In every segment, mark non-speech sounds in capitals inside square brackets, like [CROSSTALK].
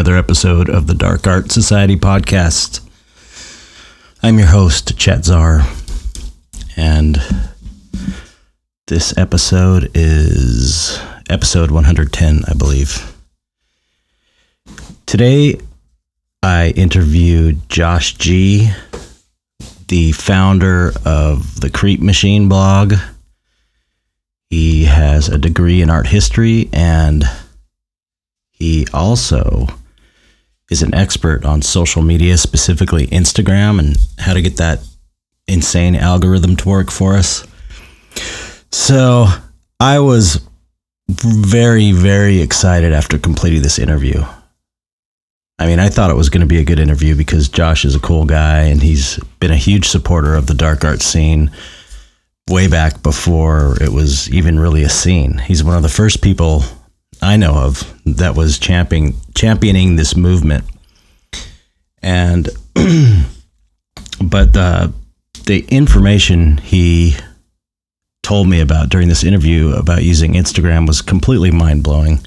another episode of the Dark Art Society podcast. I'm your host, Chet Zar, and this episode is episode 110, I believe. Today, I interviewed Josh G, the founder of the Creep Machine blog. He has a degree in art history and he also is an expert on social media, specifically Instagram, and how to get that insane algorithm to work for us. So I was very, very excited after completing this interview. I mean, I thought it was going to be a good interview because Josh is a cool guy and he's been a huge supporter of the dark art scene way back before it was even really a scene. He's one of the first people I know of that was championing championing this movement. And [CLEARS THROAT] but uh, the information he told me about during this interview about using Instagram was completely mind blowing.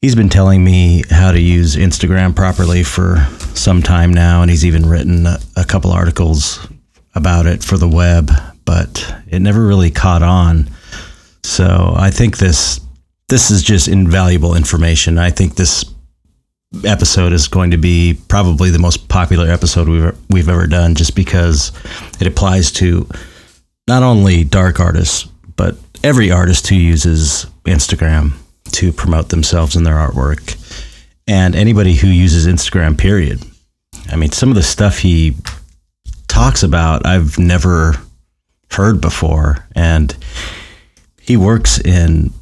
He's been telling me how to use Instagram properly for some time now, and he's even written a, a couple articles about it for the web, but it never really caught on. So I think this this is just invaluable information. I think this episode is going to be probably the most popular episode we've we've ever done, just because it applies to not only dark artists but every artist who uses Instagram to promote themselves and their artwork, and anybody who uses Instagram. Period. I mean, some of the stuff he talks about, I've never heard before, and he works in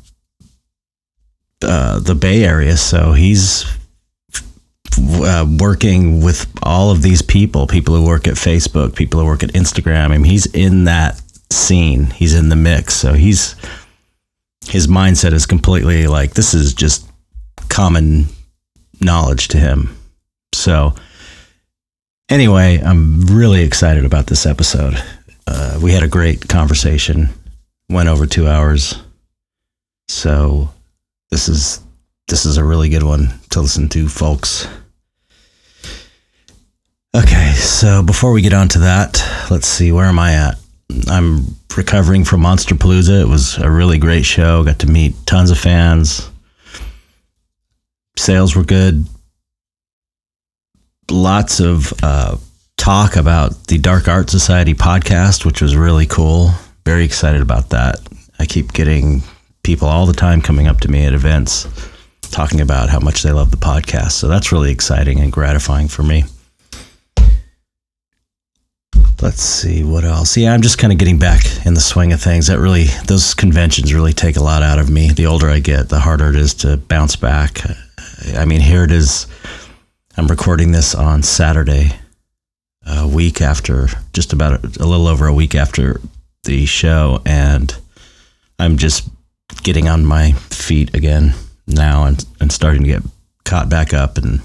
uh, the Bay Area, so he's uh, working with all of these people, people who work at Facebook, people who work at Instagram. I mean, he's in that scene. He's in the mix. So he's his mindset is completely like this is just common knowledge to him. So anyway, I'm really excited about this episode. Uh, we had a great conversation. Went over two hours. So this is this is a really good one to listen to, folks. Okay, so before we get on to that, let's see where am I at? I'm recovering from Monsterpalooza. It was a really great show. Got to meet tons of fans. Sales were good. Lots of uh, talk about the Dark Art Society podcast, which was really cool. Very excited about that. I keep getting people all the time coming up to me at events talking about how much they love the podcast. So that's really exciting and gratifying for me. Let's see what else. Yeah, I'm just kind of getting back in the swing of things. That really, those conventions really take a lot out of me. The older I get, the harder it is to bounce back. I mean, here it is. I'm recording this on Saturday, a week after, just about a, a little over a week after the show, and I'm just getting on my feet again now and, and starting to get caught back up and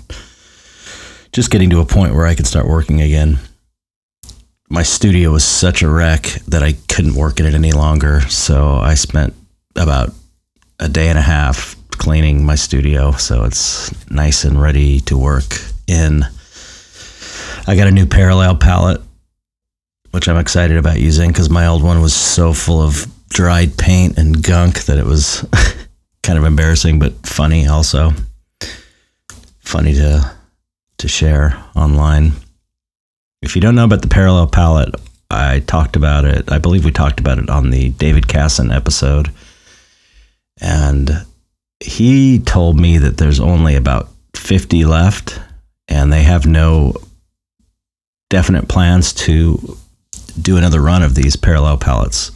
just getting to a point where I can start working again. My studio was such a wreck that I couldn't work in it any longer. So I spent about a day and a half cleaning my studio. So it's nice and ready to work in. I got a new parallel palette, which I'm excited about using because my old one was so full of dried paint and gunk that it was [LAUGHS] kind of embarrassing but funny also. Funny to to share online. If you don't know about the parallel palette i talked about it i believe we talked about it on the David Kassan episode. And he told me that there's only about 50 left and they have no definite plans to do another run of these parallel palettes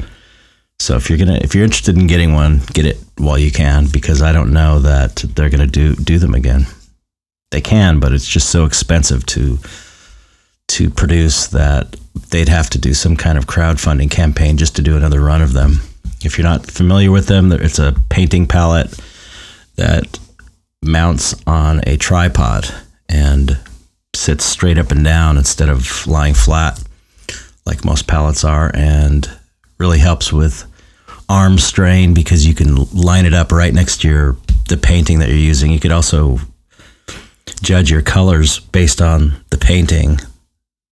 so if you're gonna if you're interested in getting one, get it while you can because I don't know that they're gonna do do them again. They can, but it's just so expensive to to produce that they'd have to do some kind of crowdfunding campaign just to do another run of them. If you're not familiar with them, it's a painting palette that mounts on a tripod and sits straight up and down instead of lying flat like most palettes are and really helps with arm strain because you can line it up right next to your the painting that you're using. You could also judge your colors based on the painting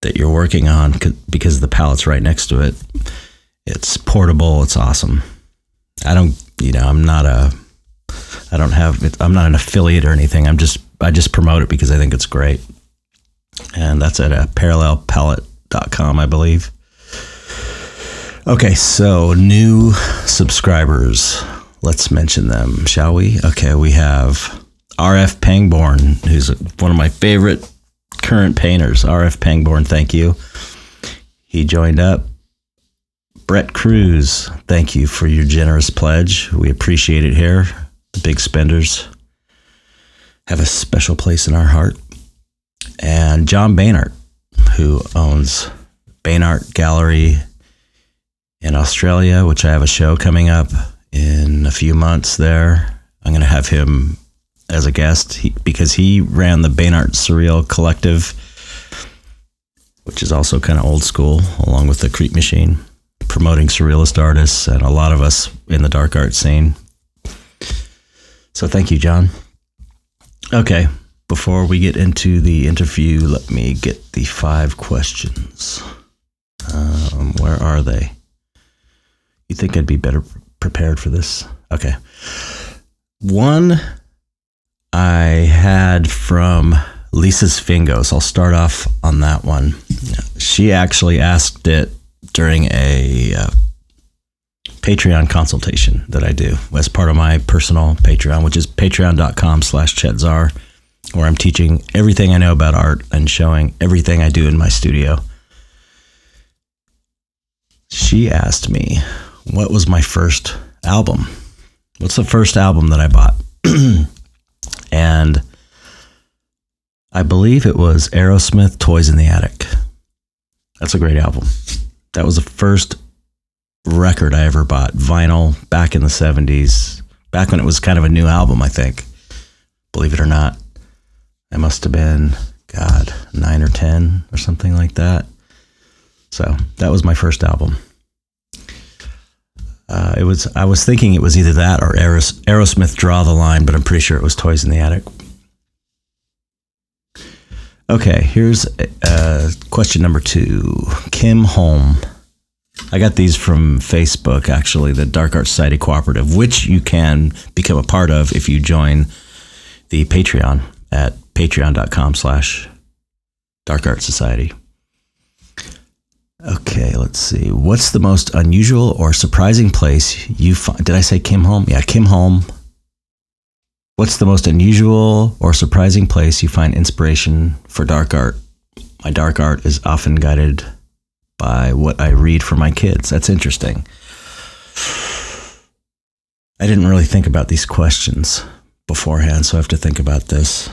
that you're working on because the palette's right next to it. It's portable. It's awesome. I don't, you know, I'm not a, I don't have, I'm not an affiliate or anything. I'm just, I just promote it because I think it's great. And that's at a parallelpalette.com, I believe. Okay, so new subscribers. Let's mention them, shall we? Okay, we have RF Pangborn, who's one of my favorite current painters. RF Pangborn, thank you. He joined up. Brett Cruz, thank you for your generous pledge. We appreciate it here. The big spenders have a special place in our heart. And John Beinart, who owns Beinart Gallery in Australia, which I have a show coming up in a few months there. I'm going to have him as a guest he, because he ran the Beinart Surreal Collective, which is also kind of old school, along with the Creep Machine, promoting surrealist artists and a lot of us in the dark art scene. So thank you, John. Okay, before we get into the interview, let me get the five questions. Um, where are they? You think I'd be better prepared for this? Okay. One I had from Lisa's Fingos. I'll start off on that one. She actually asked it during a uh, Patreon consultation that I do as part of my personal Patreon, which is patreon.com slash chetzar, where I'm teaching everything I know about art and showing everything I do in my studio. She asked me what was my first album? What's the first album that I bought? [CLEARS THROAT] and I believe it was Aerosmith Toys in the Attic. That's a great album. That was the first record I ever bought, vinyl, back in the 70s, back when it was kind of a new album, I think. Believe it or not. I must have been, God, nine or 10 or something like that. So that was my first album. Uh, it was. I was thinking it was either that or Aeros, Aerosmith "Draw the Line," but I'm pretty sure it was "Toys in the Attic." Okay, here's uh, question number two. Kim Holm. I got these from Facebook, actually, the Dark Art Society Cooperative, which you can become a part of if you join the Patreon at patreon.com slash Dark Art Society. Okay, let's see. What's the most unusual or surprising place you find? Did I say Kim Home? Yeah, Kim Home. What's the most unusual or surprising place you find inspiration for dark art? My dark art is often guided by what I read for my kids. That's interesting. I didn't really think about these questions beforehand, so I have to think about this.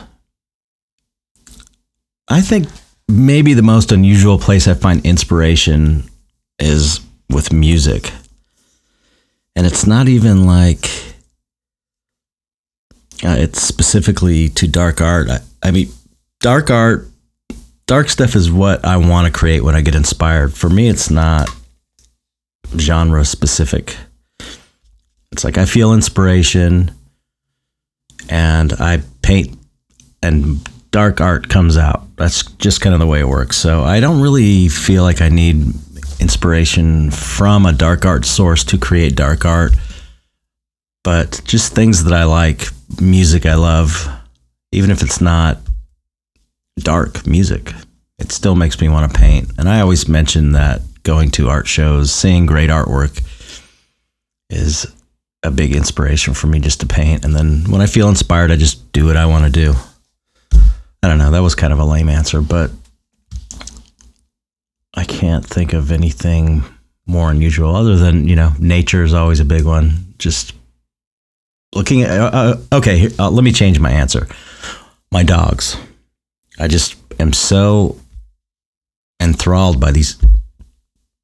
I think maybe the most unusual place I find inspiration is with music. And it's not even like uh, it's specifically to dark art. I, I mean, dark art, dark stuff is what I want to create when I get inspired. For me, it's not genre specific. It's like I feel inspiration and I paint and dark art comes out. That's just kind of the way it works. So I don't really feel like I need inspiration from a dark art source to create dark art, but just things that I like, music I love, even if it's not dark music, it still makes me want to paint. And I always mention that going to art shows, seeing great artwork is a big inspiration for me just to paint. And then when I feel inspired, I just do what I want to do. I don't know. That was kind of a lame answer, but I can't think of anything more unusual other than, you know, nature is always a big one. Just looking at, uh, uh okay, uh, let me change my answer. My dogs. I just am so enthralled by these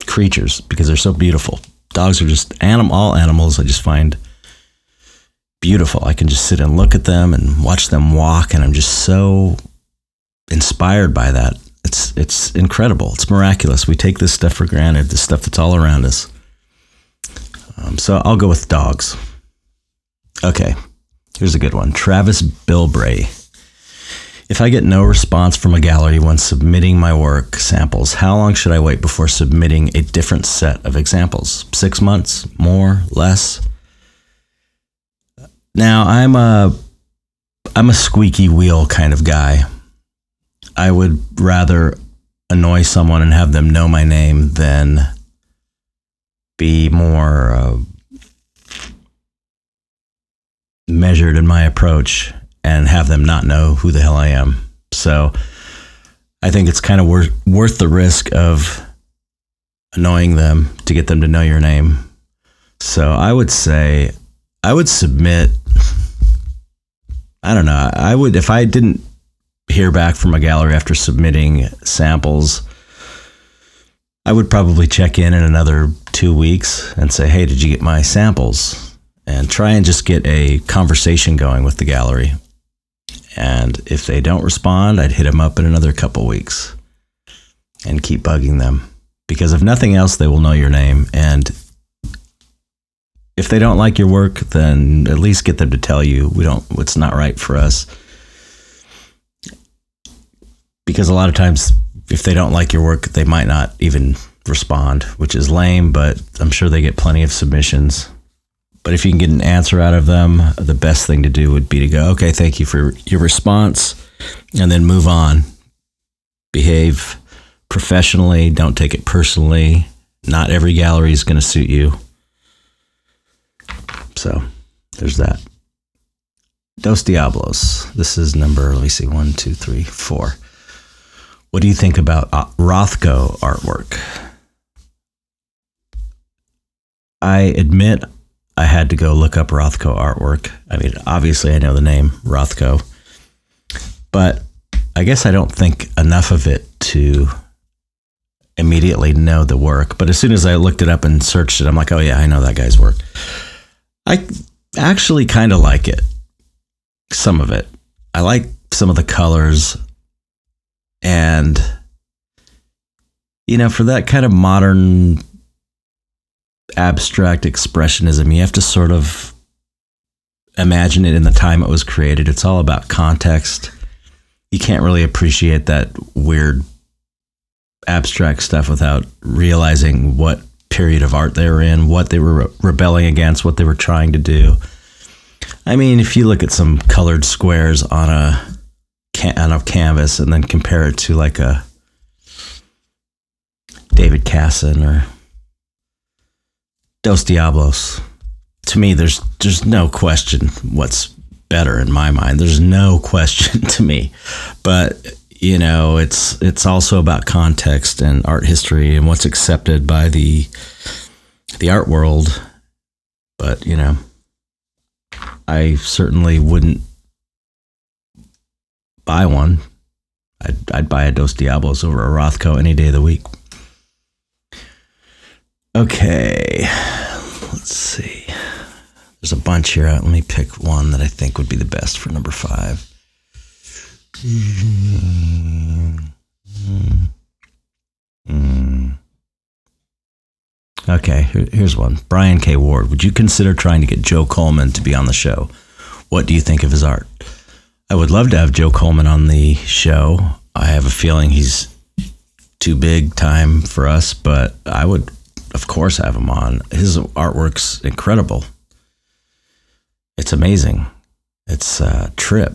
creatures because they're so beautiful. Dogs are just anim- all animals I just find beautiful. I can just sit and look at them and watch them walk, and I'm just so inspired by that. It's it's incredible. It's miraculous. We take this stuff for granted. This stuff that's all around us. Um, so I'll go with dogs. Okay, here's a good one. Travis Bilbray. If I get no response from a gallery when submitting my work samples, how long should I wait before submitting a different set of examples? Six months? More? Less? Now I'm a I'm a squeaky wheel kind of guy. I would rather annoy someone and have them know my name than be more uh, measured in my approach and have them not know who the hell I am. So I think it's kind of worth worth the risk of annoying them to get them to know your name. So I would say I would submit I don't know. I would if I didn't hear back from a gallery after submitting samples, I would probably check in in another 2 weeks and say, "Hey, did you get my samples?" and try and just get a conversation going with the gallery. And if they don't respond, I'd hit them up in another couple weeks and keep bugging them. Because if nothing else, they will know your name. And if they don't like your work, then at least get them to tell you we don't it's not right for us. Because a lot of times if they don't like your work, they might not even respond, which is lame, but I'm sure they get plenty of submissions. But if you can get an answer out of them, the best thing to do would be to go, okay, thank you for your response, and then move on. Behave professionally, don't take it personally. Not every gallery is going to suit you. So there's that. Dos Diablos. This is number, let me see, one, two, three, four. What do you think about uh, Rothko artwork? I admit I had to go look up Rothko artwork. I mean, obviously, I know the name Rothko, but I guess I don't think enough of it to immediately know the work. But as soon as I looked it up and searched it, I'm like, oh, yeah, I know that guy's work. I actually kind of like it, some of it. I like some of the colors. And, you know, for that kind of modern abstract expressionism. You have to sort of imagine it in the time it was created. It's all about context. You can't really appreciate that weird abstract stuff without realizing what period of art they were in, what they were rebelling against, what they were trying to do. I mean, if you look at some colored squares on a on a canvas and then compare it to like a David Kassan or Dos Diablos. To me, there's there's no question what's better in my mind. There's no [LAUGHS] question to me. But you know, it's it's also about context and art history and what's accepted by the the art world. But, you know, I certainly wouldn't buy one. I'd, I'd buy a Dos Diablos over a Rothko any day of the week. Okay, let's see. There's a bunch here. Let me pick one that I think would be the best for number five. Hmm. Okay, here's one. Brian K. Ward. Would you consider trying to get Joe Coleman to be on the show? What do you think of his art? I would love to have Joe Coleman on the show. I have a feeling he's too big time for us, but I would of course have him on. His artwork's incredible. It's amazing. It's a trip.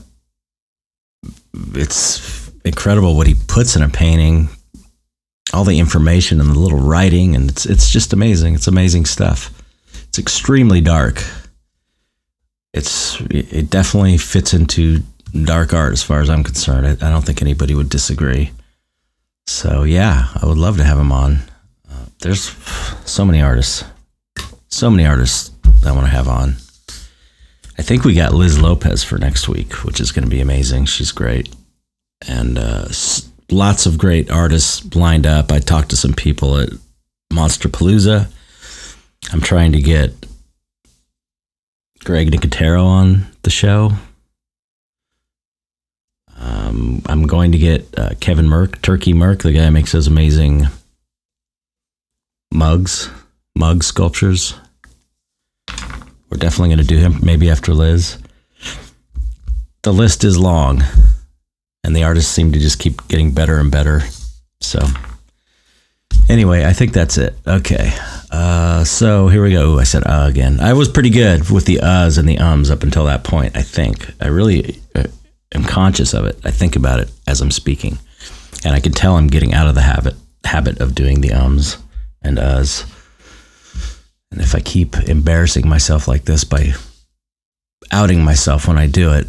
It's incredible what he puts in a painting, all the information and the little writing, and it's it's just amazing. It's amazing stuff. It's extremely dark. It's it definitely fits into dark art as far as I'm concerned. I, I don't think anybody would disagree. So yeah, I would love to have him on uh, there's so many artists, so many artists that I want to have on. I think we got Liz Lopez for next week, which is going to be amazing. She's great, and uh, lots of great artists lined up. I talked to some people at Monsterpalooza. I'm trying to get Greg Nicotero on the show. Um, I'm going to get uh, Kevin Merk, Turkey Merk, the guy who makes those amazing mugs, mug sculptures. We're definitely going to do him maybe after Liz. The list is long, and the artists seem to just keep getting better and better. So, anyway, I think that's it. Okay. Uh, so here we go. Ooh, I said uh again. I was pretty good with the uhs and the ums up until that point. I think I really uh, am conscious of it. I think about it as I'm speaking, and I can tell I'm getting out of the habit habit of doing the ums and uhs. And if I keep embarrassing myself like this by outing myself when I do it,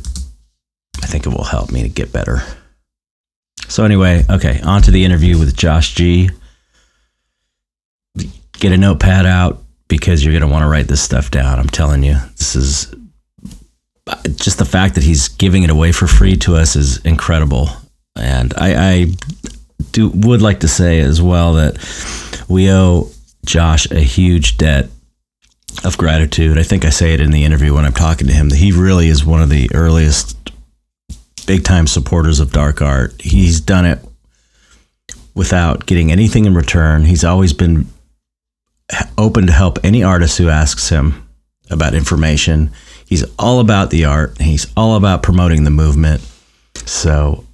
I think it will help me to get better. So anyway, okay, on to the interview with Josh G get a notepad out because you're going to want to write this stuff down. I'm telling you, this is just the fact that he's giving it away for free to us is incredible. And I, I do would like to say as well that we owe Josh a huge debt of gratitude. I think I say it in the interview when I'm talking to him that he really is one of the earliest big time supporters of dark art. He's done it without getting anything in return. He's always been open to help any artist who asks him about information. He's all about the art. He's all about promoting the movement. So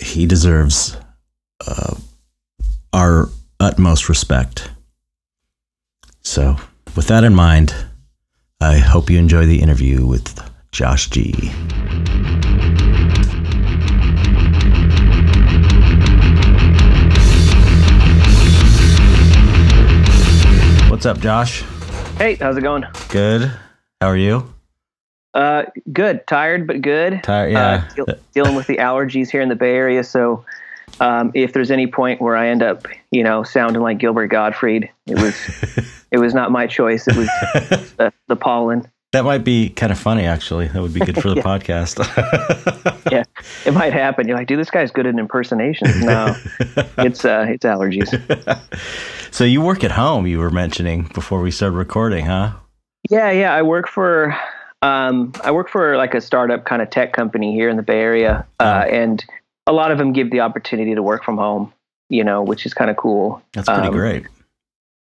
he deserves uh, our utmost respect. So, with that in mind, I hope you enjoy the interview with Josh G. What's up, Josh? Hey, how's it going? Good. How are you? Uh, good. Tired, but good. Tired, yeah. Uh, deal- dealing with the allergies here in the Bay Area, so um, if there's any point where I end up, you know, sounding like Gilbert Gottfried, it was [LAUGHS] it was not my choice. It was [LAUGHS] the, the pollen. That might be kind of funny, actually. That would be good for the [LAUGHS] podcast. Yeah, it might happen. You're like, dude, this guy's good at impersonations. No, it's uh, it's allergies. so you work at home, you were mentioning before we started recording, huh? Yeah, yeah. I work for um, I work for like a startup kind of tech company here in the Bay Area, uh, and a lot of them give the opportunity to work from home. You know, which is kind of cool. That's pretty Um, great.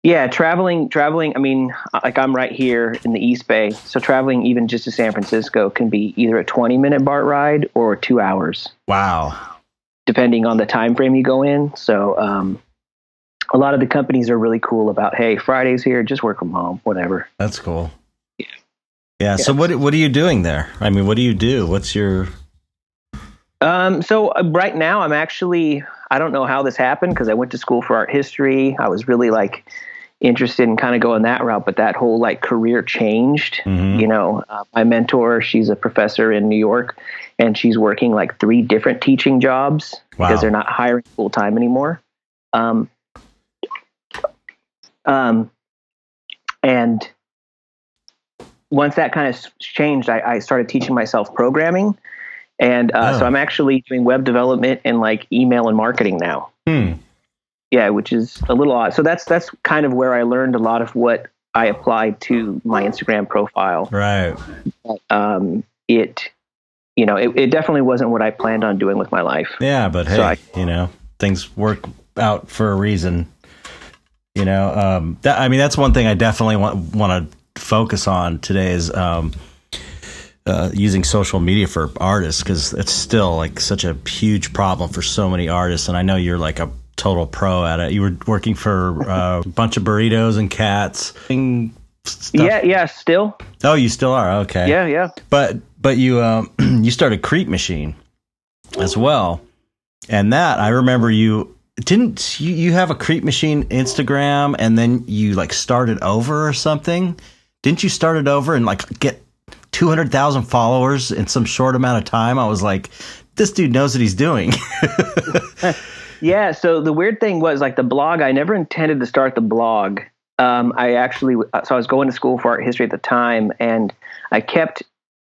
Yeah, traveling, traveling. I mean, like I'm right here in the East Bay, so traveling even just to San Francisco can be either a 20 minute BART ride or two hours, Wow. depending on the time frame you go in. So, um, a lot of the companies are really cool about, hey, Friday's here, just work from home, whatever. That's cool. Yeah. Yeah. So what what are you doing there? I mean, what do you do? What's your Um, so uh, right now, I'm actually I don't know how this happened because I went to school for art history. I was really like interested in kind of going that route, but that whole like career changed. Mhm. You know, uh, my mentor, she's a professor in New York, and she's working like three different teaching jobs Wow. because they're not hiring full time anymore. Um, um, and once that kind of changed, I, I started teaching myself programming. And uh, Oh. so I'm actually doing web development and like email and marketing now. Hmm. Yeah, which is a little odd. So that's that's kind of where I learned a lot of what I applied to my Instagram profile. Right. Um, it, you know, it, it definitely wasn't what I planned on doing with my life. Yeah, but hey, So I- you know, things work out for a reason. You know, um, that, I mean, that's one thing I definitely want want to focus on today is um, uh, using social media for artists because it's still like such a huge problem for so many artists. And I know you're like a total pro at it. You were working for uh, a bunch of burritos and cats. and. Yeah, yeah, still. Oh, you still are okay. Yeah, yeah. But but you um [CLEARS THROAT] you started Creep Machine as well, and that I remember you didn't you, you have a Creep Machine Instagram and then you like started over or something? Didn't you start it over and like get two hundred thousand followers in some short amount of time? I was like, this dude knows what he's doing. [LAUGHS] Yeah. So the weird thing was like the blog, I never intended to start the blog. Um, I actually, so I was going to school for art history at the time, and I kept,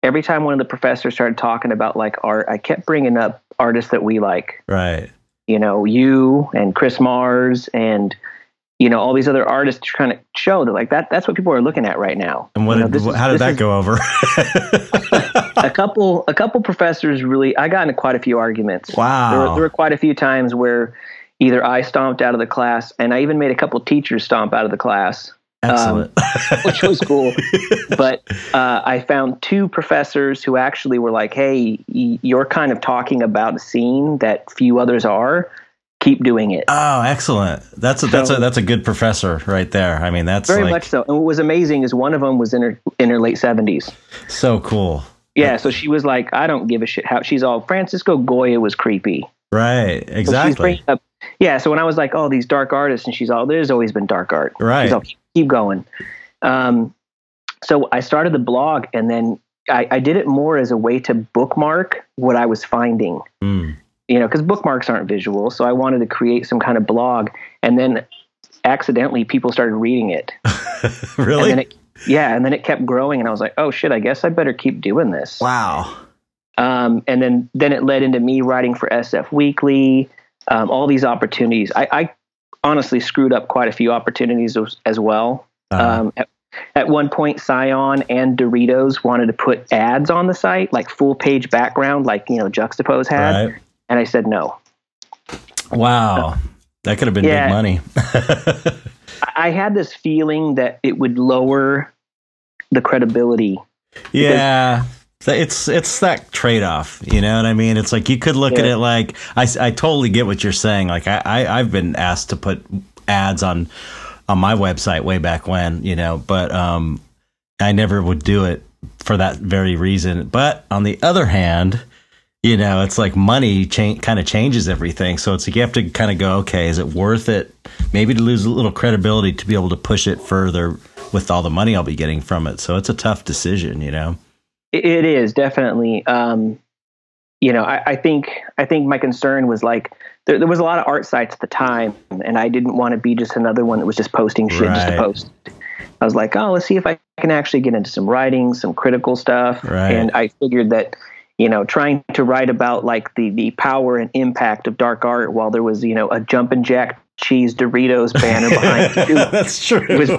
every time one of the professors started talking about like art, I kept bringing up artists that we like, right. you know, you and Chris Mars and, you know, all these other artists trying to show that like that, that's what people are looking at right now. And what You know, did, how did that is- go over? [LAUGHS] a couple a couple professors really I got into quite a few arguments. Wow. There were, there were quite a few times where either I stomped out of the class and I even made a couple teachers stomp out of the class Excellent. um, [LAUGHS] which was cool. but uh, I found two professors who actually were like, "Hey, y- you're kind of talking about a scene that few others are. Keep doing it." oh, excellent. That's a, that's a that's a good professor right there. I mean, that's Very like much so. And what was amazing is one of them was in her in her late seventies. so cool. Yeah, so she was like, "I don't give a shit." How she's all Francisco Goya was creepy. Right. Exactly. bringing up, yeah. So when I was like, "Oh, these dark artists," and she's all, "There's always been dark art." Right. All, keep, keep going. Um, so I started the blog, and then I, I did it more as a way to bookmark what I was finding. Mm. You know, because bookmarks aren't visual, so I wanted to create some kind of blog, and then accidentally people started reading it. [LAUGHS] really? And it, yeah, and then it kept growing, and I was like, "Oh shit! I guess I better keep doing this." wow. um, and then then it led into me writing for SF Weekly, um, all these opportunities. I, I honestly screwed up quite a few opportunities as, as well. Uh, Um, at, at one point, Scion and Doritos wanted to put ads on the site, like full page background, like you know Juxtapose had, right. And I said no. Wow. That could have been Yeah. big money. [LAUGHS] I, had this feeling that it would lower the credibility. yeah. It's it's that trade off, you know what I mean? It's like you could look at it like I, I totally get what you're saying. Like I, I I've been asked to put ads on on my website way back when, you know, but um I never would do it for that very reason. But on the other hand, you know, it's like money cha- kind of changes everything. So it's like you have to kind of go, okay, is it worth it? Maybe to lose a little credibility to be able to push it further with all the money I'll be getting from it. So it's a tough decision, you know. It, is definitely. Um, you know, I, I think I think my concern was like there, there was a lot of art sites at the time, and I didn't want to be just another one that was just posting shit just to post. I was like, oh, let's see if I can actually get into some writing, some critical stuff, Right. and I figured that you know trying to write about like the the power and impact of dark art while there was you know a jumpin' jack cheese Doritos banner behind [LAUGHS] it That's true. was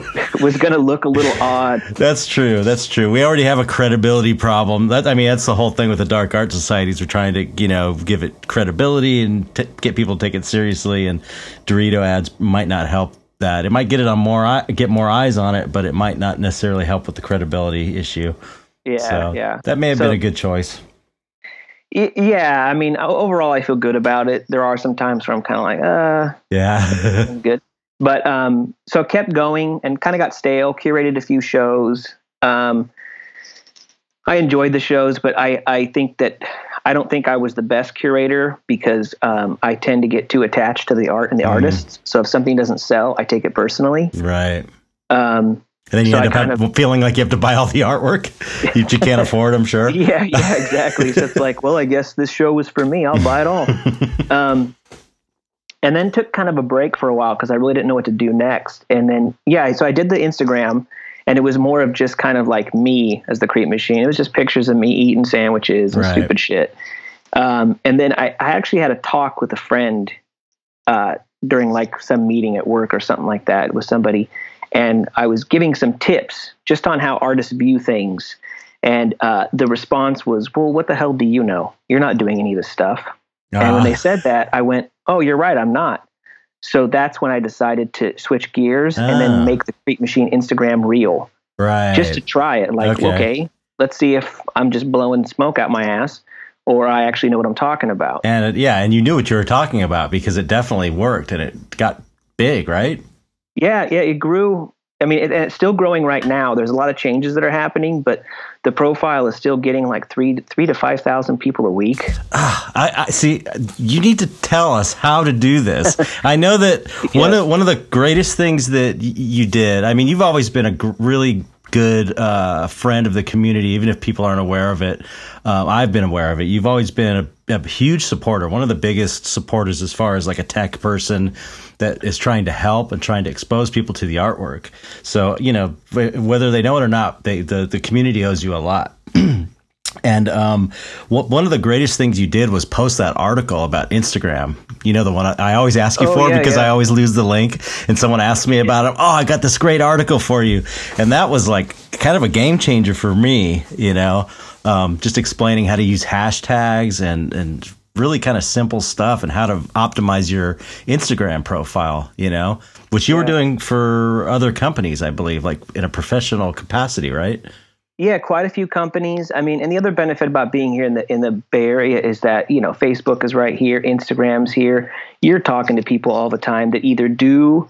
was going to look a little odd. That's true. That's true. We already have a credibility problem. That I mean, that's the whole thing with the dark art societies. We're trying to, you know, give it credibility and t- get people to take it seriously. And Dorito ads might not help that. It might get it on more, get more eyes on it, but it might not necessarily help with the credibility issue. Yeah, so yeah. that may have So- been a good choice. Yeah, I mean, overall, I feel good about it. There are some times where I'm kind of like, uh, Yeah. I'm good. But um, so I kept going and kind of got stale. Curated a few shows. Um, I enjoyed the shows, but I I think that I don't think I was the best curator because um, I tend to get too attached to the art and the Mhm. artists. So if something doesn't sell, I take it personally. right. Um, And then you So end I up have- feeling like you have to buy all the artwork [LAUGHS] you, you can't afford. I'm sure. [LAUGHS] yeah, yeah, exactly. so it's like, well, I guess this show was for me. I'll buy it all. [LAUGHS] um, and then took kind of a break for a while because I really didn't know what to do next. And then, yeah, so I did the Instagram, and it was more of just kind of like me as the creep machine. It was just pictures of me eating sandwiches and Right. stupid shit. Um, and then I, I actually had a talk with a friend uh, during like some meeting at work or something like that with somebody, and I was giving some tips just on how artists view things. And uh, the response was, "Well, what the hell do you know? You're not doing any of this stuff." And when Ah, they said that, I went, "Oh, you're right. I'm not." So that's when I decided to switch gears and Ah. then make the Creep Machine Instagram real, right. just to try it. Like, Okay. okay. let's see if I'm just blowing smoke out my ass or I actually know what I'm talking about. and it, yeah, and you knew what you were talking about because it definitely worked and it got big, right? Yeah, yeah, it grew. I mean, it, and it's still growing right now. There's a lot of changes that are happening, but the profile is still getting like three, three to five thousand people a week. Ah, I, I see. You need to tell us how to do this. [LAUGHS] I know that one of one of the greatest things that y- you did. I mean, you've always been a gr- really good uh, friend of the community, even if people aren't aware of it. Um, I've been aware of it. You've always been a, a huge supporter, one of the biggest supporters as far as like a tech person that is trying to help and trying to expose people to the artwork. So you know, whether they know it or not, they, the the community owes you a lot. [CLEARS THROAT] And um, wh- one of the greatest things you did was post that article about Instagram. You know, the one I, I always ask you Oh, for yeah, because yeah. I always lose the link. And someone asks me about it. Oh, I got this great article for you. And that was like kind of a game changer for me, you know, um, just explaining how to use hashtags and, and really kind of simple stuff and how to optimize your Instagram profile, you know, which you yeah. were doing for other companies, I believe, like in a professional capacity, right? Yeah, quite a few companies. I mean, and the other benefit about being here in the in the Bay Area is that you know Facebook is right here, Instagram's here. You're talking to people all the time that either do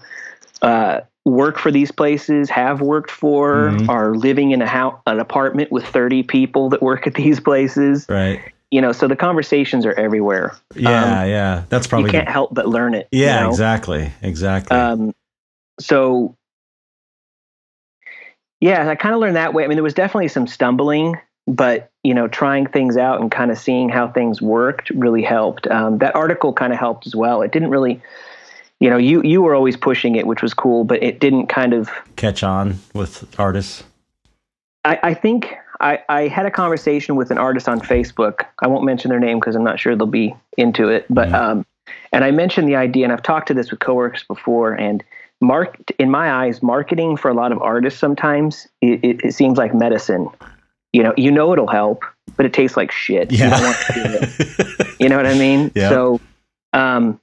uh, work for these places, have worked for, mm-hmm. are living in a house, an apartment with 30 people that work at [LAUGHS] these places. Right. You know, so the conversations are everywhere. Yeah, um, yeah, that's probably you can't the, help but learn it. Yeah, you know? exactly, exactly. Um, so yeah, I kind of learned that way. I mean, there was definitely some stumbling, but you know, trying things out and kind of seeing how things worked really helped. Um, that article kind of helped as well. It didn't really, you know, you you were always pushing it, which was cool, but it didn't kind of catch on with artists. I, I think I, I had a conversation with an artist on Facebook. I won't mention their name because I'm not sure they'll be into it, but mm-hmm. um, and I mentioned the idea, and I've talked to this with coworkers before, and mark in my eyes marketing for a lot of artists sometimes it, it, it, seems like medicine you know you know it'll help but it tastes like shit yeah. you, you know what i mean [LAUGHS] yeah. so um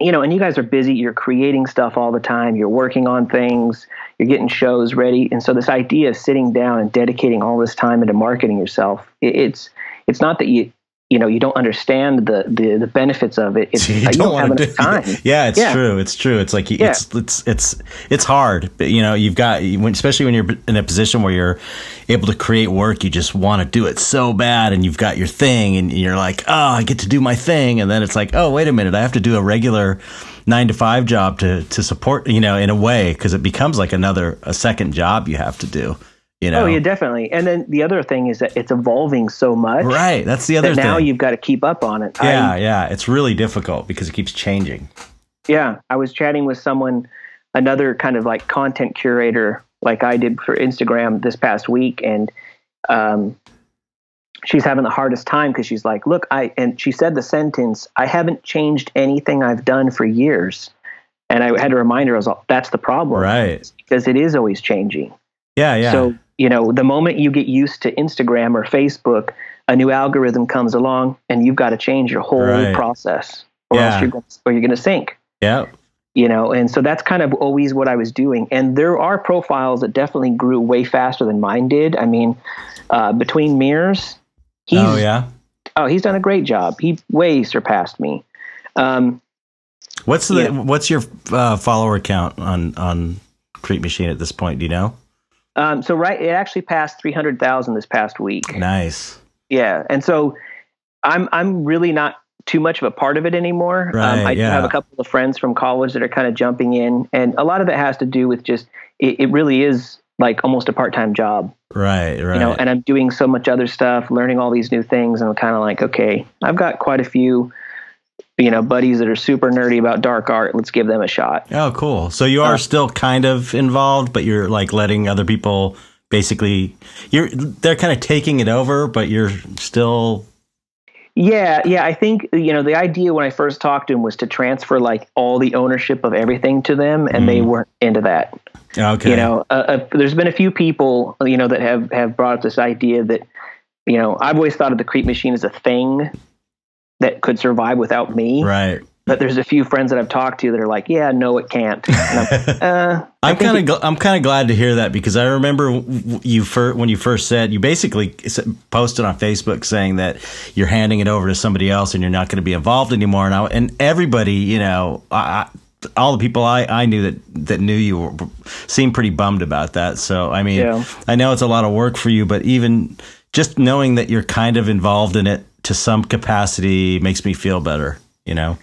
you know and you guys are busy you're creating stuff all the time you're working on things you're getting shows ready. And so this idea of sitting down and dedicating all this time into marketing yourself it, it's it's not that you you know you don't understand the the, the benefits of it. It's, [LAUGHS] you, don't, don't have enough time. [LAUGHS] Yeah, it's yeah. true. It's true. It's like yeah. it's it's it's it's hard. But you know, you've got especially when you're in a position where you're able to create work, you just want to do it so bad, and you've got your thing, and you're like, oh, I get to do my thing, and then it's like, oh, wait a minute, I have to do a regular nine to five job to to support you know in a way because it becomes like another a second job you have to do you know? Oh yeah, definitely. And then the other thing is that it's evolving so much. Right. That's the other that thing. Now you've got to keep up on it. Yeah, I, yeah. It's really difficult because it keeps changing. Yeah. I was chatting with someone, another kind of like content curator, like I did for Instagram this past week, and um, she's having the hardest time because she's like, "Look, I," and she said the sentence, "I haven't changed anything I've done for years." And I had to remind her, I was like, "That's the problem, right? Because it is always changing." Yeah, yeah. So you know, the moment you get used to Instagram or Facebook, a new algorithm comes along and you've got to change your whole right. process or yeah. else you're going or you're going to sink. Yeah. You know, and so that's kind of always what I was doing. And there are profiles that definitely grew way faster than mine did. I mean, uh, between mirrors, he's, oh yeah, oh he's done a great job. He way surpassed me. Um, what's the yeah. what's your uh, follower count on on Creep Machine at this point? Do you know? Um, so right, it actually passed three hundred thousand this past week. Nice. Yeah, and so I'm I'm really not too much of a part of it anymore. Um, right, um, I yeah. have a couple of friends from college that are kind of jumping in, and a lot of it has to do with just it, it really is like almost a part time job. Right, right. You know, and I'm doing so much other stuff, learning all these new things, and I'm kind of like, okay, I've got quite a few you know buddies that are super nerdy about dark art let's give them a shot. Oh cool. So you are uh, still kind of involved but you're like letting other people basically you're they're kind of taking it over but you're still yeah yeah i think you know the idea when i first talked to him was to transfer like all the ownership of everything to them and mm. they weren't into that. Okay. you know uh, uh, there's been a few people you know that have have brought up this idea that you know i've always thought of the creep machine as a thing that could survive without me. Right. But there's a few friends that I've talked to that are like, yeah, no, it can't. I'm, [LAUGHS] uh, I'm kind of gl- I'm kind of glad to hear that because I remember you fir- when you first said you basically posted on Facebook saying that you're handing it over to somebody else and you're not going to be involved anymore. And I, and everybody, you know, I, all the people I, I knew that, that knew you were, seemed pretty bummed about that. So, I mean, yeah. I know it's a lot of work for you, but even just knowing that you're kind of involved in it to some capacity makes me feel better, you know?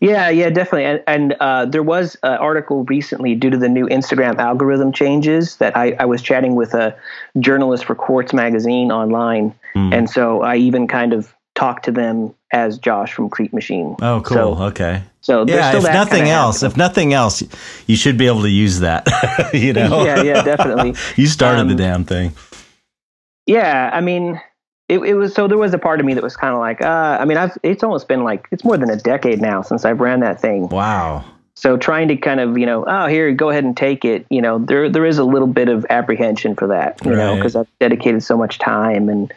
Yeah, yeah, definitely. And, and uh, there was an article recently due to the new Instagram algorithm changes that I, I was chatting with a journalist for Quartz Magazine online. Mm. And so I even kind of talked to them as Josh from Creep Machine. Oh, cool. So, okay. So yeah, if nothing else, if nothing else, you should be able to use that. [LAUGHS] you know? yeah, yeah, definitely. [LAUGHS] you started um, the damn thing. Yeah, I mean, it, it was so there was a part of me that was kind of like, uh, I mean, I've it's almost been like it's more than a decade now since I've ran that thing. Wow. So trying to kind of you know, oh here, go ahead and take it. You know, there there is a little bit of apprehension for that. You right. know, because I've dedicated so much time and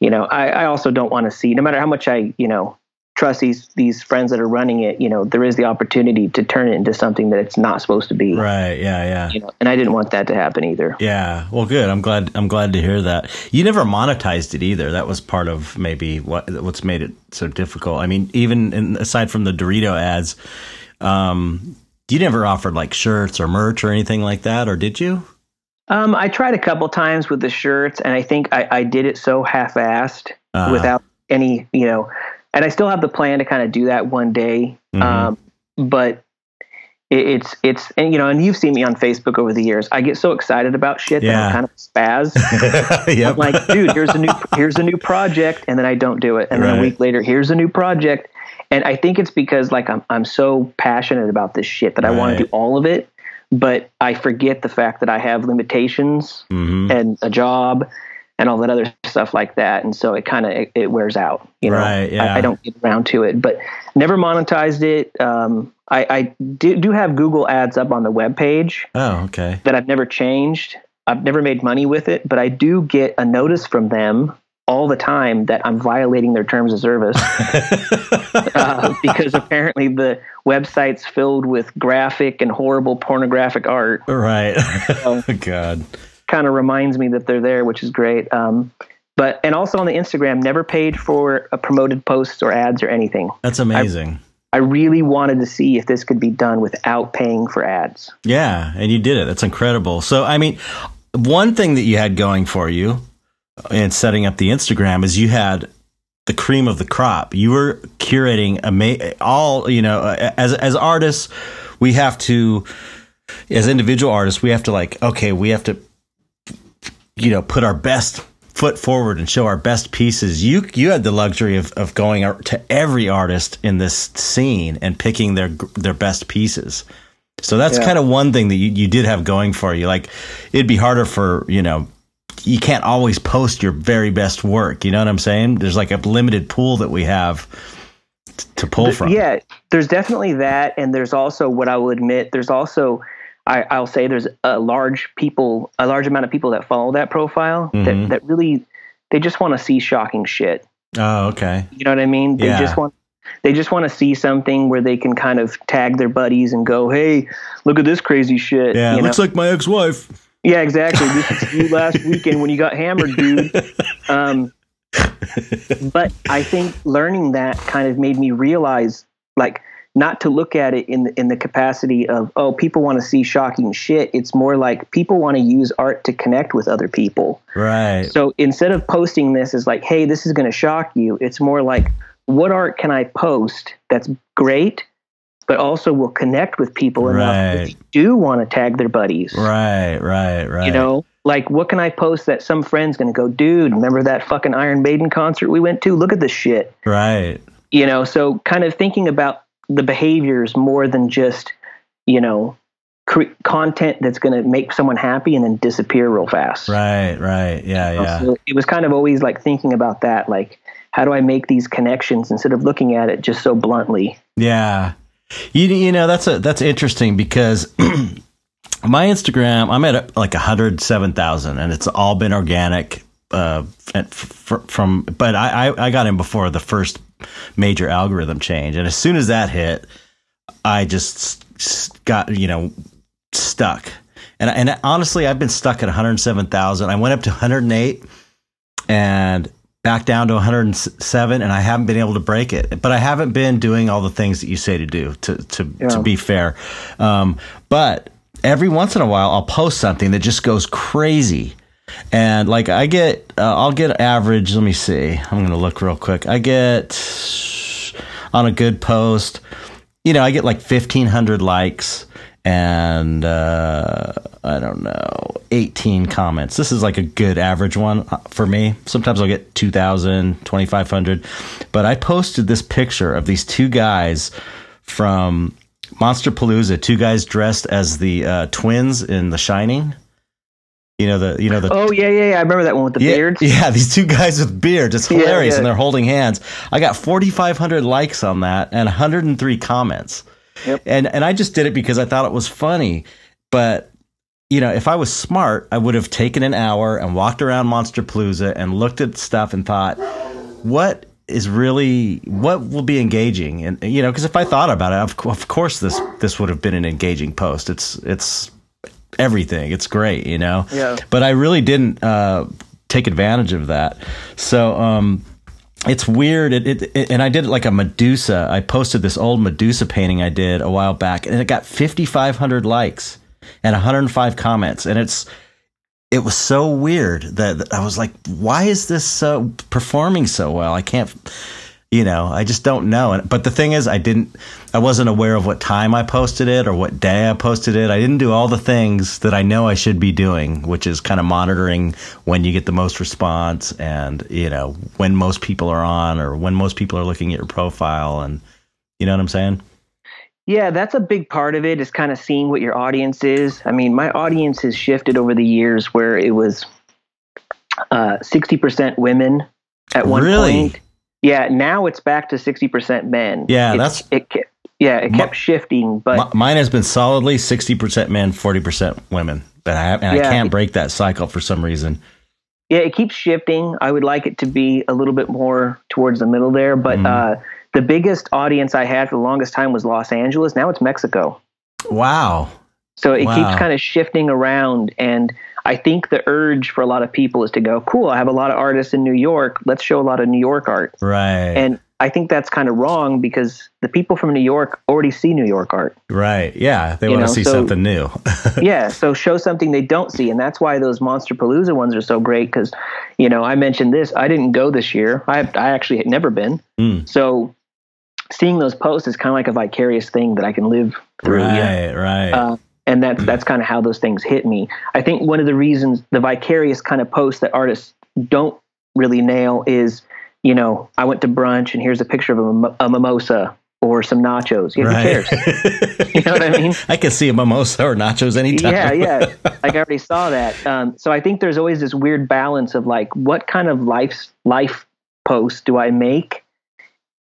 you know, I, I also don't want to see no matter how much I you know trust these these friends that are running it, you know, there is the opportunity to turn it into something that it's not supposed to be. Right. Yeah. Yeah. You know, and I didn't want that to happen either. Yeah. Well, good. I'm glad. I'm glad to hear that. You never monetized it either. That was part of maybe what what's made it so difficult. I mean, even in, aside from the Dorito ads, um, you never offered like shirts or merch or anything like that, or did you? Um, I tried a couple times with the shirts, and I think I, I did it so half-assed Uh-huh. without any, you know. And I still have the plan to kind of do that one day, Mhm. um, but it, it's it's and you know, and you've seen me on Facebook over the years. I get so excited about shit that Yeah. I'm kind of spaz. [LAUGHS] yep. I'm like, dude, here's a new [LAUGHS] here's a new project, and then I don't do it, and then Right. a week later, here's a new project, and I think it's because like I'm I'm so passionate about this shit that I want to do all of it, but I forget the fact that I have limitations hmm and a job and all that other stuff like that, and so it kind of it, it wears out, you know. Right, yeah. I, I don't get around to it, but never monetized it. Um, I, I do, do have Google Ads up on the web page Oh, okay. that I've never changed. I've never made money with it, but I do get a notice from them all the time that I'm violating their terms of service [LAUGHS] uh, because apparently the website's filled with graphic and horrible pornographic art. right. Oh. [LAUGHS] God. Kind of reminds me that they're there, which is great. Um, but and also on the Instagram, never paid for a promoted posts or ads or anything. That's amazing. I really wanted to see if this could be done without paying for ads. Yeah, and you did it. That's incredible. So, I mean, one thing that you had going for you in setting up the Instagram is you had the cream of the crop. You were curating ama- all, you know, uh, as as artists, we have to as individual artists, we have to like, okay, we have to you know, put our best foot forward and show our best pieces. You you had the luxury of, of going to every artist in this scene and picking their their best pieces. So that's Yeah. kind of one thing that you, you did have going for you. Like it'd be harder for, you know, you can't always post your very best work. You know what I'm saying? There's like a limited pool that we have to pull from. Yeah, there's definitely that, and there's also what I will admit. There's also, I, I'll say, there's a large people, a large amount of people that follow that profile Mhm. that that really, they just want to see shocking shit. Oh, okay. You know what I mean? They Yeah. just want. They just want to see something where they can kind of tag their buddies and go, "Hey, look at this crazy shit." Yeah, you looks know? like my ex-wife. yeah, exactly. This is you [LAUGHS] last weekend when you got hammered, dude. Um, [LAUGHS] but I think learning that kind of made me realize, like, not to look at it in the, in the capacity of, oh, people want to see shocking shit. It's more like people want to use art to connect with other people. Right. So instead of posting this as like, hey, this is going to shock you, it's more like, what art can I post that's great, but also will connect with people enough that they do want to tag their buddies. Right, right, right. You know, like what can I post that some friend's going to go, dude, remember that fucking Iron Maiden concert we went to? Look at this shit. Right. You know, so kind of thinking about the behaviors more than just, you know, cre- content that's going to make someone happy and then disappear real fast. Right, right. Yeah, yeah. So it was kind of always like thinking about that, like how do I make these connections instead of looking at it just so bluntly? Yeah. You, you know, that's a that's interesting because [CLEARS THROAT] my Instagram, I'm at like 107,000 and it's all been organic uh f- f- from but I, I I got in before the first major algorithm change and as soon as that hit I just got, you know, stuck. And and honestly, I've been stuck at 107,000. I went up to 108 and back down to 107 and I haven't been able to break it. But I haven't been doing all the things that you say to do to to to be fair. Um, but every once in a while I'll post something that just goes crazy. And like I get uh, I'll get average, let me see. I'm to look real quick. I get on a good post, you know, I get like 1500 likes and uh, I don't know, 18 comments. This is like a good average one uh, for me. Sometimes I'll get 2000, 2500. But I posted this picture of these two guys from Monsterpalooza, two guys dressed as the uh, twins in The Shining. You know the you know the Oh yeah, yeah, yeah. I remember that one with the yeah, beards. Yeah, [LAUGHS] these two guys with beards. It's Yeah, hilarious, yeah. and they're holding hands. I got 4,500 likes on that and 103 comments. Yep. And and I just did it because I thought it was funny. But you know, if I was smart, I would have taken an hour and walked around Monsterpalooza and looked at stuff and thought, what is really what will be engaging and you know because if i thought about it of, of course this this would have been an engaging post it's it's everything. It's great you know? Yeah. but i really didn't uh take advantage of that. So um it's weird. It, it, it and i did like a medusa. I posted this old medusa painting i did a while back and it got 5500 likes and 105 comments and it's it was so weird that that I was like, why is this so performing so well? I can't, you know, I just don't know. And, but the thing is, I didn't, I wasn't aware of what time I posted it or what day I posted it. I didn't do all the things that I know I should be doing, which is kind of monitoring when you get the most response and, you know, when most people are on or when most people are looking at your profile. And, you know what I'm saying? Yeah, that's a big part of it is kind of seeing what your audience is. I mean, my audience has shifted over the years where it was uh, 60% women at one Really? point. Yeah, now it's back to 60% men. Yeah, It- that's- it. Yeah, it kept shifting, but Mi- Mine has been solidly 60% men, 40% women. But I, and I can't break that cycle for some reason. yeah, it keeps shifting. I would like it to be a little bit more towards the middle there, but Mhm. uh, the biggest audience I had for the longest time was Los Angeles. Now it's Mexico. Wow. So it Wow. keeps kind of shifting around. And I think the urge for a lot of people is to go, cool, I have a lot of artists in New York. Let's show a lot of New York art. Right. And I think that's kind of wrong because the people from New York already see New York art. right. Yeah. They You want to see so- something new. [LAUGHS] yeah. So show something they don't see. And that's why those Monsterpalooza ones are so great because, you know, I mentioned this. I didn't go this year. I, I actually had never been. Mm. So seeing those posts is kind of like a vicarious thing that I can live through. you know? right. Right. Uh, and that's that's kind of how those things hit me. I think one of the reasons the vicarious kind of posts that artists don't really nail is, you know, I went to brunch and here's a picture of a, mim- a mimosa or some nachos. Yeah, right. Who cares? [LAUGHS] You know what I mean? I can see a mimosa or nachos anytime. Yeah, yeah. [LAUGHS] Like I already saw that. Um, so I think there's always this weird balance of like, what kind of life life posts do I make,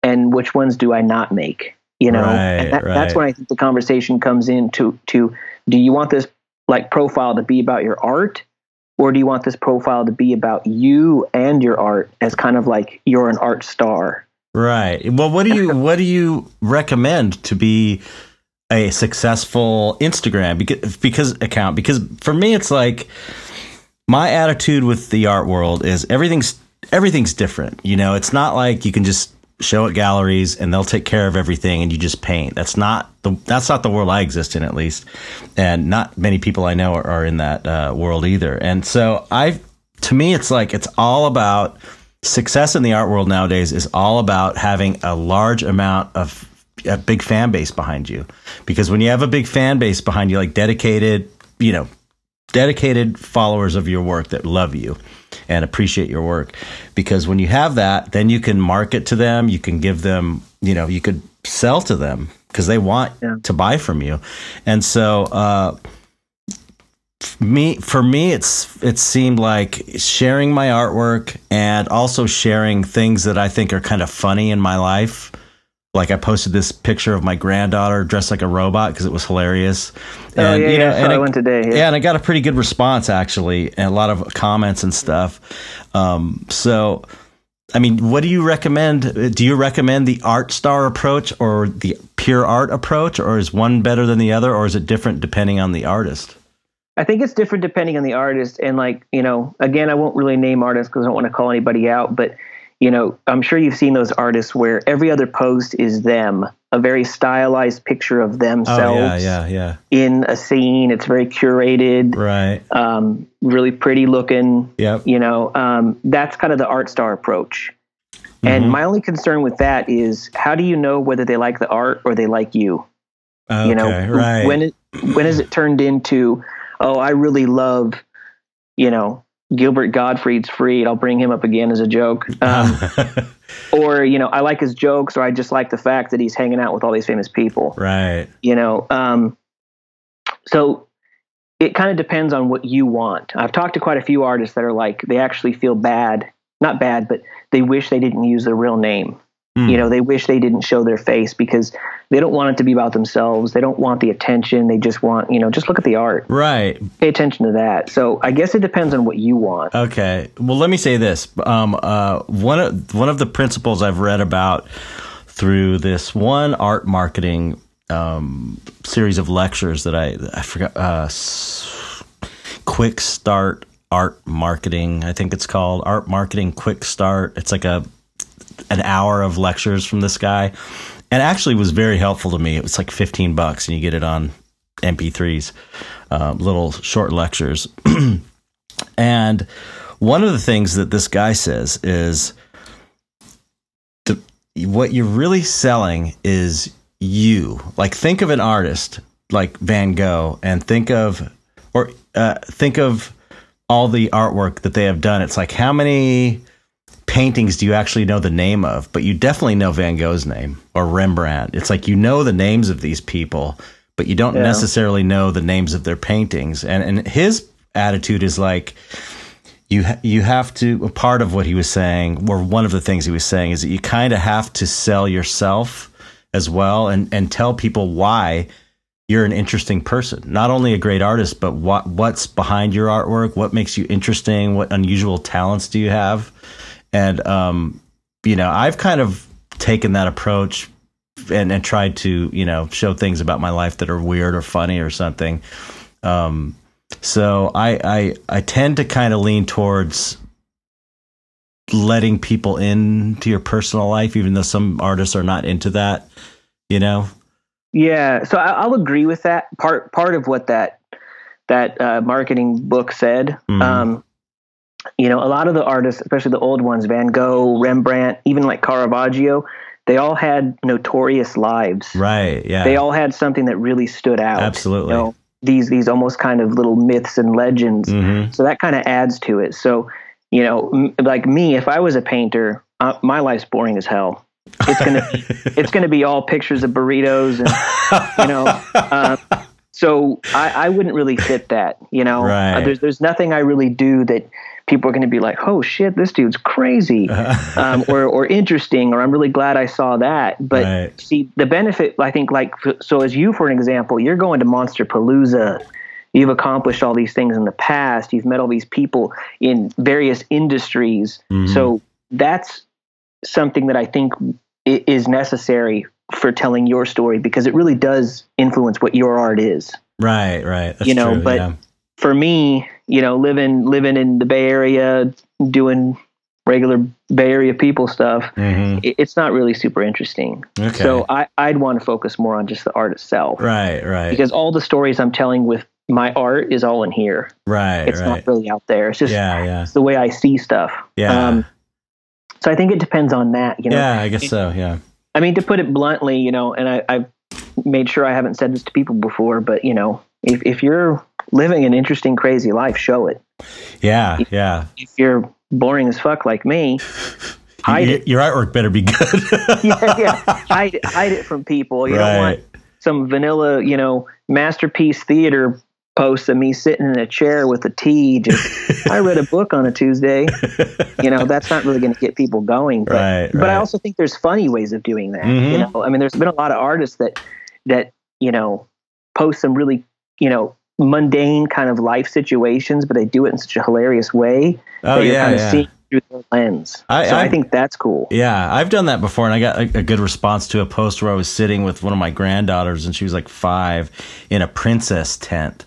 and which ones do I not make? You know, Right, that, that's when I think the conversation comes in to to do you want this like profile to be about your art, or do you want this profile to be about you and your art as kind of like you're an art star? Right. Well, what do you [LAUGHS] what do you recommend to be a successful Instagram because because account? Because for me, it's like my attitude with the art world is everything's everything's different. You know, it's not like you can just show at galleries and they'll take care of everything and you just paint. That's not the that's not the world I exist in at least, and not many people I know are, are in that uh, world either. And so I, to me, it's like it's all about success in the art world nowadays is all about having a large amount of a big fan base behind you because when you have a big fan base behind you like dedicated you know dedicated followers of your work that love you and appreciate your work because when you have that then you can market to them you can give them you know you could sell to them because they want Yeah. to buy from you and so uh me for me it's it seemed like sharing my artwork and also sharing things that I think are kind of funny in my life. Like I posted this picture of my granddaughter dressed like a robot because it was hilarious. oh yeah, you know, yeah. I and that it- one today. Yeah. yeah, and I got a pretty good response actually, and a lot of comments and stuff. Um, so, I mean, what do you recommend? Do you recommend the art star approach or the pure art approach, or is one better than the other, or is it different depending on the artist? I think it's different depending on the artist. And like, you know, again, I won't really name artists because I don't want to call anybody out, but you know, I'm sure you've seen those artists where every other post is them, a very stylized picture of Oh themselves yeah, yeah, yeah. in a scene. It's very curated, Right. um, really pretty looking. Yep. You know, um, that's kind of the art star approach. And Mhm. my only concern with that is how do you know whether they like the art or they like you? Okay. you know right. when it when is it turned into oh i really love you know gilbert gottfried's freed. I'll bring him up again as a joke. Um, [LAUGHS] or you know i like his jokes or i just like the fact that he's hanging out with all these famous people. Right. you know um, so it kind of depends on what you want. I've talked to quite a few artists that are like they actually feel bad not bad but they wish they didn't use their real name Hmm. You know, they wish they didn't show their face because they don't want it to be about themselves. They don't want the attention. They just want, you know, just look at the art. Right. Pay attention to that. So I guess it depends on what you want. Okay. Well, let me say this. Um, uh, one of one of the principles I've read about through this one art marketing um, series of lectures that I I forgot. Uh, quick start art marketing. I think it's called art marketing quick start. It's like a an hour of lectures from this guy, and actually was very helpful to me. It was like fifteen bucks, and you get it on MP3s, um, little short lectures. [CLEARS THROAT] and one of the things that this guy says is the, what you're really selling is you. Like think of an artist like Van Gogh, and think of or uh, think of all the artwork that they have done. It's like how many paintings do you actually know the name of? But you definitely know Van Gogh's name or Rembrandt. It's like you know the names of these people, but you don't Yeah. necessarily know the names of their paintings. And and his attitude is like you you have to a part of what he was saying or one of the things he was saying is that you kind of have to sell yourself as well and and tell people why you're an interesting person not only a great artist but what what's behind your artwork what makes you interesting what unusual talents do you have and um you know i've kind of taken that approach and, and tried to you know show things about my life that are weird or funny or something um so I I I tend to kind of lean towards letting people into your personal life, even though some artists are not into that. You know, Yeah, so I, I'll agree with that. Part part of what that that uh, marketing book said. Mhm. Um, you know, a lot of the artists, especially the old ones, Van Gogh, Rembrandt, even like Caravaggio, they all had notorious lives. right? Yeah, They all had something that really stood out. Absolutely. You know, these these almost kind of little myths and legends. hmm So that kind of adds to it. So, you know, m- like me, if I was a painter, uh, my life's boring as hell. It's gonna [LAUGHS] it's gonna be all pictures of burritos and you know. Uh, so I, I wouldn't really fit that. You know, Right. Uh, there's there's nothing I really do that people are going to be like, oh shit, this dude's crazy, [LAUGHS] um, or or interesting, or I'm really glad I saw that. But Right. see, the benefit, I think, like so as you, for an example, you're going to Monsterpalooza. You've accomplished all these things in the past. You've met all these people in various industries. Mhm. So that's something that I think is necessary for telling your story because it really does influence what your art is. right, right. That's You know, true, but- yeah. For me, you know, living living in the Bay Area, doing regular Bay Area people stuff, Mhm. it, it's not really super interesting. Okay. So I, I'd want to focus more on just the art itself right, right, because all the stories I'm telling with my art is all in here. right, It's right. not really out there. It's just yeah, yeah, it's the way I see stuff. yeah, Um, so I think it depends on that. You know, yeah. I guess so. Yeah. I mean, to put it bluntly, you know, and I, I've made sure I haven't said this to people before, but you know, if if you're living an interesting, crazy life, show it. Yeah, yeah. If you're boring as fuck like me, hide Y- it. Your artwork better be good. [LAUGHS] yeah, yeah, [LAUGHS] hide it, hide it from people. You don't want some vanilla, you know, masterpiece theater post of me sitting in a chair with a tea. Just [LAUGHS] I read a book on a Tuesday. You know, that's not really going to get people going. But, Right, but I also think there's funny ways of doing that. Mhm. You know, I mean, there's been a lot of artists that that you know post some really you know mundane kind of life situations, but they do it in such a hilarious way Oh that you're yeah, kind of yeah. seeing through their lens. I- so I, I- think that's cool. Yeah, I've done that before, and I got a, a good response to a post where I was sitting with one of my granddaughters, and she was like five in a princess tent.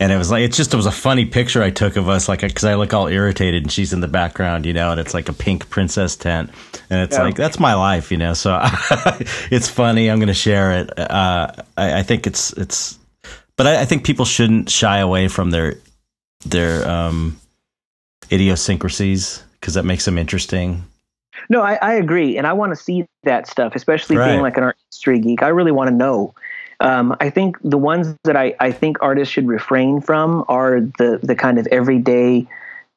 And it was like, it's just, it was a funny picture I took of us, like, because I look all irritated and she's in the background, you know, and it's like a pink princess tent. And it's Yeah. like, that's my life, you know, so [LAUGHS] it's funny. I'm going to share it. Uh, I, I think it's, it's, but I, I think people shouldn't shy away from their, their, um, idiosyncrasies because that makes them interesting. No, I, I agree, and I want to see that stuff, especially Right. being like an art history geek. I really want to know. Um, I think the ones that I, I think artists should refrain from are the the kind of everyday,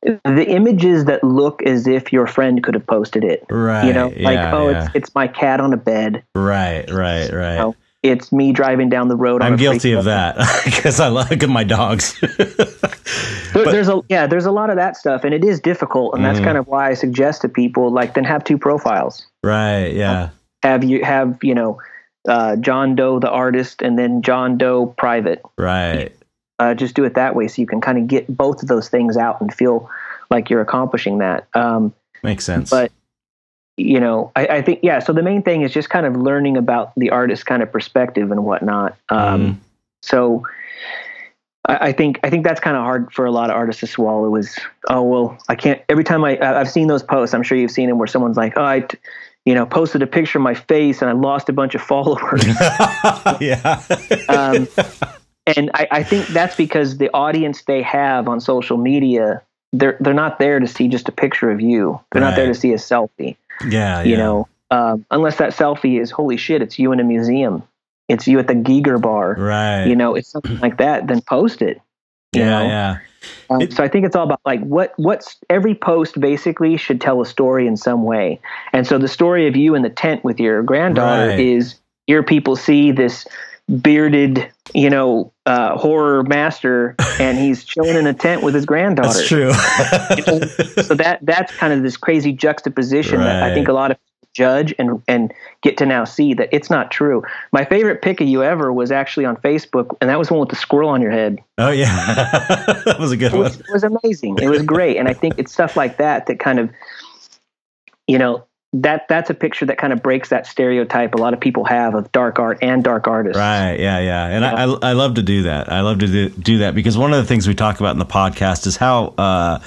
the images that look as if your friend could have posted it. Right. You know, like yeah, oh, yeah. it's it's my cat on a bed. Right, right, right. know, it's me driving down the road. I'm guilty of that [LAUGHS] because I like my dogs. [LAUGHS] there, there's a yeah, there's a lot of that stuff, and it is difficult, and that's mm. kind of why I suggest to people like then have two profiles. Right. Yeah. Have you have you know uh, John Doe the artist, and then John Doe private. Right. Uh, just do it that way, so you can kind of get both of those things out and feel like you're accomplishing that. Um, Makes sense. But you know, I, I, think yeah. So the main thing is just kind of learning about the artist kind of perspective and whatnot. Um, mm. So I, I, think I think that's kind of hard for a lot of artists to swallow. Is oh well, I can't. Every time I I've seen those posts, I'm sure you've seen them where someone's like, oh, I. T- you know, posted a picture of my face and I lost a bunch of [LAUGHS] followers. [LAUGHS] yeah. um, and I, I think that's because the audience they have on social media they're they're not there to see just a picture of you. They're right. not there to see a selfie. Yeah, you yeah. know, um, unless that selfie is holy shit, it's you in a museum, it's you at the Giger bar, right? You know, it's something like that. Then post it. yeah, know? yeah. Um, it, so I think it's all about like what what's every post basically should tell a story in some way. And so the story of you in the tent with your granddaughter right. is your people see this bearded, you know, uh, horror master, and he's chilling in a tent with his granddaughter. That's true. [LAUGHS] so that that's kind of this crazy juxtaposition right. that I think a lot of judge and and get to now see that it's not true. My favorite pic of you ever was actually on Facebook, and that was one with the squirrel on your head. Oh yeah, [LAUGHS] that was a good it was, one. It was amazing. It was great, and I think it's stuff like that that kind of, you know, that that's a picture that kind of breaks that stereotype a lot of people have of dark art and dark artists. Right. Yeah. Yeah. And yeah. I, I love to do that. I love to do, do that because one of the things we talk about in the podcast is how uh,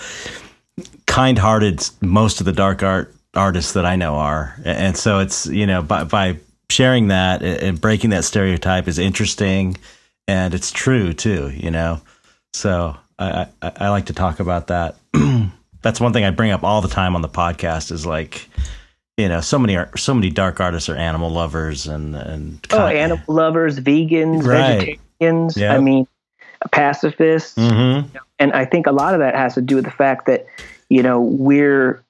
kind-hearted most of the dark art artists that I know are, and so it's you know by by sharing that and breaking that stereotype is interesting, and it's true too. You know, so I I, I like to talk about that. [CLEARS THROAT] That's one thing I bring up all the time on the podcast is like you know, so many so many dark artists are animal lovers and and oh, animal lovers, vegans, right. vegetarians. Yep. I mean, pacifists. Mm-hmm. And I think a lot of that has to do with the fact that you know we're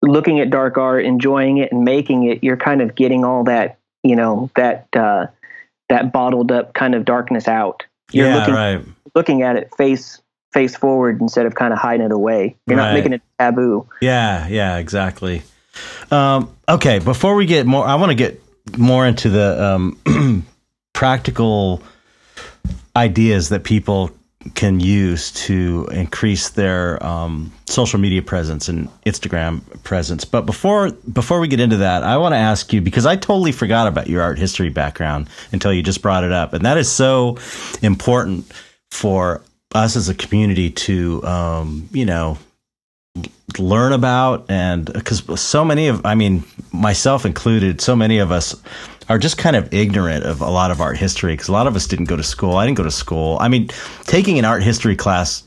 looking at dark art, enjoying it, and making it. You're kind of getting all that you know that uh, that bottled up kind of darkness out. You're yeah, looking, right. looking at it face face forward instead of kind of hiding it away. You're right. not making it taboo. Yeah, yeah, exactly. Um, okay, before we get more, I want to get more into the um, [CLEARS THROAT] practical ideas that people can use to increase their um, social media presence and Instagram presence. But before before we get into that, I want to ask you because I totally forgot about your art history background until you just brought it up, and that is so important for us as a community to um, you know learn about and because so many of i mean myself included so many of us are just kind of ignorant of a lot of art history because a lot of us didn't go to school. I didn't go to school. I mean taking an art history class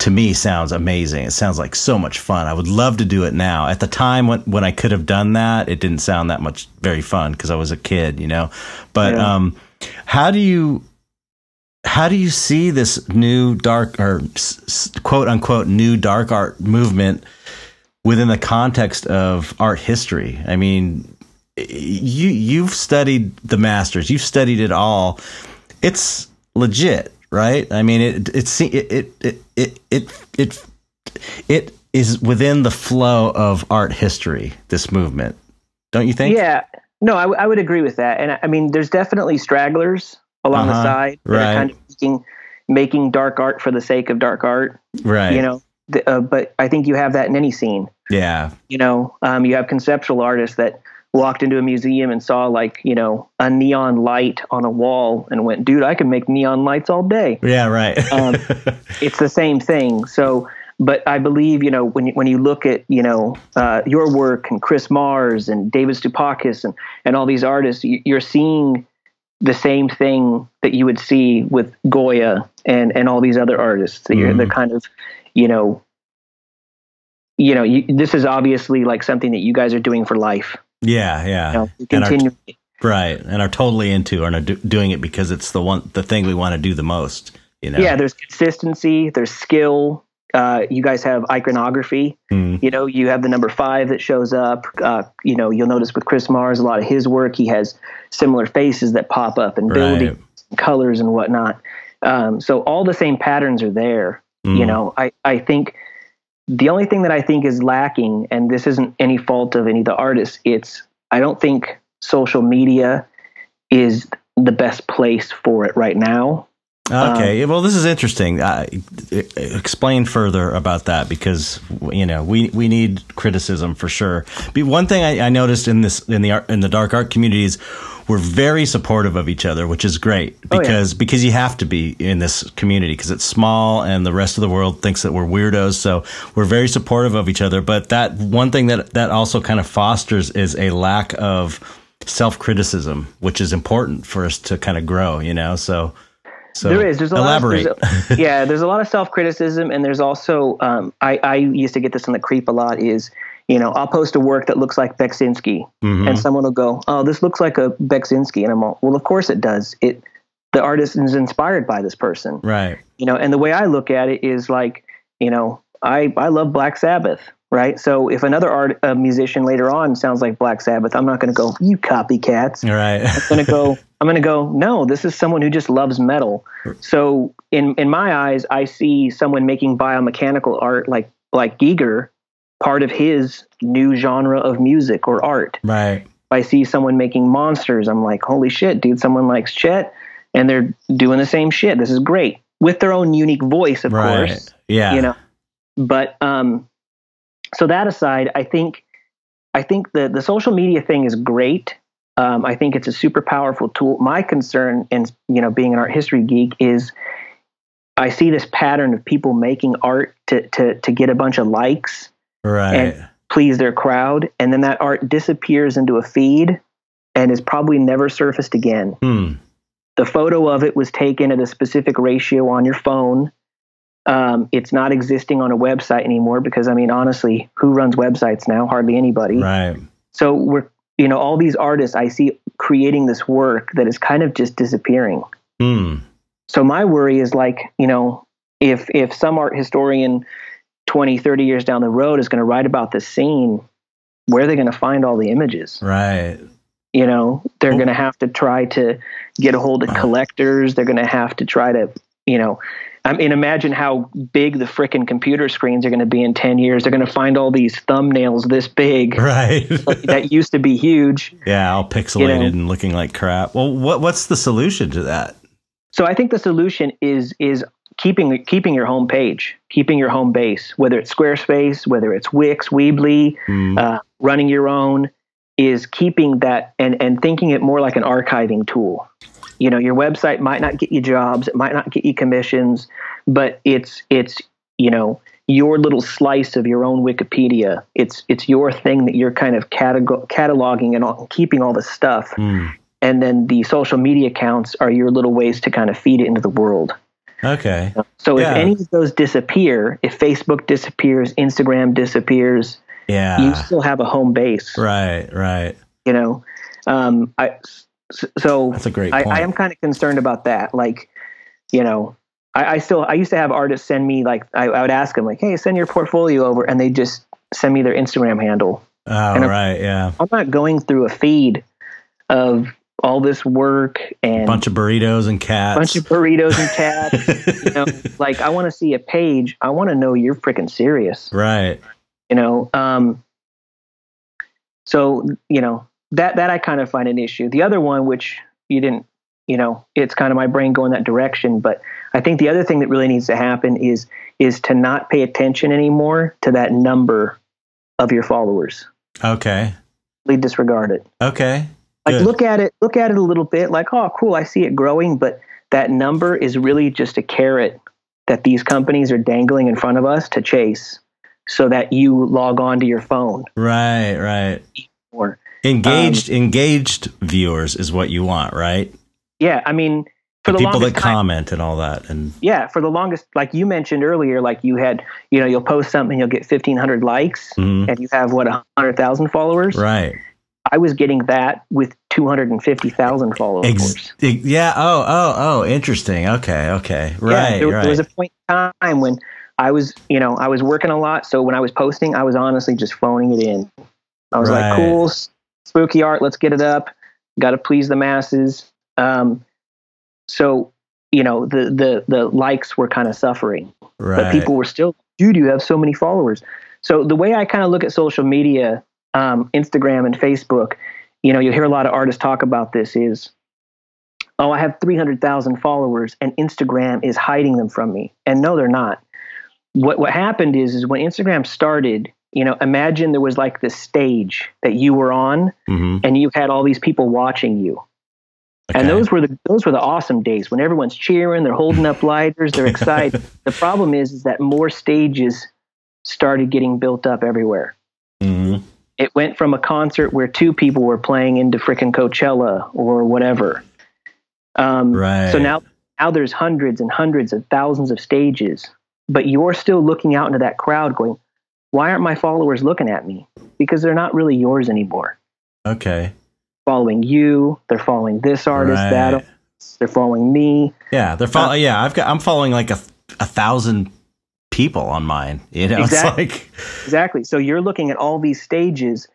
to me sounds amazing. It sounds like so much fun. I would love to do it now. At the time when, when i could have done that it didn't sound that much very fun because i was a kid you know? But yeah. um how do you how do you see this new dark or quote unquote new dark art movement within the context of art history? I mean, you you've studied the masters, you've studied it all. It's legit, right? I mean, it it it it it it it, it is within the flow of art history. This movement, don't you think? Yeah. No, I, w- I would agree with that. And I mean, there's definitely stragglers along uh-huh. the side that right. are kind of making, making dark art for the sake of dark art. Right. You know, the, uh, but I think you have that in any scene. Yeah. You know, um, you have conceptual artists that walked into a museum and saw like you know a neon light on a wall and went, dude, I can make neon lights all day. Yeah. Right. um, [LAUGHS] it's the same thing. So. But I believe, you know, when you, when you look at, you know, uh, your work and Chris Mars and David Stoupakis and, and all these artists, you're seeing the same thing that you would see with Goya and and all these other artists. Mm-hmm. You're the mm-hmm. kind of, you know, you know, you, this is obviously like something that you guys are doing for life. Yeah, yeah. You know, continue. And are, right, and are totally into and are do, doing it because it's the one the thing we want to do the most. You know. Yeah, there's consistency, there's skill, uh, you guys have iconography. Mm. You know, you have the number five that shows up. Uh, you know, you'll notice with Chris Mars, a lot of his work, he has similar faces that pop up and buildings, Right. colors, and whatnot. Um, so all the same patterns are there. Mm. You know, I, I think the only thing that I think is lacking, and this isn't any fault of any of the artists, it's I don't think social media is the best place for it right now. Okay. well, this is interesting. Uh, explain further about that because you know we we need criticism for sure. But one thing I, I noticed in this in the art, in the dark art communities, we're very supportive of each other, which is great Oh, yeah. because because you have to be in this community because it's small and the rest of the world thinks that we're weirdos. So we're very supportive of each other. But that one thing that that also kind of fosters is a lack of self criticism, which is important for us to kind of grow. You know, so. So there is. There's a elaborate. lot. Of, there's a- [LAUGHS] yeah, there's a lot of self criticism, and there's also um, I I used to get this on the creep a lot. Is you know I'll post a work that looks like Beksinski, Mhm. and someone will go, "Oh, this looks like a Beksinski," and I'm all, "Well, of course it does. It the artist is inspired by this person, Right. you know." And the way I look at it is like, you know, I I love Black Sabbath, right? So if another art a musician later on sounds like Black Sabbath, I'm not going to go, "You copycats." Right. I'm gonna go. [LAUGHS] I'm gonna go. No, this is someone who just loves metal. So in in my eyes, I see someone making biomechanical art like like Giger, part of his new genre of music or art. right. If I see someone making monsters, I'm like, holy shit, dude! Someone likes Chet, and they're doing the same shit. This is great with their own unique voice, of Right. course Yeah. you know but um so that aside i think i think the the social media thing is great um, I think it's a super powerful tool. My concern, and you know, being an art history geek, is I see this pattern of people making art to to to get a bunch of likes, right. and- please their crowd, and then that art disappears into a feed and is probably never surfaced again hmm. the photo of it was taken at a specific ratio on your phone. Um, it's not existing on a website anymore because I mean, honestly, who runs websites now? Hardly anybody. Right. So we're, you know, all these artists I see creating this work that is kind of just disappearing. Hmm. So my worry is like, you know, if if some art historian 20, 30 years down the road is going to write about this scene, where are they going to find all the images? Right. you know they're going to have to try to get a hold of collectors they're going to have to try to you know i mean imagine how big the frickin' computer screens are going to be in 10 years they're going to find all these thumbnails this big [LAUGHS] Right. that used to be huge yeah. All pixelated You know. and looking like crap. Well, what what's the solution to that? so i think the solution is is keeping keeping your home page keeping your home base whether it's squarespace whether it's wix weebly Hmm. uh, running your own is keeping that and and thinking it more like an archiving tool you know your website might not get you jobs it might not get you commissions but it's it's you know your little slice of your own wikipedia it's it's your thing that you're kind of catalog- cataloging and all, keeping all the stuff Hmm. and then the social media accounts are your little ways to kind of feed it into the world Okay. so Yeah. if any of those disappear if facebook disappears instagram disappears Yeah. you still have a home base right. Right. you know um i so That's a great I. I am kind of concerned about that like you know I, I still i used to have artists send me like I, I would ask them like hey send your portfolio over and they just send me their instagram handle oh, and right. Yeah. i'm not going through a feed of all this work and a Bunch of burritos and cats. bunch of burritos and cats [LAUGHS] you know like i want to see a page i want to know you're freaking serious right. you know um so you know that that i kind of find an issue the other one which you didn't you know it's kind of my brain going that direction but i think the other thing that really needs to happen is is to not pay attention anymore to that number of your followers Okay. Really disregard it Okay. like Good. look at it look at it a little bit like oh cool i see it growing but that number is really just a carrot that these companies are dangling in front of us to chase so that you log on to your phone Right. Right. or Engaged. engaged viewers is what you want, right? Yeah, I mean, for the, people that time, comment and all that, and yeah, for the longest, like you mentioned earlier, like you had, you know, you'll post something, you'll get fifteen hundred likes, Mhm. and you have what hundred thousand followers. right. I was getting that with two hundred and fifty thousand followers. Ex- yeah. Oh. Oh. Oh. Interesting. Okay. Okay. Yeah, Right. there, right. there was a point in time when I was, you know, I was working a lot. So when I was posting, I was honestly just phoning it in. I was Right. like, cool, spooky art, let's get it up. Got to please the masses. Um, so, you know, the, the, the likes were kind of suffering, Right. but people were still, dude, you have so many followers. So the way I kind of look at social media, um, Instagram and Facebook, you know, you hear a lot of artists talk about this is, oh, I have 300,000 followers and Instagram is hiding them from me. And no, they're not. What, what happened is, is when Instagram started, you know, imagine there was like this stage that you were on Mhm. and you had all these people watching you. And those were the those were the awesome days when everyone's cheering, they're holding up lighters, they're excited. [LAUGHS] the problem is, is that more stages started getting built up everywhere. Mhm. It went from a concert where two people were playing into frickin' Coachella or whatever. Um, Right. So now, now there's hundreds and hundreds of thousands of stages, but you're still looking out into that crowd, going, "Why aren't my followers looking at me? Because they're not really yours anymore. Okay. Following you, they're following this artist, that, artist, they're following me. Yeah, they're follow- uh, yeah, I've got I'm following like a a thousand people on mine. [LAUGHS] You know, Exactly. it's like Exactly. So you're looking at all these stages,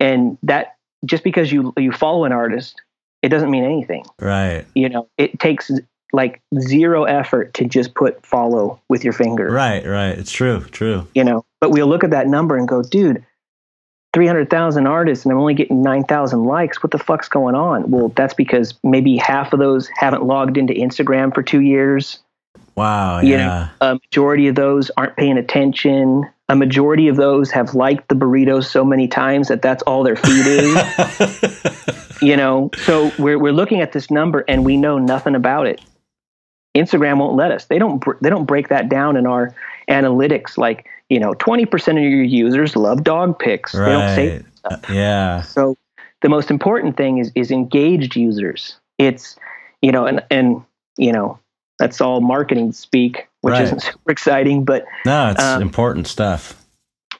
and that just because you you follow an artist, it doesn't mean anything. right, You know, it takes like zero effort to just put follow with your finger. right, right. It's true, true. You know, but we'll look at that number and go, dude, three hundred thousand artists, and I'm only getting nine thousand likes. What the fuck's going on? Well, that's because maybe half of those haven't logged into Instagram for two years. Wow. You know, Yeah. A majority of those aren't paying attention. A majority of those have liked the burritos so many times that that's all their feed is. [LAUGHS] you know, so we're we're looking at this number and we know nothing about it. Instagram won't let us. They don't they don't break that down in our analytics. Like you know, twenty percent of your users love dog pics. They don't say right. yeah. so the most important thing is is engaged users. It's you know, and and you know, that's all marketing speak, which Right. isn't [LAUGHS] super exciting, but No, it's Um, important stuff.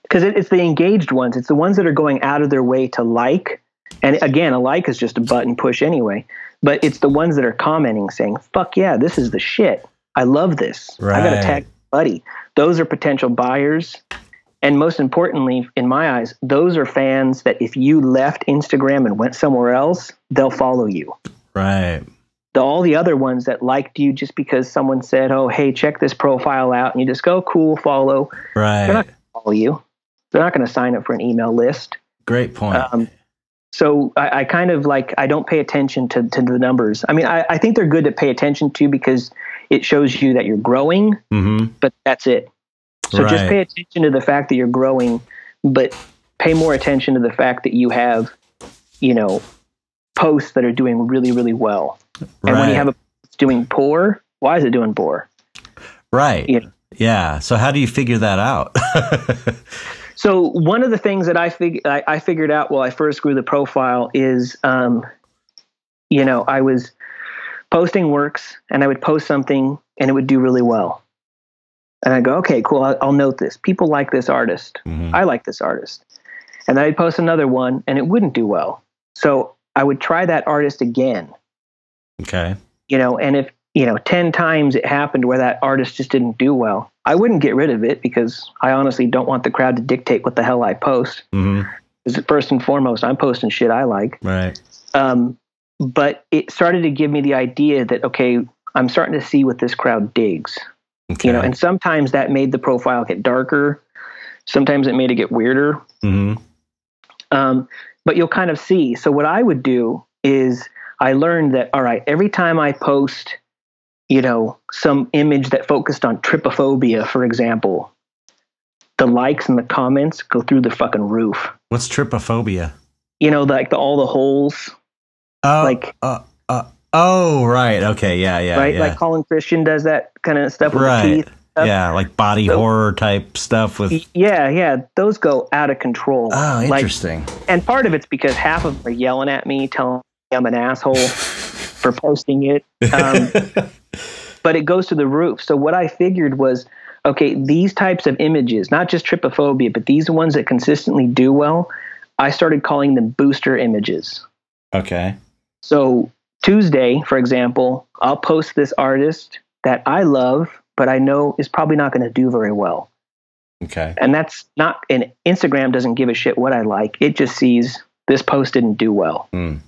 because it, it's the engaged ones. It's the ones that are going out of their way to like. And again, a like is just a button push anyway. But it's the ones that are commenting saying, "Fuck yeah, this is the shit. I love this. I got to Right. tag buddy." Those are potential buyers. And most importantly, in my eyes, those are fans that if you left Instagram and went somewhere else, they'll follow you. Right. The, all the other ones that liked you just because someone said, "Oh, hey, check this profile out," and you just go, "Cool, follow." Right. They're not- going to Follow you. They're not going to sign up for an email list. Great point. Um, so I, I kind of like I don't pay attention to, to the numbers. I mean, I, I think they're good to pay attention to because it shows you that you're growing, mm-hmm. but that's it. So just pay attention to the fact that you're growing, but pay more attention to the fact that you have, you know, posts that are doing really, really well. And when you have a doing poor, why is it doing poor? Right. you know. Yeah. So how do you figure that out? [LAUGHS] So one of the things that I fig- I, I figured out while I first grew the profile is, um, you know, I was posting works and I would post something and it would do really well, and I go, okay, cool, I'll, I'll note this. People like this artist. Mhm. I like this artist, and then I'd post another one and it wouldn't do well. So I would try that artist again, Okay. you know, and if you know, 10 times it happened where that artist just didn't do well. I wouldn't get rid of it because I honestly don't want the crowd to dictate what the hell I post. hmm Because first and foremost, I'm posting shit I like. Right. Um, but it started to give me the idea that, okay, I'm starting to see what this crowd digs. Okay. You know, and sometimes that made the profile get darker. Sometimes it made it get weirder. hmm Um, but you'll kind of see. So what I would do is I learned that all right, every time I post, you know, some image that focused on trypophobia, for example, the likes and the comments go through the fucking roof. What's trypophobia? You know, like the, all the holes, Oh, like uh, uh, oh, right. Okay. Yeah. Yeah. right, Yeah. like Colin Christian does that kind of stuff with right. teeth. Yeah. Like body So- horror type stuff with. Yeah, yeah, those go out of control. Oh, Like, interesting. and part of it's because half of them are yelling at me, telling me I'm an asshole [LAUGHS] for posting it. Um, [LAUGHS] but it goes to the roof. So what I figured was, okay, these types of images, not just trypophobia, but these ones that consistently do well, I started calling them booster images. okay. So Tuesday, for example, I'll post this artist that I love, but I know is probably not going to do very well. Okay. And that's not, and Instagram doesn't give a shit what I like. It just sees this post didn't do well. Mm.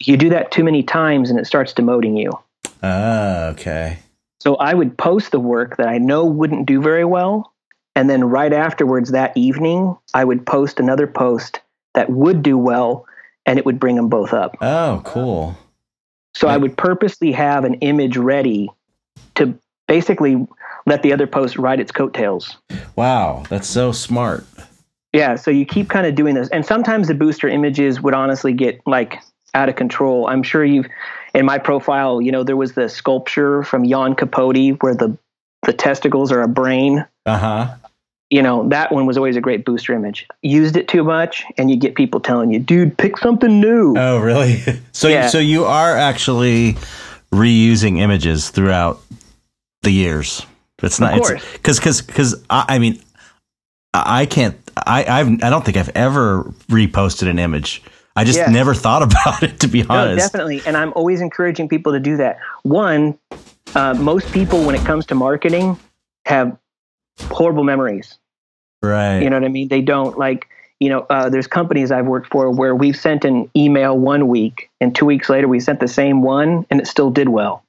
You do that too many times and it starts demoting you. Ah, okay. So I would post the work that I know wouldn't do very well. And then right afterwards that evening, I would post another post that would do well and it would bring them both up. Oh, cool. So I would purposely have an image ready to basically let the other post ride its coattails. Wow, that's so smart. Yeah, so you keep kind of doing this. And sometimes the booster images would honestly get like out of control. I'm sure you've in my profile, you know, there was the sculpture from Jan Capote where the the testicles are a brain. Uh-huh. You know, that one was always a great booster image. Used it too much and you get people telling you, "Dude, pick something new." Oh, really? [LAUGHS] So Yeah. so you are actually reusing images throughout the years. It's not Of it's course. cuz cuz cuz I, I mean I I can't I I've I don't think I've ever reposted an image. I just Yeah. never thought about [LAUGHS] it to be No, honest. definitely. And I'm always encouraging people to do that. One, uh, most people, when it comes to marketing, have horrible memories. Right. You know what I mean? They don't like, you know, uh, there's companies I've worked for where we've sent an email one week and two weeks later we sent the same one and it still did well.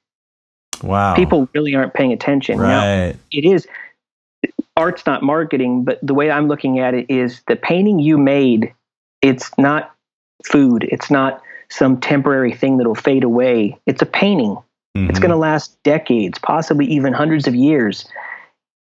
wow. People really aren't paying attention. Now, Right. it is art's not marketing, but the way I'm looking at it is the painting you made, it's not food. It's not some temporary thing that'll fade away. It's a painting. It's Mhm. going to last decades, possibly even hundreds of years.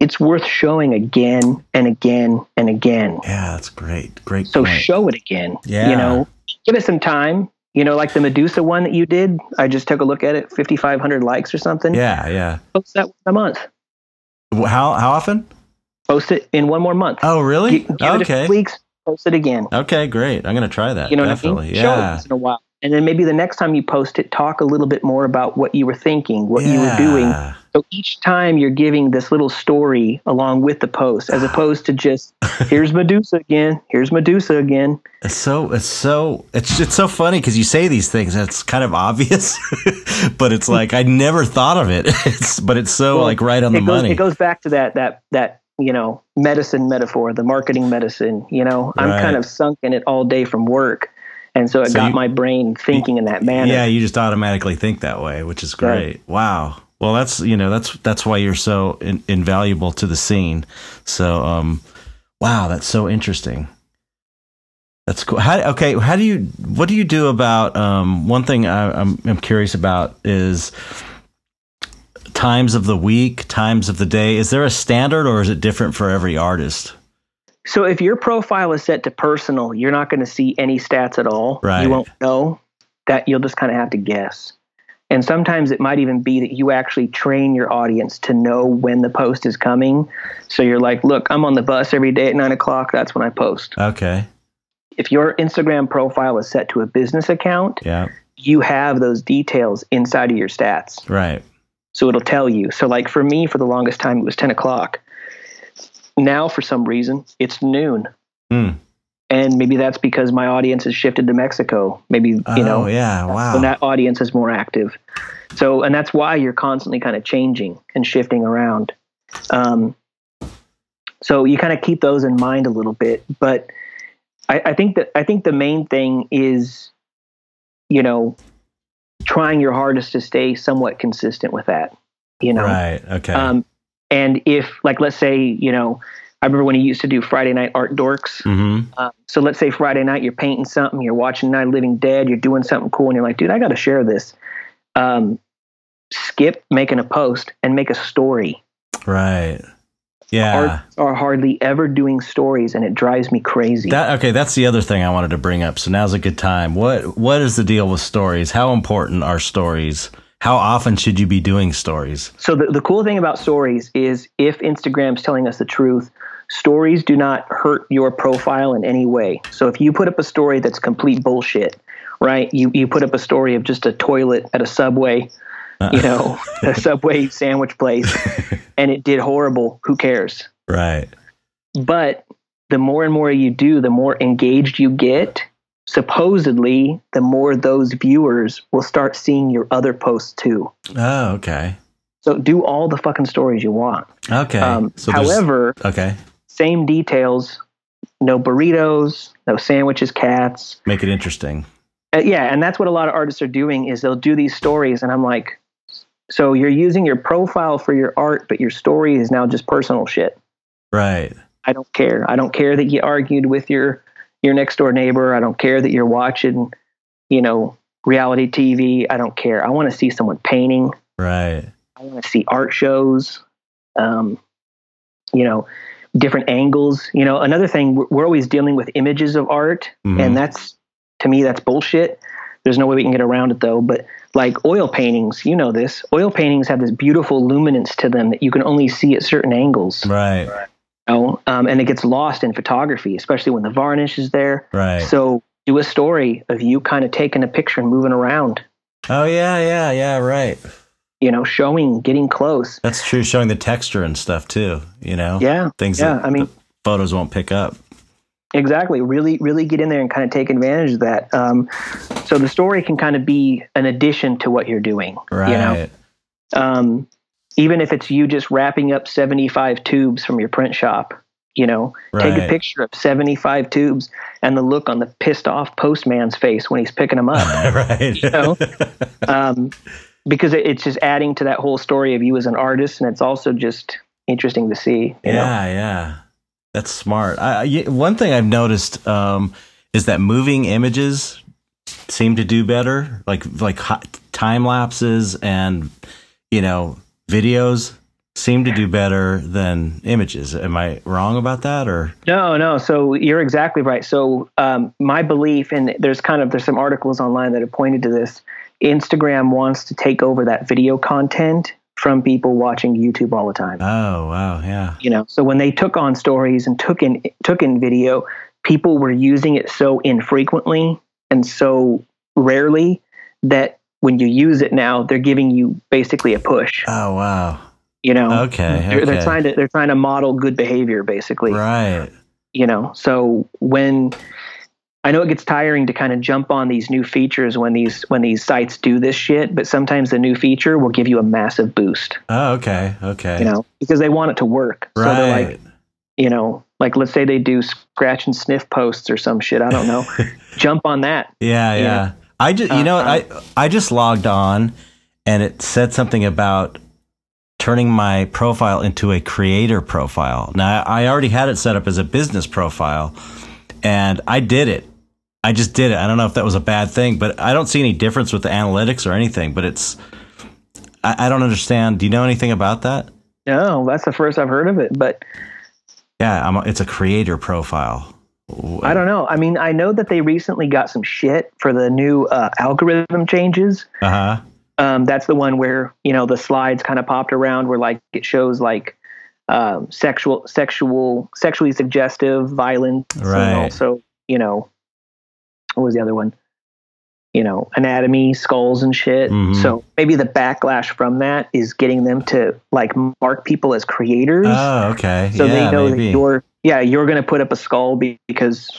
It's worth showing again and again and again. Yeah, that's great. Great So point. show it again. Yeah. You know, give it some time. You know, like the Medusa one that you did. I just took a look at it, 5,500 likes or something. yeah, yeah. Post that a month. How how often? Post it in one more month. Oh, really? Gi- give it a okay. few weeks. Post it again. Okay, great. I'm going to try that. You know Definitely. what I mean? Show it Yeah. once in a while. And then maybe the next time you post it, talk a little bit more about what you were thinking, what you were doing. So each time you're giving this little story along with the post, as opposed to just [LAUGHS] here's Medusa again, here's Medusa again. It's so it's so it's it's so funny because you say these things and it's kind of obvious, [LAUGHS] but it's like I never thought of it. [LAUGHS] It's but it's so Well, like right on the goes, money. It goes back to that that that you know medicine metaphor, the marketing medicine. You know, I'm kind of sunk in it all day from work, and so it So got you- my brain thinking in that manner. yeah, you just automatically think that way, which is great. Right. Wow. Well, that's you know that's that's why you're so in, invaluable to the scene. So, um, wow, that's so interesting. That's cool. How, okay, how do you? What do you do about? Um, one thing I, I'm I'm curious about is times of the week, times of the day. Is there a standard, or is it different for every artist? So if your profile is set to personal, you're not going to see any stats at all. Right. You won't know that. You'll just kind of have to guess. And sometimes it might even be that you actually train your audience to know when the post is coming. So you're like, look, I'm on the bus every day at nine o'clock. That's when I post. Okay. If your Instagram profile is set to a business account, Yeah. you have those details inside of your stats. Right. So it'll tell you. So, like for me, for the longest time, it was 10 o'clock. Now, for some reason, it's noon. Hmm. And maybe that's because my audience has shifted to Mexico. Maybe, you oh know, yeah. Wow. when that audience is more active. So, and that's why you're constantly kind of changing and shifting around. Um, so you kind of keep those in mind a little bit. But I, I think that I think the main thing is, you know, trying your hardest to stay somewhat consistent with that. You know, Right. Okay. um, and if, like, let's say, you know, I remember when he used to do Friday Night Art Dorks. mm-hmm. Um, so let's say Friday night you're painting something, you're watching Night Living Dead, you're doing something cool, and you're like, dude, I got to share this. Um, skip making a post and make a story. Right. Yeah. Artists are hardly ever doing stories, and it drives me crazy. That okay, that's the other thing I wanted to bring up. So now's a good time. What what is the deal with stories? How important are stories? How often should you be doing stories? so the, the cool thing about stories is if Instagram's telling us the truth, stories do not hurt your profile in any way. So if you put up a story that's complete bullshit, right? You you put up a story of just a toilet at a subway, you know, a subway sandwich place, [LAUGHS] and it did horrible. Who cares? Right. But the more and more you do, the more engaged you get. Supposedly, the more those viewers will start seeing your other posts too. Oh, okay. So do all the fucking stories you want. Okay. Um, so however, okay, same details. No burritos, no sandwiches, cats. make it interesting. Uh, yeah, and that's what a lot of artists are doing is they'll do these stories, and I'm like, so you're using your profile for your art, but your story is now just personal shit. Right. I don't care. I don't care that you argued with your your next door neighbor. I don't care that you're watching, you know, reality TV. I don't care. I want to see someone painting. Right. I want to see art shows. Um, you know, different angles. You know, another thing we're, always dealing with images of art, Mhm. and that's to me that's bullshit. There's no way we can get around it though. But like oil paintings, you know this. Oil paintings have this beautiful luminance to them that you can only see at certain angles. Right. You know? um, and it gets lost in photography, especially when the varnish is there. Right. So do a story of you kind of taking a picture and moving around. oh yeah, yeah, yeah. Right. You know, showing, getting close. That's true. Showing the texture and stuff too. You know. Yeah, Things yeah. that I mean, photos won't pick up. Exactly. Really, really get in there and kind of take advantage of that. Um, so the story can kind of be an addition to what you're doing. Right. You know, um, even if it's you just wrapping up 75 tubes from your print shop. You know, take a picture of 75 tubes and the look on the pissed off postman's face when he's picking them up. [LAUGHS] right. know? [LAUGHS] um, because it, it's just adding to that whole story of you as an artist, and it's also just interesting to see. You know? Yeah, yeah. That's smart. I, one thing I've noticed um, is that moving images seem to do better, like like time lapses and you know videos seem to do better than images. Am I wrong about that, or No, no. So you're exactly right. So um, my belief, and there's kind of there's some articles online that have pointed to this. Instagram wants to take over that video content from people watching YouTube all the time. oh wow, yeah, you know so when they took on stories and took in took in video people were using it so infrequently and so rarely that when you use it now they're giving you basically a push. Oh wow, you know okay, they're, they're trying to they're trying to model good behavior basically. Right, you know so when I know it gets tiring to kind of jump on these new features when these when these sites do this shit, but sometimes the new feature will give you a massive boost, oh okay, okay, you know, because they want it to work. So right, they're like, you know, like let's say they do scratch and sniff posts or some shit. I don't know. [LAUGHS] Jump on that. Yeah, Yeah. yeah. I just, you uh, know, what, I I just logged on, and it said something about turning my profile into a creator profile. Now I already had it set up as a business profile, and I did it. I just did it. I don't know if that was a bad thing, but I don't see any difference with the analytics or anything. But it's, I, I don't understand. Do you know anything about that? No, that's the first I've heard of it. But Yeah, I'm, a- it's a creator profile. I don't know. I mean, I know that they recently got some shit for the new uh, algorithm changes. Uh huh. Um, that's the one where you know the slides kind of popped around, where like it shows like um, sexual, sexual, sexually suggestive, violence, Right. and also you know what was the other one? You know, anatomy, skulls, and shit. Mhm. So maybe the backlash from that is getting them to like mark people as creators, Oh, okay. so yeah, they know maybe. that you're yeah you're going to put up a skull because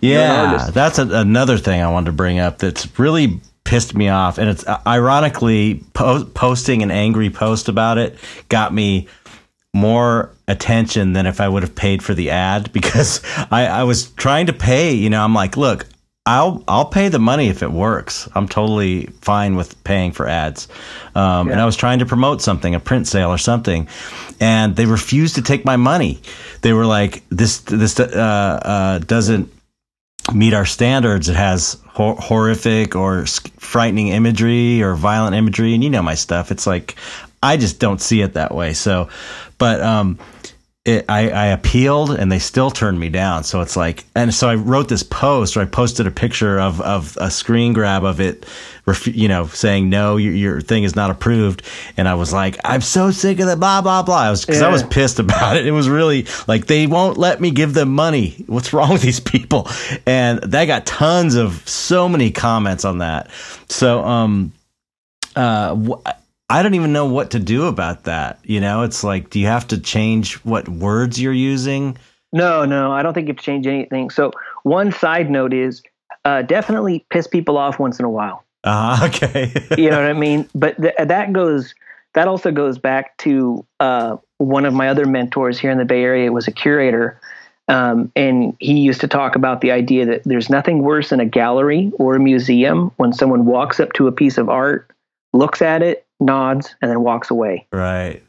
Yeah, that's a, another thing I wanted to bring up that's really pissed me off. And it's uh, ironically po- posting an angry post about it got me more attention than if I would have paid for the ad [LAUGHS] because I, I was trying to pay. You know, I'm like, look, I'll I'll pay the money if it works. I'm totally fine with paying for ads. Um, And I was trying to promote something, a print sale or something, and they refused to take my money. They were like, this this uh, uh, doesn't meet our standards. It has hor- horrific or frightening imagery or violent imagery, and you know my stuff. It's like I just don't see it that way. So, but um, it, I, I appealed, and they still turned me down. So it's like, and so I wrote this post, or I posted a picture of of a screen grab of it, you know, saying no, your, your thing is not approved. And I was like, I'm so sick of that, blah blah blah. I was because I was pissed about it. It was really like they won't let me give them money. What's wrong with these people? And that got tons of so many comments on that. So um uh wh- I don't even know what to do about that. You know, it's like do you have to change what words you're using? No, no, I don't think you have to change anything. So one side note is uh, definitely piss people off once in a while. Uh, [LAUGHS] okay. You know what I mean? But th- that goes that also goes back to uh, one of my other mentors here in the Bay Area was a curator. Um, and he used to talk about the idea that there's nothing worse in a gallery or a museum when someone walks up to a piece of art, looks at it, nods, and then walks away. Right.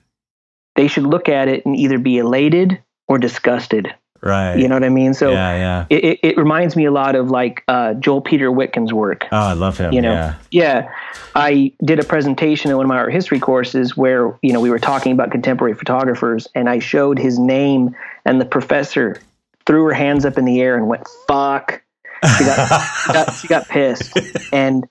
They should look at it and either be elated or disgusted. Right. You know what I mean? So yeah, yeah. it, it, it reminds me a lot of like uh, Joel Peter Witkin's work. Oh, I love him. You know, yeah. Yeah, I did a presentation in one of my art history courses where you know we were talking about contemporary photographers, and I showed his name, and the professor threw her hands up in the air and went "fuck." She got, she got, she got pissed, [LAUGHS] and um,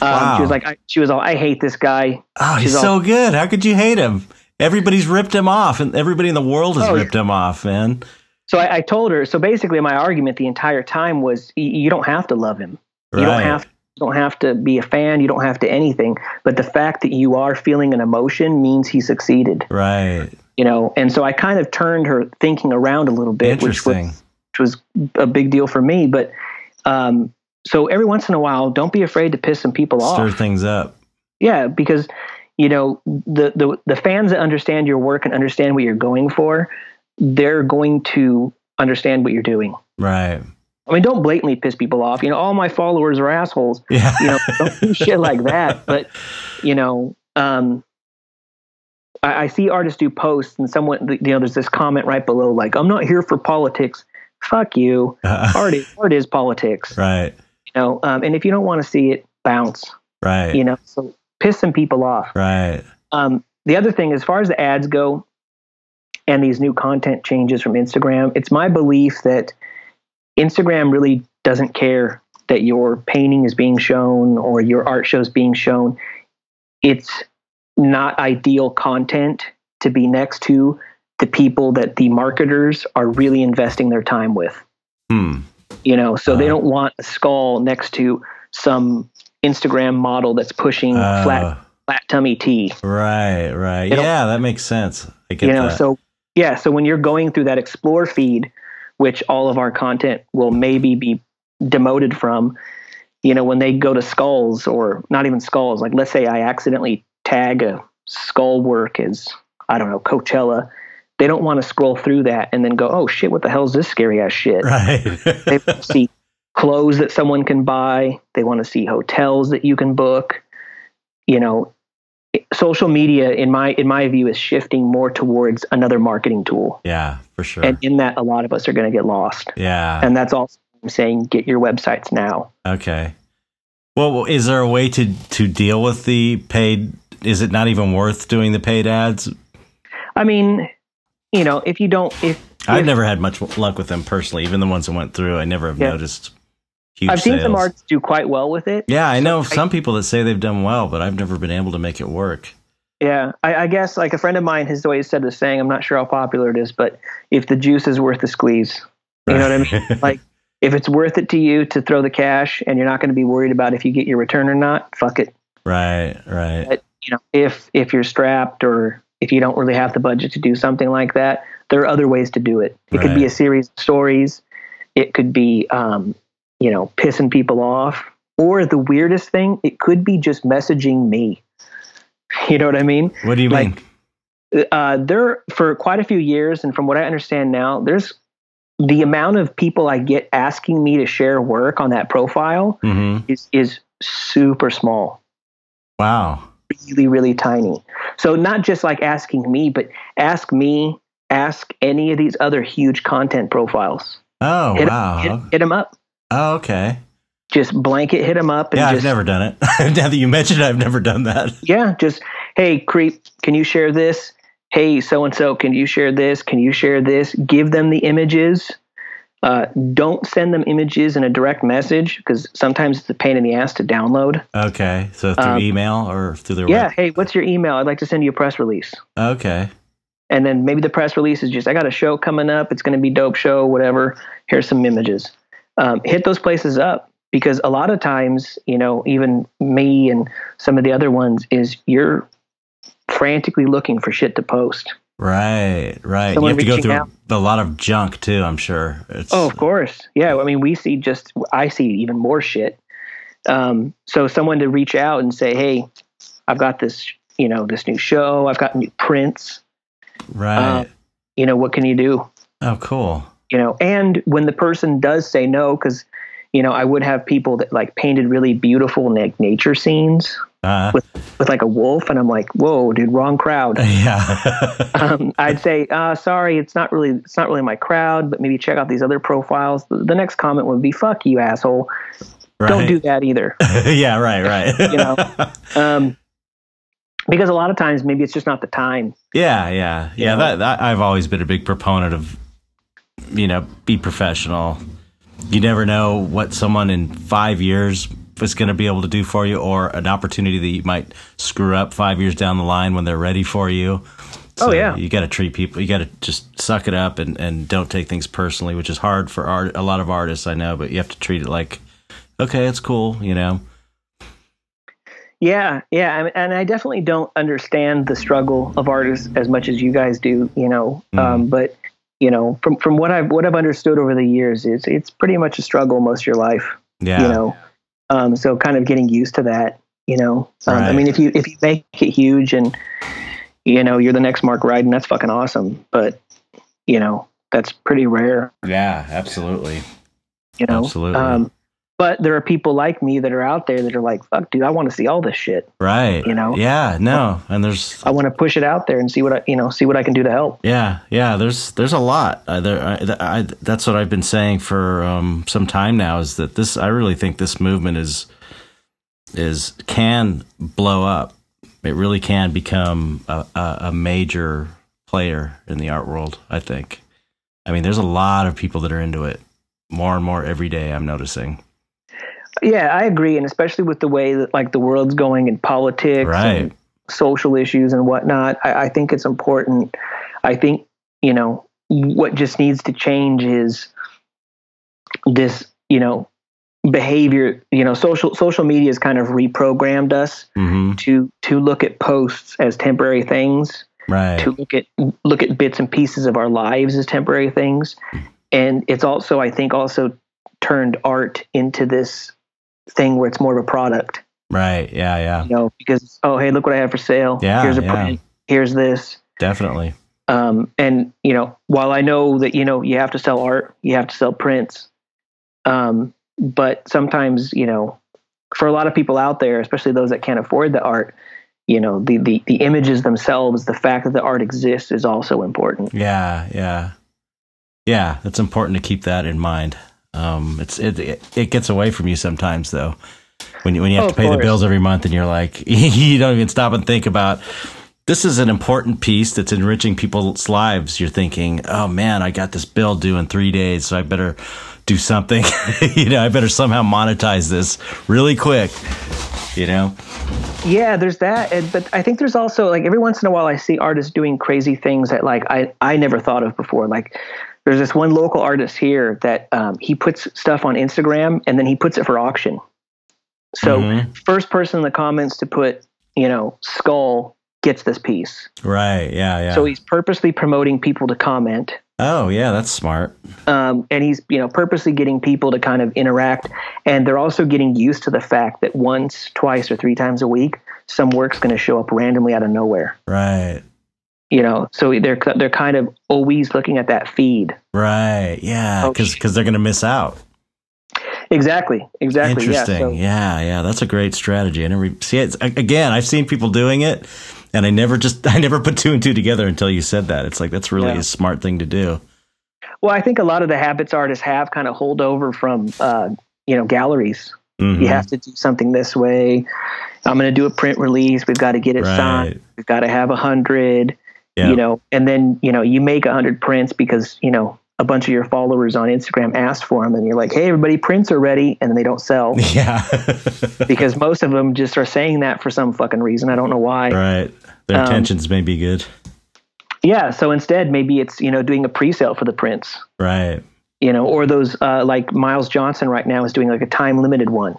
Wow. she was like, I, "She was all, I hate this guy." Oh, he's She's so good. How could you hate him? Everybody's ripped him off, and everybody in the world has Oh, ripped him off, man. So I, I told her. So basically, my argument the entire time was, y- you don't have to love him. Right. You don't have you don't have to be a fan. You don't have to anything. But the fact that you are feeling an emotion means he succeeded. Right. You know. And so I kind of turned her thinking around a little bit, which was which was a big deal for me. But um, so every once in a while, don't be afraid to piss some people Stir off. Stir things up. Yeah, because you know the, the the fans that understand your work and understand what you're going for, they're going to understand what you're doing. Right. I mean, don't blatantly piss people off. You know, all my followers are assholes. Yeah. You know, don't do [LAUGHS] shit like that. But you know, um, I, I see artists do posts, and someone, you know, there's this comment right below, like, "I'm not here for politics." Fuck you. Art is, art is politics. right. You know, um, and if you don't want to see it, bounce. Right. You know, so piss some people off. Right. Um, the other thing, as far as the ads go, and these new content changes from Instagram, it's my belief that Instagram really doesn't care that your painting is being shown or your art show is being shown. It's not ideal content to be next to the people that the marketers are really investing their time with. Hmm. You know, so they Uh. don't want a skull next to some Instagram model that's pushing Uh, flat flat tummy tea. Right. Right. They Yeah, that makes sense. I get you know that. so yeah so when you're going through that explore feed which all of our content will maybe be demoted from you know when they go to skulls or not even skulls like let's say i accidentally tag a skull work as i don't know coachella they don't want to scroll through that and then go oh shit what the hell is this scary ass shit right. [LAUGHS] they want to see clothes that someone can buy they want to see hotels that you can book you know social media in my in my view is shifting more towards another marketing tool yeah, for sure. and in that a lot of us are going to get lost yeah. and that's also I'm saying get your websites now Okay. Well, is there a way to to deal with the paid? Is it not even worth doing the paid ads? i mean you know if you don't if I've never had much luck with them personally. Even the ones that went through, I never have Yeah. noticed huge i've seen some sales. artists do quite well with it Yeah, I know some people that say they've done well, but I've never been able to make it work. Yeah, I, I guess like a friend of mine has always said the saying. I'm not sure how popular it is, but if the juice is worth the squeeze, you know what I mean. [LAUGHS] Like if it's worth it to you to throw the cash, and you're not going to be worried about if you get your return or not, fuck it. right, right. But you know, if if you're strapped or if you don't really have the budget to do something like that, there are other ways to do it. It could be a series of stories. It could be, um, you know, pissing people off. Or the weirdest thing, it could be just messaging me. [LAUGHS] You know what I mean? What do you like- mean? uh, there for quite a few years, and from what I understand now, there's the amount of people I get asking me to share work on that profile hmm is is super small, Wow. Really really tiny. So not just like asking me, but ask me, ask any of these other huge content profiles. Oh Hit, wow. hit, hit them up. oh okay. Just blanket hit them up and Yeah, just I've never done it. [LAUGHS] now that you mentioned, it, I've never done that. yeah, just hey creep, can you share this? Hey so and so, can you share this? Can you share this? Give them the images. Uh, don't send them images in a direct message because sometimes it's a pain in the ass to download. Okay, so through Um, email or through their Yeah, web? hey, what's your email? I'd like to send you a press release. Okay. And then maybe the press release is just, I got a show coming up. It's going to be dope show, whatever. Here's some images. Um, hit those places up because a lot of times, you know, even me and some of the other ones is you're frantically looking for shit to post. Right, right. Someone you have to go through out. a lot of junk too. I'm sure. It's, Oh, of course. Yeah. I mean, we see just, I see even more shit. Um, so someone to reach out and say, hey, I've got this, you know this new show. I've got new prints. Right. Uh, you know what can you do? oh, cool. You know, and when the person does say no, because you know I would have people that like painted really beautiful na- nature scenes Uh, with with like a wolf, and I'm like, whoa, dude, wrong crowd. [LAUGHS] yeah. um, I'd say, uh, sorry, it's not really it's not really my crowd, but maybe check out these other profiles. The, the next comment would be, fuck you, asshole. right. Don't do that either. [LAUGHS] yeah. Right. Right. [LAUGHS] You know. um, because a lot of times maybe it's just not the time. Yeah, yeah, yeah. That, that I've always been a big proponent of, you know, be professional. You never know what someone in five years is going to be able to do for you, or an opportunity that you might screw up five years down the line when they're ready for you. Oh, yeah. you got to treat people. You got to just suck it up and and don't take things personally, which is hard for art. A lot of artists I know, but you have to treat it like, okay, it's cool, you know. Yeah, yeah, and I definitely don't understand the struggle of artists as much as you guys do, you know. Um, but you know, from from what I've what I've understood over the years, it's it's pretty much a struggle most of your life, Yeah, you know. Um, so kind of getting used to that, you know. Um, I mean, if you if you make it huge and you know you're the next Mark Ryden, that's fucking awesome. But you know, that's pretty rare, yeah, absolutely. you know. Absolutely. Um, but there are people like me that are out there that are like, "Fuck, dude, I want to see all this shit. Right. You know? Yeah. No. And there's I want to push it out there and see what I, you know, see what I can do to help." Yeah, yeah. There's there's a lot. Uh, there, I, I, that's what I've been saying for um, some time now. Is that this? I really think this movement is is can blow up. It really can become a, a, a major player in the art world. I think. I mean, there's a lot of people that are into it. More and more every day. I'm noticing. Yeah, I agree, and especially with the way that like the world's going in politics Right. and social issues and whatnot, I, I think it's important. I think you know what just needs to change is this, you know, behavior. You know, social social media has kind of reprogrammed us hmm to to look at posts as temporary things, Right. to look at look at bits and pieces of our lives as temporary things, and it's also, I think, also turned art into this thing where it's more of a product Right. Yeah. Yeah. you know, because oh hey, look what I have for sale. Yeah, here's a yeah. print. Here's this. Definitely. Um, and you know, while I know that you know you have to sell art, you have to sell prints. Um, but sometimes you know, for a lot of people out there, especially those that can't afford the art, you know, the the the images themselves, the fact that the art exists, is also important. Yeah, yeah, yeah. It's important to keep that in mind. Um, it's it, it it gets away from you sometimes though. When you when you have Oh, to pay the bills every month and you're like [LAUGHS] you don't even stop and think about this is an important piece that's enriching people's lives. You're thinking, oh man, I got this bill due in three days, so I better do something. [LAUGHS] you know, I better somehow monetize this really quick. You know, Yeah, there's that, but I think there's also like every once in a while I see artists doing crazy things that like I I never thought of before. Like there's this one local artist here that um, he puts stuff on Instagram and then he puts it for auction. So Mhm. first person in the comments to put you know skull gets this piece. right? Yeah, yeah. So he's purposely promoting people to comment. oh, yeah, that's smart. um, and he's you know purposely getting people to kind of interact and they're also getting used to the fact that once twice or three times a week some work's going to show up randomly out of nowhere Right. You know so they're they're kind of always looking at that feed Right. Yeah. Oh, Because they're going to miss out. exactly exactly Interesting. yeah, so, yeah. Yeah. That's a great strategy. I never see it. Again, I've seen people doing it, and I never just [LAUGHS] I never put two and two together until you said that. It's like that's really Yeah. a smart thing to do. well i think a lot of the habits artists have kind of hold over from uh, you know galleries Mhm. you have to do something this way i'm going to do a print release we've got to get it Right. signed we've got to have a hundred Yeah. you know and then you know you make a hundred prints because you know a bunch of your followers on instagram asked for them and you're like hey everybody prints are ready and then they don't sell [LAUGHS] Yeah. [LAUGHS] because most of them just are saying that for some fucking reason i don't know why right. Their Um, intentions may be good. yeah so instead maybe it's you know doing a pre-sale for the prints Right. you know or those uh, like miles johnston right now is doing like a time limited one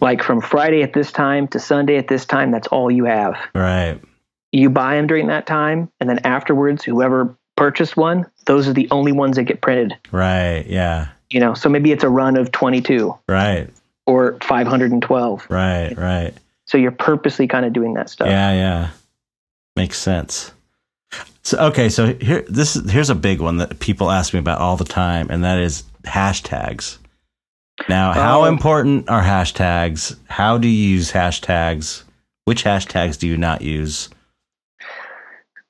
like from friday at this time to sunday at this time that's all you have Right. You buy them during that time and then afterwards whoever purchased one those are the only ones that get printed Right. Yeah. you know so maybe it's a run of 22 Right. or 512 Right. Right. so you're purposely kind of doing that stuff Yeah. Yeah. Makes sense. So okay, so here this is here's a big one that people ask me about all the time, and that is hashtags. Now, how Oh. important are hashtags? How do you use hashtags? Which hashtags do you not use?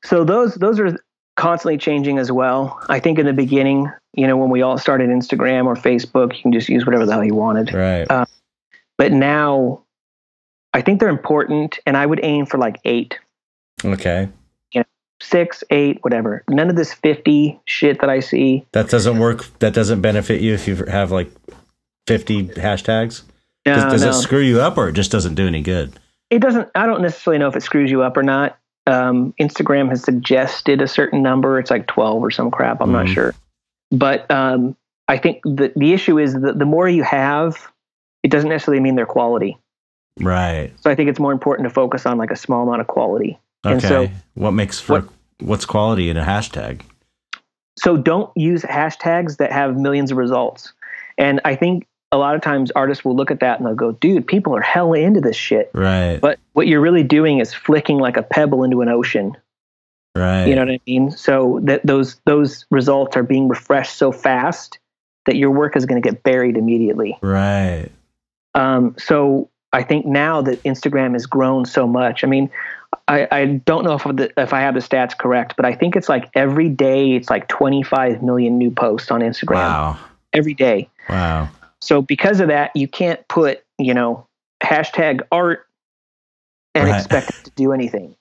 So those those are constantly changing as well. I think in the beginning, you know, when we all started Instagram or Facebook, you can just use whatever the hell you wanted. Right. Uh, But now, I think they're important, and I would aim for like eight, okay. six, eight, whatever. None of this fifty shit that I see. That doesn't work. That doesn't benefit you if you have like 50 hashtags. No, Does, does no. it screw you up or it just doesn't do any good? it doesn't i don't necessarily know if it screws you up or not um, instagram has suggested a certain number it's like 12 or some crap i'm not Mhm. sure but um, i think the, the issue is that the more you have it doesn't necessarily mean they're quality Right. so i think it's more important to focus on like a small amount of quality Okay. And so- what makes for What- what's quality in a hashtag? so don't use hashtags that have millions of results and i think a lot of times artists will look at that and they'll go dude people are hella into this shit Right. but what you're really doing is flicking like a pebble into an ocean right. You know what I mean? So that those those results are being refreshed so fast that your work is going to get buried immediately. right. Um, so I think now that Instagram has grown so much, I mean, I, I don't know if the, if I have the stats correct, but I think it's like every day it's like 25 million new posts on Instagram Wow. every day. Wow. So because of that, you can't put you know hashtag art and Right. expect it to do anything.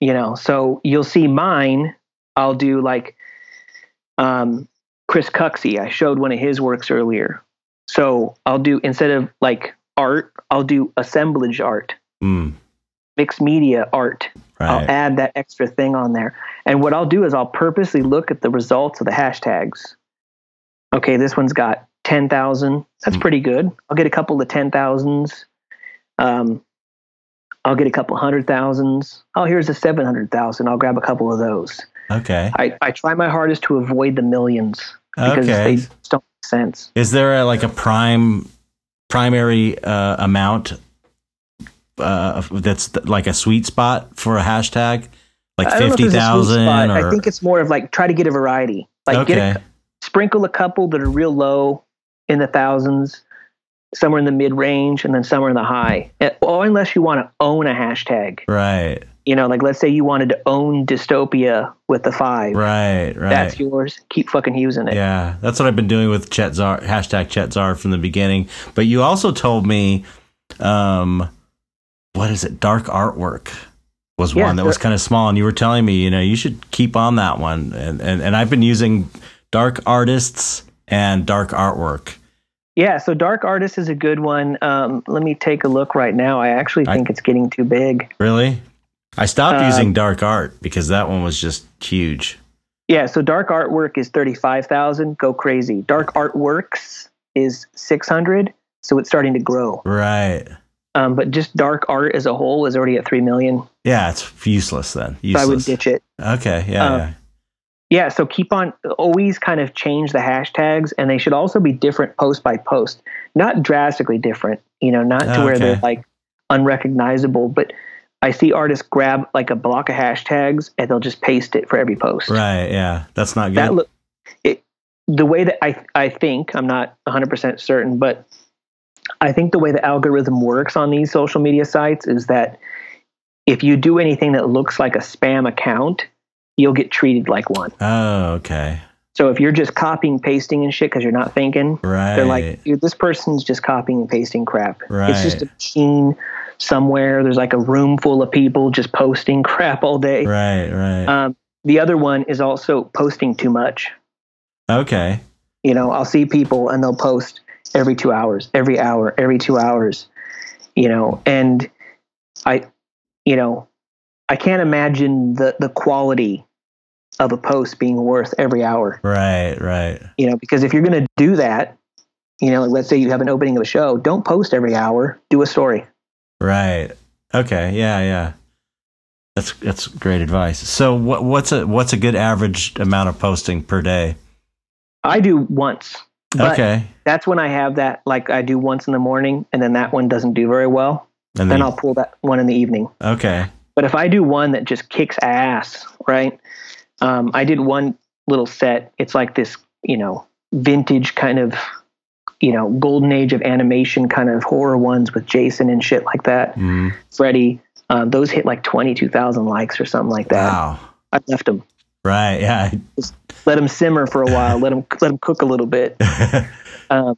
You know, so you'll see mine. I'll do like um, Kris Kuksi. I showed one of his works earlier. So I'll do instead of like art, I'll do assemblage art, Mm, mixed media art. I'll add that extra thing on there. And what I'll do is I'll purposely look at the results of the hashtags. Okay, this one's got 10,000. That's Mm. pretty good. I'll get a couple of 10,000s. Um, I'll get a couple hundred thousands. Oh, here's a 700,000. I'll grab a couple of those. Okay. I, I try my hardest to avoid the millions because Okay. they don't make sense. Is there a, like a prime primary uh, amount uh, that's th- like a sweet spot for a hashtag? Like I don't know if fifty there's a sweet thousand spot. or I think it's more of like try to get a variety. Like get a sprinkle a couple that are real low in the thousands, somewhere in the mid range, and then somewhere in the high. Or unless you want to own a hashtag. right. You know, like let's say you wanted to own dystopia with the five. Right. Right. That's yours. Keep fucking using it. Yeah, that's what I've been doing with Chet Zar, hashtag Chet Zar from the beginning. But you also told me, um, what is it? Dark artwork was Yeah, one that was kind of small, and you were telling me, you know, you should keep on that one. And and, and I've been using dark artists and dark artwork. Yeah, so Dark Artist is a good one. Um, let me take a look right now. I actually I- think it's getting too big. Really, I stopped Um, using dark art because that one was just huge. Yeah, so Dark Artwork is 35,000. Go crazy. Dark Artworks is 600. So it's starting to grow. Right. Um, but just dark art as a whole is already at 3 million. Yeah, it's useless then. So I would ditch it. Okay. Yeah. Um, yeah. Yeah, so keep on always kind of change the hashtags and they should also be different post by post. Not drastically different, you know, not to oh, where they're like unrecognizable, but I see artists grab like a block of hashtags and they'll just paste it for every post. Right. Yeah. That's not good. That look it the way that I I think, I'm not 100% certain, but I think the way the algorithm works on these social media sites is that if you do anything that looks like a spam account, you'll get treated like one. oh, okay. So if you're just copying, pasting, and shit because you're not thinking, Right. they're like, Dude, this person's just copying and pasting crap. Right. It's just a machine somewhere. There's like a room full of people just posting [LAUGHS] crap all day. Right, right. Um, the other one is also posting too much. okay. You know, I'll see people and they'll post every two hours, every hour, every two hours. You know, and I, you know, I can't imagine the the quality of a post being worth every hour. Right, right. you know because if you're going to do that you know like let's say you have an opening of a show don't post every hour do a story Right. Okay. Yeah, yeah. That's that's great advice. So what what's a what's a good average amount of posting per day? i do once okay. that's when i have that like i do once in the morning and then that one doesn't do very well And then then i'll pull that one in the evening okay. But if I do one that just kicks ass, right? Um, I did one little set. It's like this, you know, vintage kind of, you know, golden age of animation kind of horror ones with Jason and shit like that. Mm. Freddy. Um, those hit like 22,000 likes or something like that. Wow. I left them. Right. Yeah. Just let them simmer for a while. let them [LAUGHS] let them cook a little bit. [LAUGHS] Um,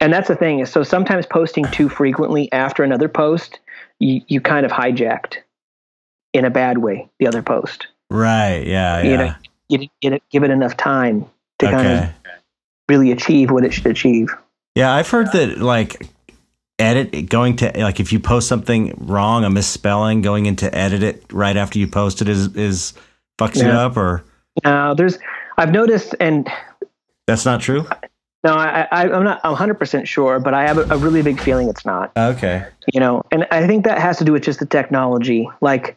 and that's the thing is so sometimes posting too frequently after another post, you, you kind of hijacked in a bad way the other post. right. Yeah. You Yeah. know, you didn't get it, give it enough time to kind of really achieve what it should achieve. Yeah, I've heard that like edit going to like if you post something wrong, a misspelling, going into edit it right after you post it is is fucks you up or Now, there's I've noticed, and that's not true. no, I, I I'm not 100 percent sure, but I have a, a really big feeling it's not. Okay. you know and i think that has to do with just the technology like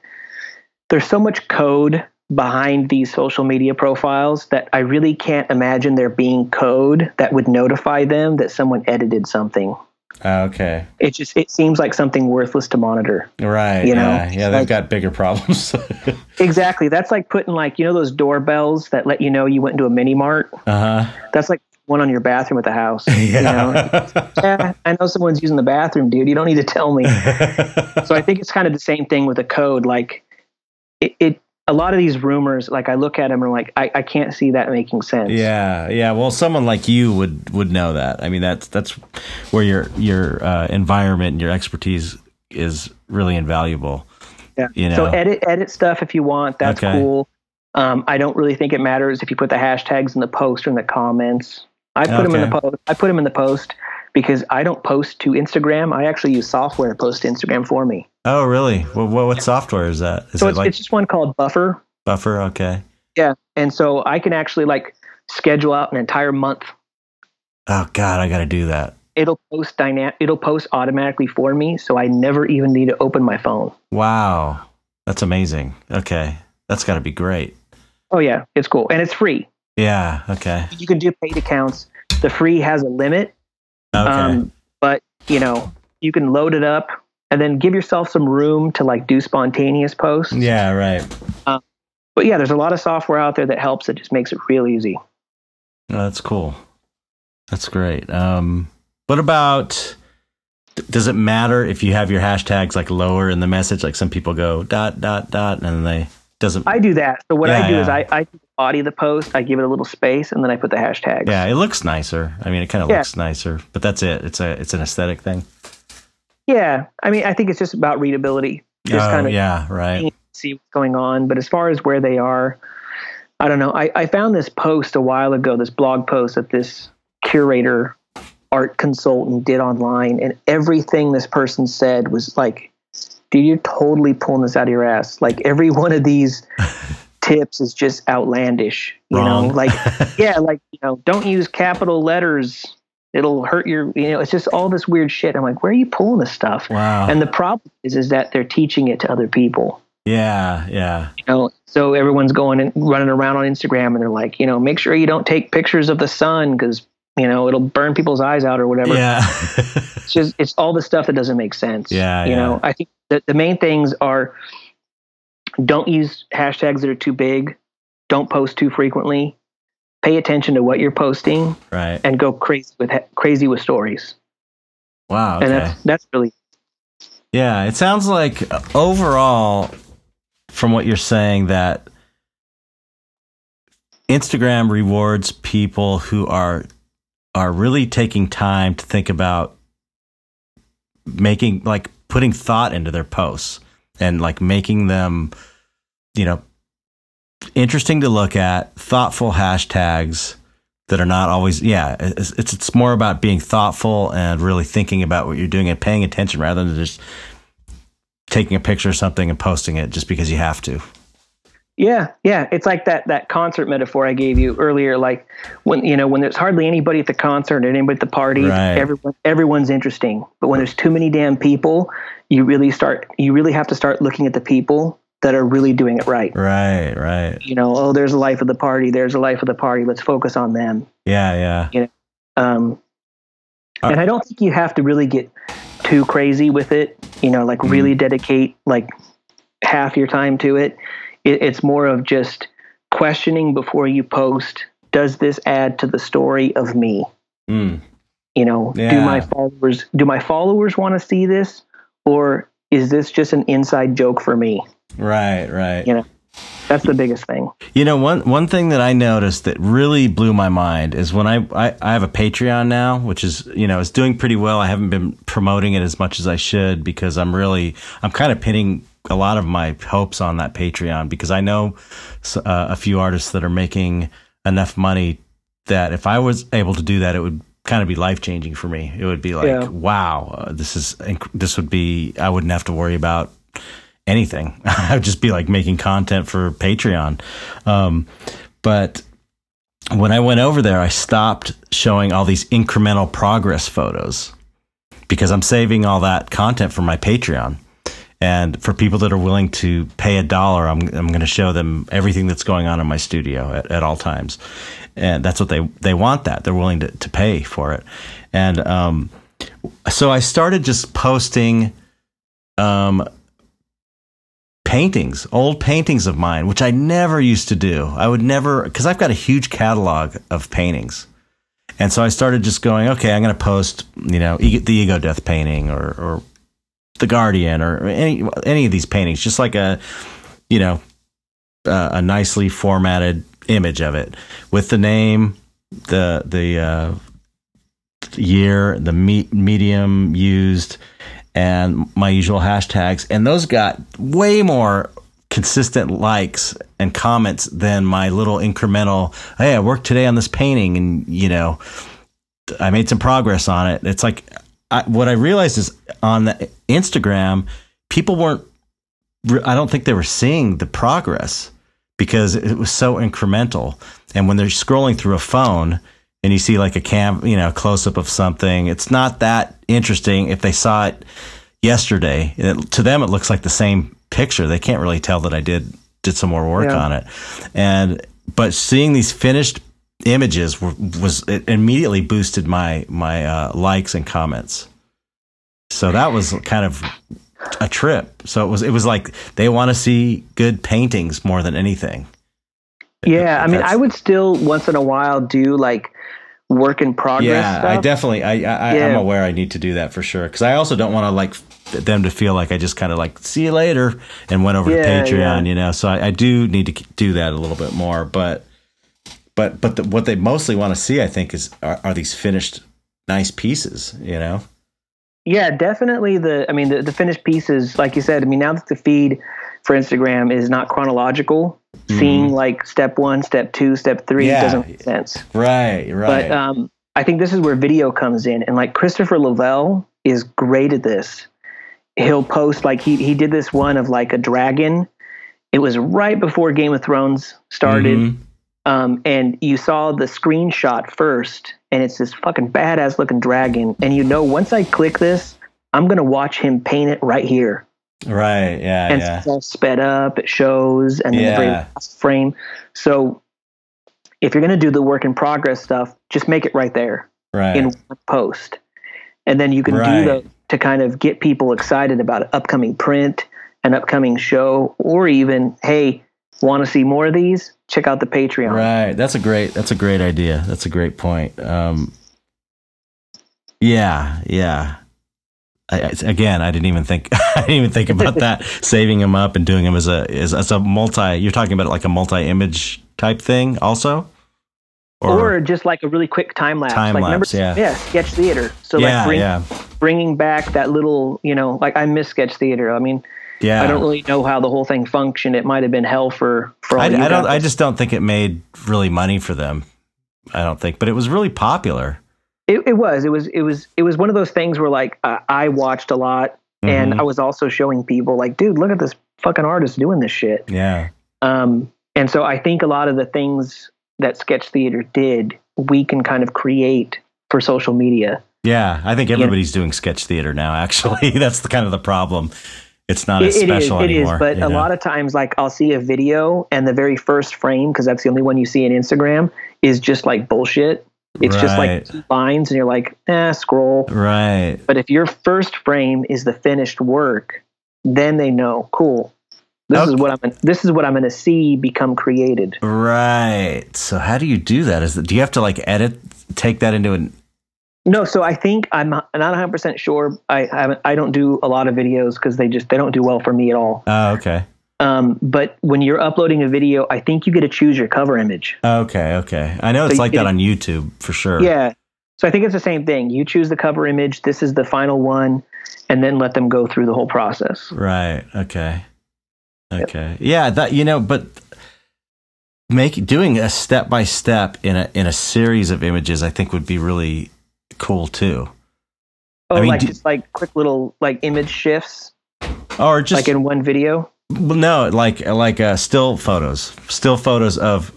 there's so much code behind these social media profiles that i really can't imagine there being code that would notify them that someone edited something Okay. it just it seems like something worthless to monitor Right. You know, yeah. Yeah. They've like- got bigger problems. [LAUGHS] exactly that's like putting like you know those doorbells that let you know you went into a mini mart uh huh. that's like one on your bathroom at the house Yeah. [LAUGHS] you know yeah i know someone's using the bathroom dude you don't need to tell me [LAUGHS] so I think it's kind of the same thing with the code. Like it, it a lot of these rumors, like I look at them and I'm like, I, I can't see that making sense. Yeah, yeah. Well, someone like you would would know that. I mean, that's that's where your your uh, environment and your expertise is really invaluable. Yeah. You know. So edit edit stuff if you want. That's Okay. cool. Um, I don't really think it matters if you put the hashtags in the post or in the comments. I put them in the post. I put them in the post because I don't post to Instagram. I actually use software to post to Instagram for me. Oh, really? Well, what what software is that? Is so it it's, like it's just one called Buffer. Buffer? Okay. Yeah. And so I can actually like schedule out an entire month Oh God, I got to do that. it'll post dynamic. it'll post automatically for me so i never even need to open my phone Wow, that's amazing. Okay, that's got to be great. oh yeah it's cool and it's free Yeah. Okay. you can do paid accounts the free has a limit Okay. um, but you know you can load it up and then give yourself some room to like do spontaneous posts yeah. Right. but yeah there's a lot of software out there that helps it just makes it real easy Oh, that's cool. That's great. Um, what about? Does it matter if you have your hashtags like lower in the message? Like some people go dot dot dot, and then they doesn't. i do that so what Yeah, i do is. I, I body of the post i give it a little space and then i put the hashtags yeah, it looks nicer. I mean, it kind of Yeah. looks nicer, but that's it. It's a it's an aesthetic thing. yeah i mean i think it's just about readability just oh, kind of yeah, right. see what's going on. But as far as where they are, I don't know. I, I found this post a while ago, this blog post that this curator art consultant did online, and everything this person said was like, dude, you're totally pulling this out of your ass. Like every [LAUGHS] one of these tips is just outlandish. You Wrong. know, like [LAUGHS] yeah, like you know, don't use capital letters. It'll hurt your, you know, it's just all this weird shit. I'm like, where are you pulling this stuff? Wow. And the problem is, is that they're teaching it to other people yeah, yeah, you know so everyone's going and running around on instagram and they're like you know make sure you don't take pictures of the sun because you know it'll burn people's eyes out or whatever yeah. it's just it's all the stuff that doesn't make sense Yeah, you yeah. know i think that the main things are don't use hashtags that are too big don't post too frequently pay attention to what you're posting right. and go crazy with ha- crazy with stories Wow. and that's that's really Yeah, it sounds like uh, overall, from what you're saying, that Instagram rewards people who are are really taking time to think about making like putting thought into their posts and like making them, you know, interesting to look at, thoughtful hashtags that are not always yeah it's, it's it's more about being thoughtful and really thinking about what you're doing and paying attention rather than just taking a picture of something and posting it just because you have to Yeah, yeah. It's like that that concert metaphor I gave you earlier. Like when you know when there's hardly anybody at the concert or anybody at the party, Right. everyone everyone's interesting. But when there's too many damn people, you really start you really have to start looking at the people that are really doing it right. right right You know, oh, there's a life of the party. There's a life of the party. Let's focus on them. yeah yeah Um, Uh, and I don't think you have to really get too crazy with it. You know, like really dedicate like half your time to it. it. It's more of just questioning before you post. Does this add to the story of me? Mm. You know, Yeah. do my followers do my followers want to see this, or is this just an inside joke for me? Right, right. You know, that's the biggest thing. You know, one one thing that I noticed that really blew my mind is when I, I I have a Patreon now, which is you know it's doing pretty well. I haven't been promoting it as much as I should because I'm really I'm kind of pinning a lot of my hopes on that Patreon because I know uh, a few artists that are making enough money that if I was able to do that, it would kind of be life changing for me. It would be like, Yeah. wow, uh, this is inc- this would be I wouldn't have to worry about anything. [LAUGHS] I would just be like making content for Patreon. Um, but when I went over there, I stopped showing all these incremental progress photos because I'm saving all that content for my Patreon. And for people that are willing to pay a dollar, I'm, I'm going to show them everything that's going on in my studio at, at all times. And that's what they, they want that. They're willing to, to pay for it. And um, so I started just posting um, paintings, old paintings of mine, which I never used to do. I would never, because I've got a huge catalog of paintings. And so I started just going, okay, I'm going to post, you know, the Ego Death painting or, or the Guardian or any any of these paintings, just like a, you know, uh, a nicely formatted image of it with the name, the the uh, year, the me- medium used, and my usual hashtags. And those got way more consistent likes and comments than my little incremental, hey, I worked today on this painting and, you know, I made some progress on it. It's like, I, what I realized is on the Instagram, people weren't. I don't think they were seeing the progress because it was so incremental. And when they're scrolling through a phone, and you see like a cam, you know, close up of something, it's not that interesting if they saw it yesterday. It, to them, it looks like the same picture. They can't really tell that I did did some more work Yeah. on it. And but seeing these finished images were, was it immediately boosted my my uh, likes and comments. So that was kind of a trip. So it was it was like they want to see good paintings more than anything. Yeah, I mean, I would still once in a while do like work in progress yeah, stuff. I definitely, I, I, I'm aware I need to do that for sure. Because I also don't want to like them to feel like I just kind of like see you later and went over Yeah, to Patreon, yeah. you know. So I, I do need to do that a little bit more. But, but, but the, what they mostly want to see, I think, is are, are these finished, nice pieces, you know. Yeah, definitely. The I mean, the, the finished pieces, like you said. I mean, now that the feed for Instagram is not chronological, seeing like step one, step two, step three Mm-hmm. Yeah. doesn't make sense. Right, right. But um, I think this is where video comes in, and like Christopher Lavelle is great at this. He'll post like he he did this one of like a dragon. It was right before Game of Thrones started. Mhm. um, and you saw the screenshot first, and it's this fucking badass looking dragon, and you know once I click this, I'm gonna watch him paint it right here, Right, yeah, and yeah. it's all sped up, it shows, and then the very last frame. So if you're gonna do the work in progress stuff, just make it right there Right. in one post, and then you can Right. do the to kind of get people excited about an upcoming print, an upcoming show, or even hey, want to see more of these? Check out the Patreon. Right. That's a great. That's a great idea. That's a great point. Um, yeah. Yeah. I, again, I didn't even think. [LAUGHS] I didn't even think about that. [LAUGHS] Saving them up and doing them as a as, as a multi. You're talking about like a multi-image type thing, also. or, just like a really quick time lapse. Time like, remember, lapse, yeah. yeah, sketch theater. So yeah, like bring, yeah, bringing back that little, you know, like I miss sketch theater. I mean, yeah. I don't really know how the whole thing functioned. It might have been hell for for all I, you I don't. guys. I just don't think it made really money for them. I don't think, but it was really popular. It, it was. It was. It was. It was one of those things where like uh, I watched a lot, and Mhm. I was also showing people like, dude, look at this fucking artist doing this shit. Yeah. Um, and so I think a lot of the things that sketch theater did, we can kind of create for social media. Yeah, I think everybody's doing sketch theater now. Actually, [LAUGHS] that's the kind of the problem. It's not It- as it is, special it is, anymore. but a know? lot of times, like I'll see a video and the very first frame, because that's the only one you see in Instagram, is just like bullshit. It's just like lines, and you're like, eh, scroll. right. But if your first frame is the finished work, then they know, cool. This Okay. is what I'm. This is what I'm going to see become created. Right. So how do you do that? Is that, do you have to like edit, take that into an? No, so I think I'm not 100 percent sure. I I, haven't- I don't do a lot of videos because they just they don't do well for me at all. Oh, okay. Um, but when you're uploading a video, I think you get to choose your cover image. Okay. Okay. I know it's like that it- on YouTube for sure. Yeah. So I think it's the same thing. You choose the cover image. This is the final one, and then let them go through the whole process. Right. Okay. Okay. Yeah. That you know, but make doing a step by step in a in a series of images, I think would be really cool too. Oh, I mean, like just like quick little like image shifts, Or just like in one video. Well, no, like like uh, still photos, still photos of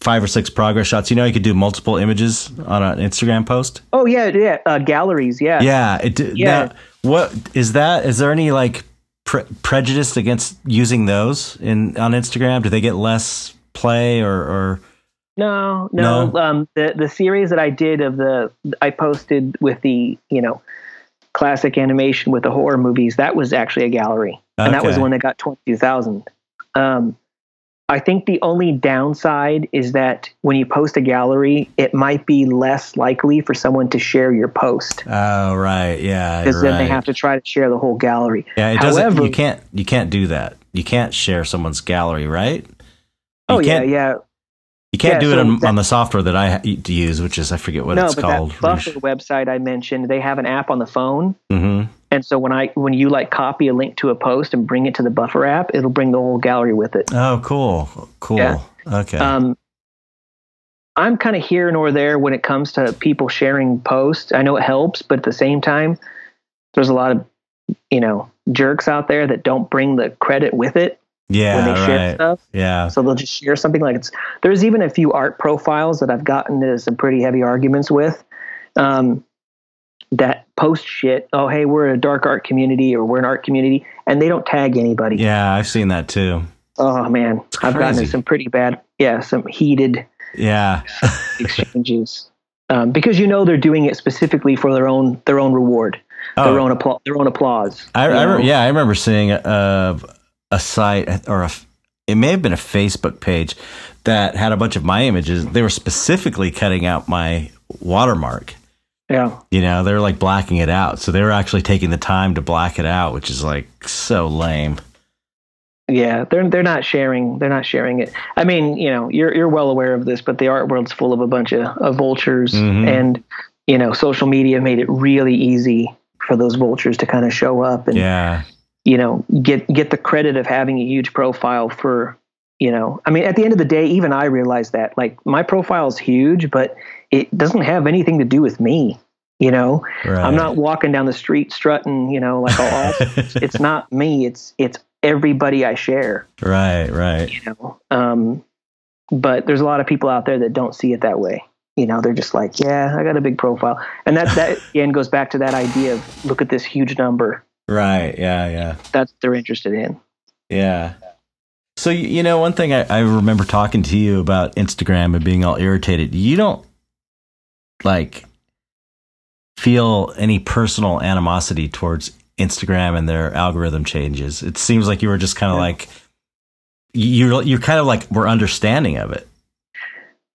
five or six progress shots. You know, you could do multiple images on an Instagram post. Oh yeah, yeah. Uh, galleries, yeah. Yeah, it. Yeah. Now, what is that? Is there any like pre- prejudice against using those in on Instagram? Do they get less play or or? No, no. No? Um, the the series that I did of the I posted with the you know classic animation with the horror movies that was actually a gallery, and that was Okay. the one that got twenty two thousand. Um, I think the only downside is that when you post a gallery, it might be less likely for someone to share your post Oh right, yeah, because you're then they have to try to share the whole gallery. Yeah, it doesn't. You can't. You can't do that. You can't share someone's gallery, right? You oh yeah, yeah. You can't Yeah, do it on, that- on the software that I use, which is I forget what no, it's but called. that Buffer website I mentioned, they have an app on the phone. hmm And so when I when you like copy a link to a post and bring it to the Buffer app, it'll bring the whole gallery with it. Oh, cool, cool. Yeah. Okay. Um, I'm kind of here nor there when it comes to people sharing posts. I know it helps, but at the same time, there's a lot of you know jerks out there that don't bring the credit with it yeah, when they share right. stuff. Yeah. So they'll just share something like it's. There's even a few art profiles that I've gotten into some pretty heavy arguments with. Um, that post shit. Oh, hey, we're a dark art community or we're an art community, and they don't tag anybody. Yeah, I've seen that too. Oh man, I've gotten into some pretty bad, yeah, some heated Yeah. [LAUGHS] exchanges [LAUGHS] um, because you know they're doing it specifically for their own their own reward, their Oh, own applause, their own applause. I, I re- yeah, I remember seeing a, a site or a, it may have been a Facebook page that had a bunch of my images. They were specifically cutting out my watermark. yeah. You know, they were like blacking it out. So they were actually taking the time to black it out, which is like so lame. Yeah, they're they're not sharing. They're not sharing it. I mean, you know, you're you're well aware of this, but the art world's full of a bunch of, of vultures, Mhm. and you know, social media made it really easy for those vultures to kind of show up and Yeah. You know get get the credit of having a huge profile for you know. I mean, at the end of the day, even I realize that like my profile is huge, but it doesn't have anything to do with me. You know, Right. I'm not walking down the street strutting, you know, like all awesome. [LAUGHS] it's not me. It's it's everybody I share right, right. you know um but there's a lot of people out there that don't see it that way you know they're just like yeah i got a big profile and that that [LAUGHS] again goes back to that idea of look at this huge number Right. Yeah, yeah. that's what they're interested in Yeah. So you you know, one thing I, I remember talking to you about Instagram and being all irritated. You don't like feel any personal animosity towards Instagram and their algorithm changes. It seems like you were just kind of Yeah. like you're you're kind of like we're understanding of it.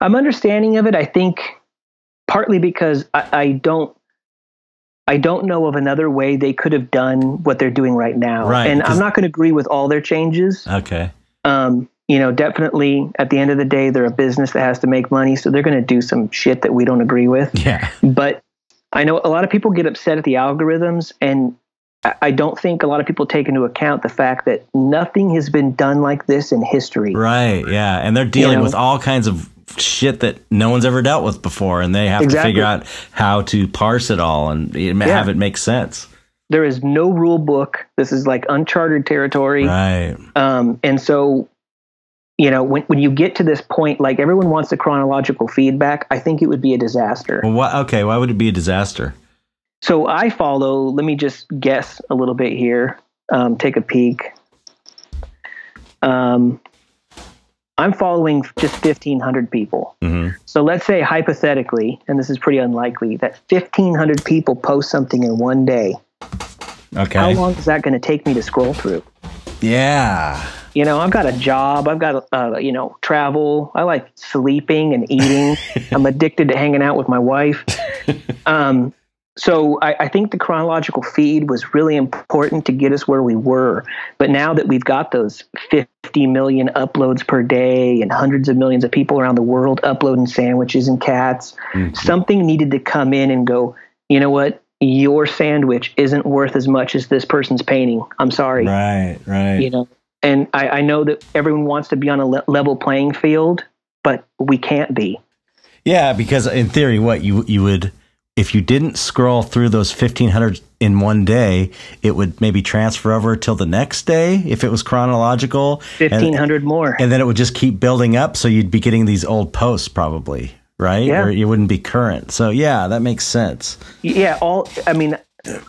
i'm understanding of it i think partly because i, I don't I don't know of another way they could have done what they're doing right now. Right, And I'm not going to agree with all their changes. Okay. um, you know, definitely at the end of the day, they're a business that has to make money, so they're going to do some shit that we don't agree with. [LAUGHS] Yeah. But I know a lot of people get upset at the algorithms, and I- don't think a lot of people take into account the fact that nothing has been done like this in history. Right. Yeah. And they're dealing know? with all kinds of shit that no one's ever dealt with before, and they have to figure out how to parse it all and have it make sense. There is no rule book. This is like uncharted territory. Right. Um, and so, you know, when, when you get to this point, like everyone wants the chronological feedback, I think it would be a disaster. Well, why, okay. Why would it be a disaster? So I follow, let me just guess a little bit here, um, take a peek. Um, I'm following just 1,500 people. hmm So let's say hypothetically, and this is pretty unlikely, that 1,500 people post something in one day. Okay. How long is that going to take me to scroll through? Yeah. You know, I've got a job. I've got, uh, you know, travel. I like sleeping and eating. [LAUGHS] I'm addicted to hanging out with my wife. [LAUGHS] Um, so I, I, think the chronological feed was really important to get us where we were. But now that we've got those 50 million uploads per day and hundreds of millions of people around the world uploading sandwiches and cats, mm-hmm. something needed to come in and go, you know what? Your sandwich isn't worth as much as this person's painting. I'm sorry. Right, right. You know, and I, I know that everyone wants to be on a le- level playing field, but we can't be. Yeah, because in theory, what you you would if you didn't scroll through those 1500 in one day, it would maybe transfer over till the next day if it was chronological. 1500 and, more. And then it would just keep building up. So you'd be getting these old posts probably, right? Yeah. Or you wouldn't be current. So yeah, that makes sense. Yeah. All, I mean,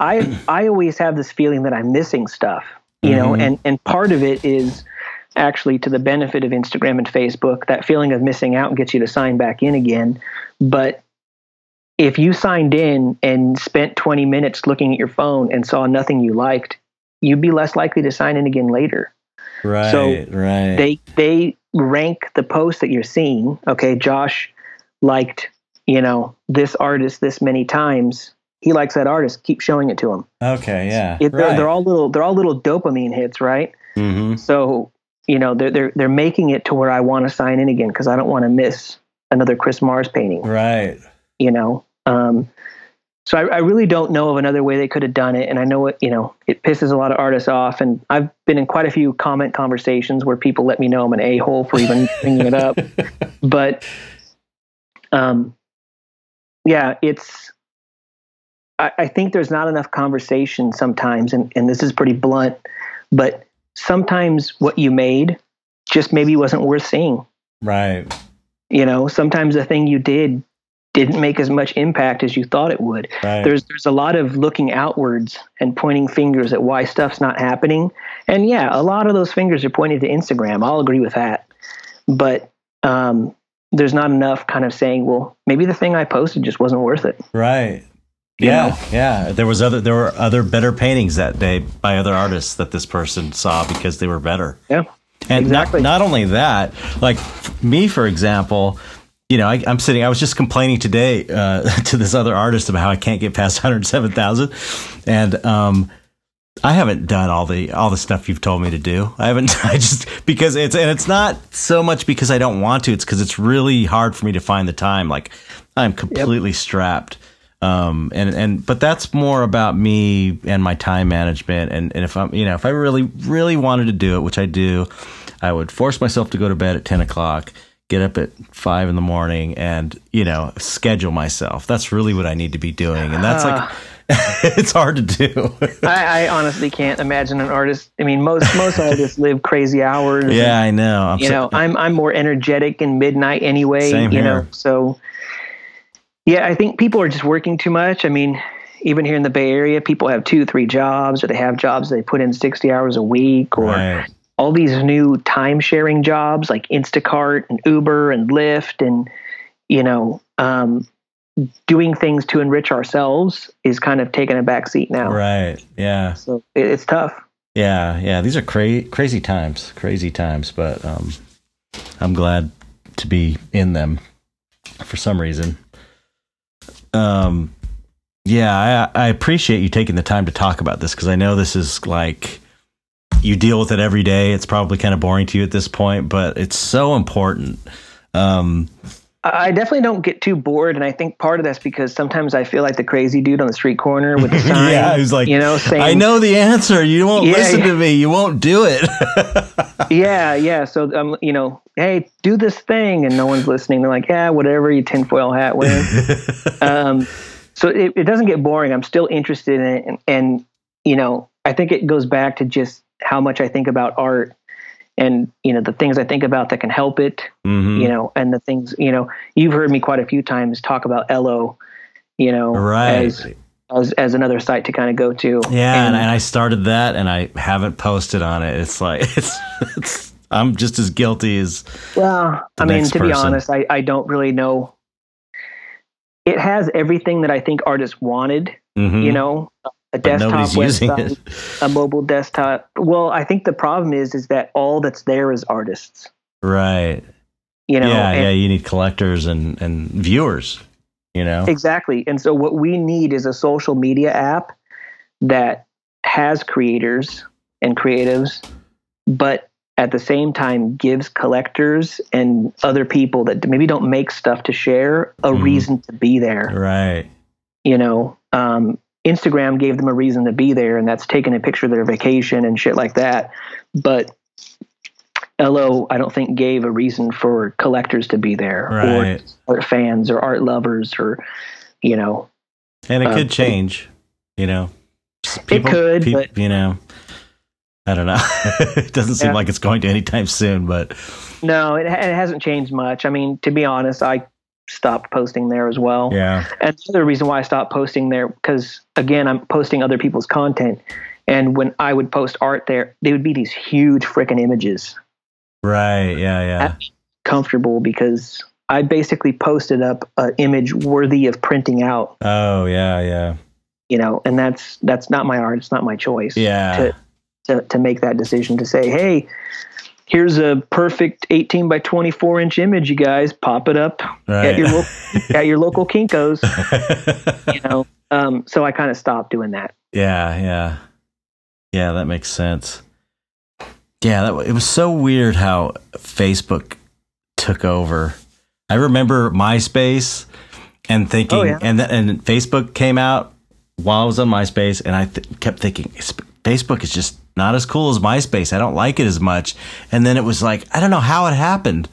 I, I always have this feeling that I'm missing stuff, you mm-hmm. know, and, and part of it is actually to the benefit of Instagram and Facebook. That feeling of missing out gets you to sign back in again. But if you signed in and spent 20 minutes looking at your phone and saw nothing you liked, you'd be less likely to sign in again later. Right. So right. They they rank the posts that you're seeing. Okay, Josh liked, you know, this artist this many times. He likes that artist. Keep showing it to him. Okay, yeah. It, they're, right. they're, all little they're all little dopamine hits, right? Mm-hmm. So you know they're they're they're making it to where I want to sign in again because I don't want to miss another Chris Mars painting. Right you know. Um, so I, I, really don't know of another way they could have done it, and I know it, you know, it pisses a lot of artists off. And I've been in quite a few comment conversations where people let me know I'm an a hole for even [LAUGHS] bringing it up. But, um, yeah, it's. I, I think there's not enough conversation sometimes, and and this is pretty blunt, but sometimes what you made just maybe wasn't worth seeing. Right. You know, sometimes the thing you did didn't make as much impact as you thought it would. Right. There's there's a lot of looking outwards and pointing fingers at why stuff's not happening. And yeah, a lot of those fingers are pointing to Instagram. I'll agree with that. But um, there's not enough kind of saying, well, maybe the thing I posted just wasn't worth it. Right. You yeah, know? yeah. There was other there were other better paintings that day by other artists that this person saw because they were better. Yeah. And exactly. not, not only that, like me, for example, you know, I, am sitting. I was just complaining today uh, [LAUGHS] to this other artist about how I can't get past [LAUGHS] 107,000, and um, I haven't done all the all the stuff you've told me to do. I haven't. [LAUGHS] I just because it's and it's not so much because I don't want to. It's because it's really hard for me to find the time. Like I'm completely yep. strapped. Um, and and but that's more about me and my time management. And and if I'm you know if I really really wanted to do it, which I do, I would force myself to go to bed at 10 o'clock get up at five in the morning and you know schedule myself. That's really what i need to be doing and that's like [LAUGHS] it's hard to do. [LAUGHS] I, I, honestly can't imagine an artist i mean most most artists live crazy hours. [LAUGHS] Yeah and, i know I'm you so, know i'm i'm more energetic in midnight anyway Same you here. know so yeah i think people are just working too much. I mean even here in the bay area people have two three jobs or they have jobs they put in 60 hours a week or right all these new time sharing jobs like Instacart and Uber and Lyft and you know um, doing things to enrich ourselves is kind of taking a back seat now. Right. Yeah. So it, it's tough. Yeah. Yeah. These are crazy, crazy times, crazy times, but um, I'm glad to be in them for some reason. Um, yeah, I, I appreciate you taking the time to talk about this because I know this is like you deal with it every day. It's probably kind of boring to you at this point, but it's so important. Um, I definitely don't get too bored, and I think part of that's because sometimes I feel like the crazy dude on the street corner with the [LAUGHS] sign. yeah, who's like, you know, saying, "I know the answer. You won't yeah, listen yeah. to me. You won't do it." [LAUGHS] yeah, yeah. So, um, you know, hey, do this thing, and no one's listening. They're like, "Yeah, whatever." You tinfoil hat wearing. [LAUGHS] um, so it, it doesn't get boring. I'm still interested in it, and, and you know, I think it goes back to just how much I think about art and you know the things I think about that can help it, mm-hmm. you know, and the things you know you've heard me quite a few times talk about Ello, you know, right. as as, as another site to kind of go to. Yeah, and, and, I started that, and I haven't posted on it. It's like [LAUGHS] it's it's I'm just as guilty as. Well, I mean, to person. be honest, I I don't really know. It has everything that I think artists wanted. Mm-hmm. You know, a But desktop website, it. a mobile desktop. Well, I think the problem is is that all that's there is artists. Right. You know, yeah, yeah. You need collectors and and viewers. You know. Exactly. And so what we need is a social media app that has creators and creatives, but at the same time gives collectors and other people that maybe don't make stuff to share a Mhm. reason to be there. Right. You know, um, Instagram gave them a reason to be there, and that's taking a picture of their vacation and shit like that. But Ello, I don't think gave a reason for collectors to be there Right. or art fans or art lovers or, you know, And it Um, could change. You know. It could, peop- but- you know. I don't know. [LAUGHS] it doesn't seem Yeah. like it's going to anytime soon, but No, it, it hasn't changed much. I mean, to be honest, I stopped posting there as well. yeah. And the other reason why I stopped posting there, because again, I'm posting other people's content. And when I would post art there, they would be these huge freaking images, Right. Yeah. Yeah. comfortable because I basically posted up an image worthy of printing out, Oh, yeah. Yeah. you know, and that's that's not my art. It's not my choice. Yeah. To, to, to make that decision to say, hey, here's a perfect 18 by 24 inch image, you guys, pop it up Right. at your local [LAUGHS] at your local Kinkos, [LAUGHS] you know. Um, so I kind of stopped doing that. yeah. Yeah. Yeah. That makes sense. Yeah. That, it was so weird how Facebook took over. I remember MySpace and thinking, Oh, yeah. and th- and Facebook came out while I was on MySpace, and I th- kept thinking, Facebook is just not as cool as MySpace. I don't like it as much. And then it was like, I don't know how it happened.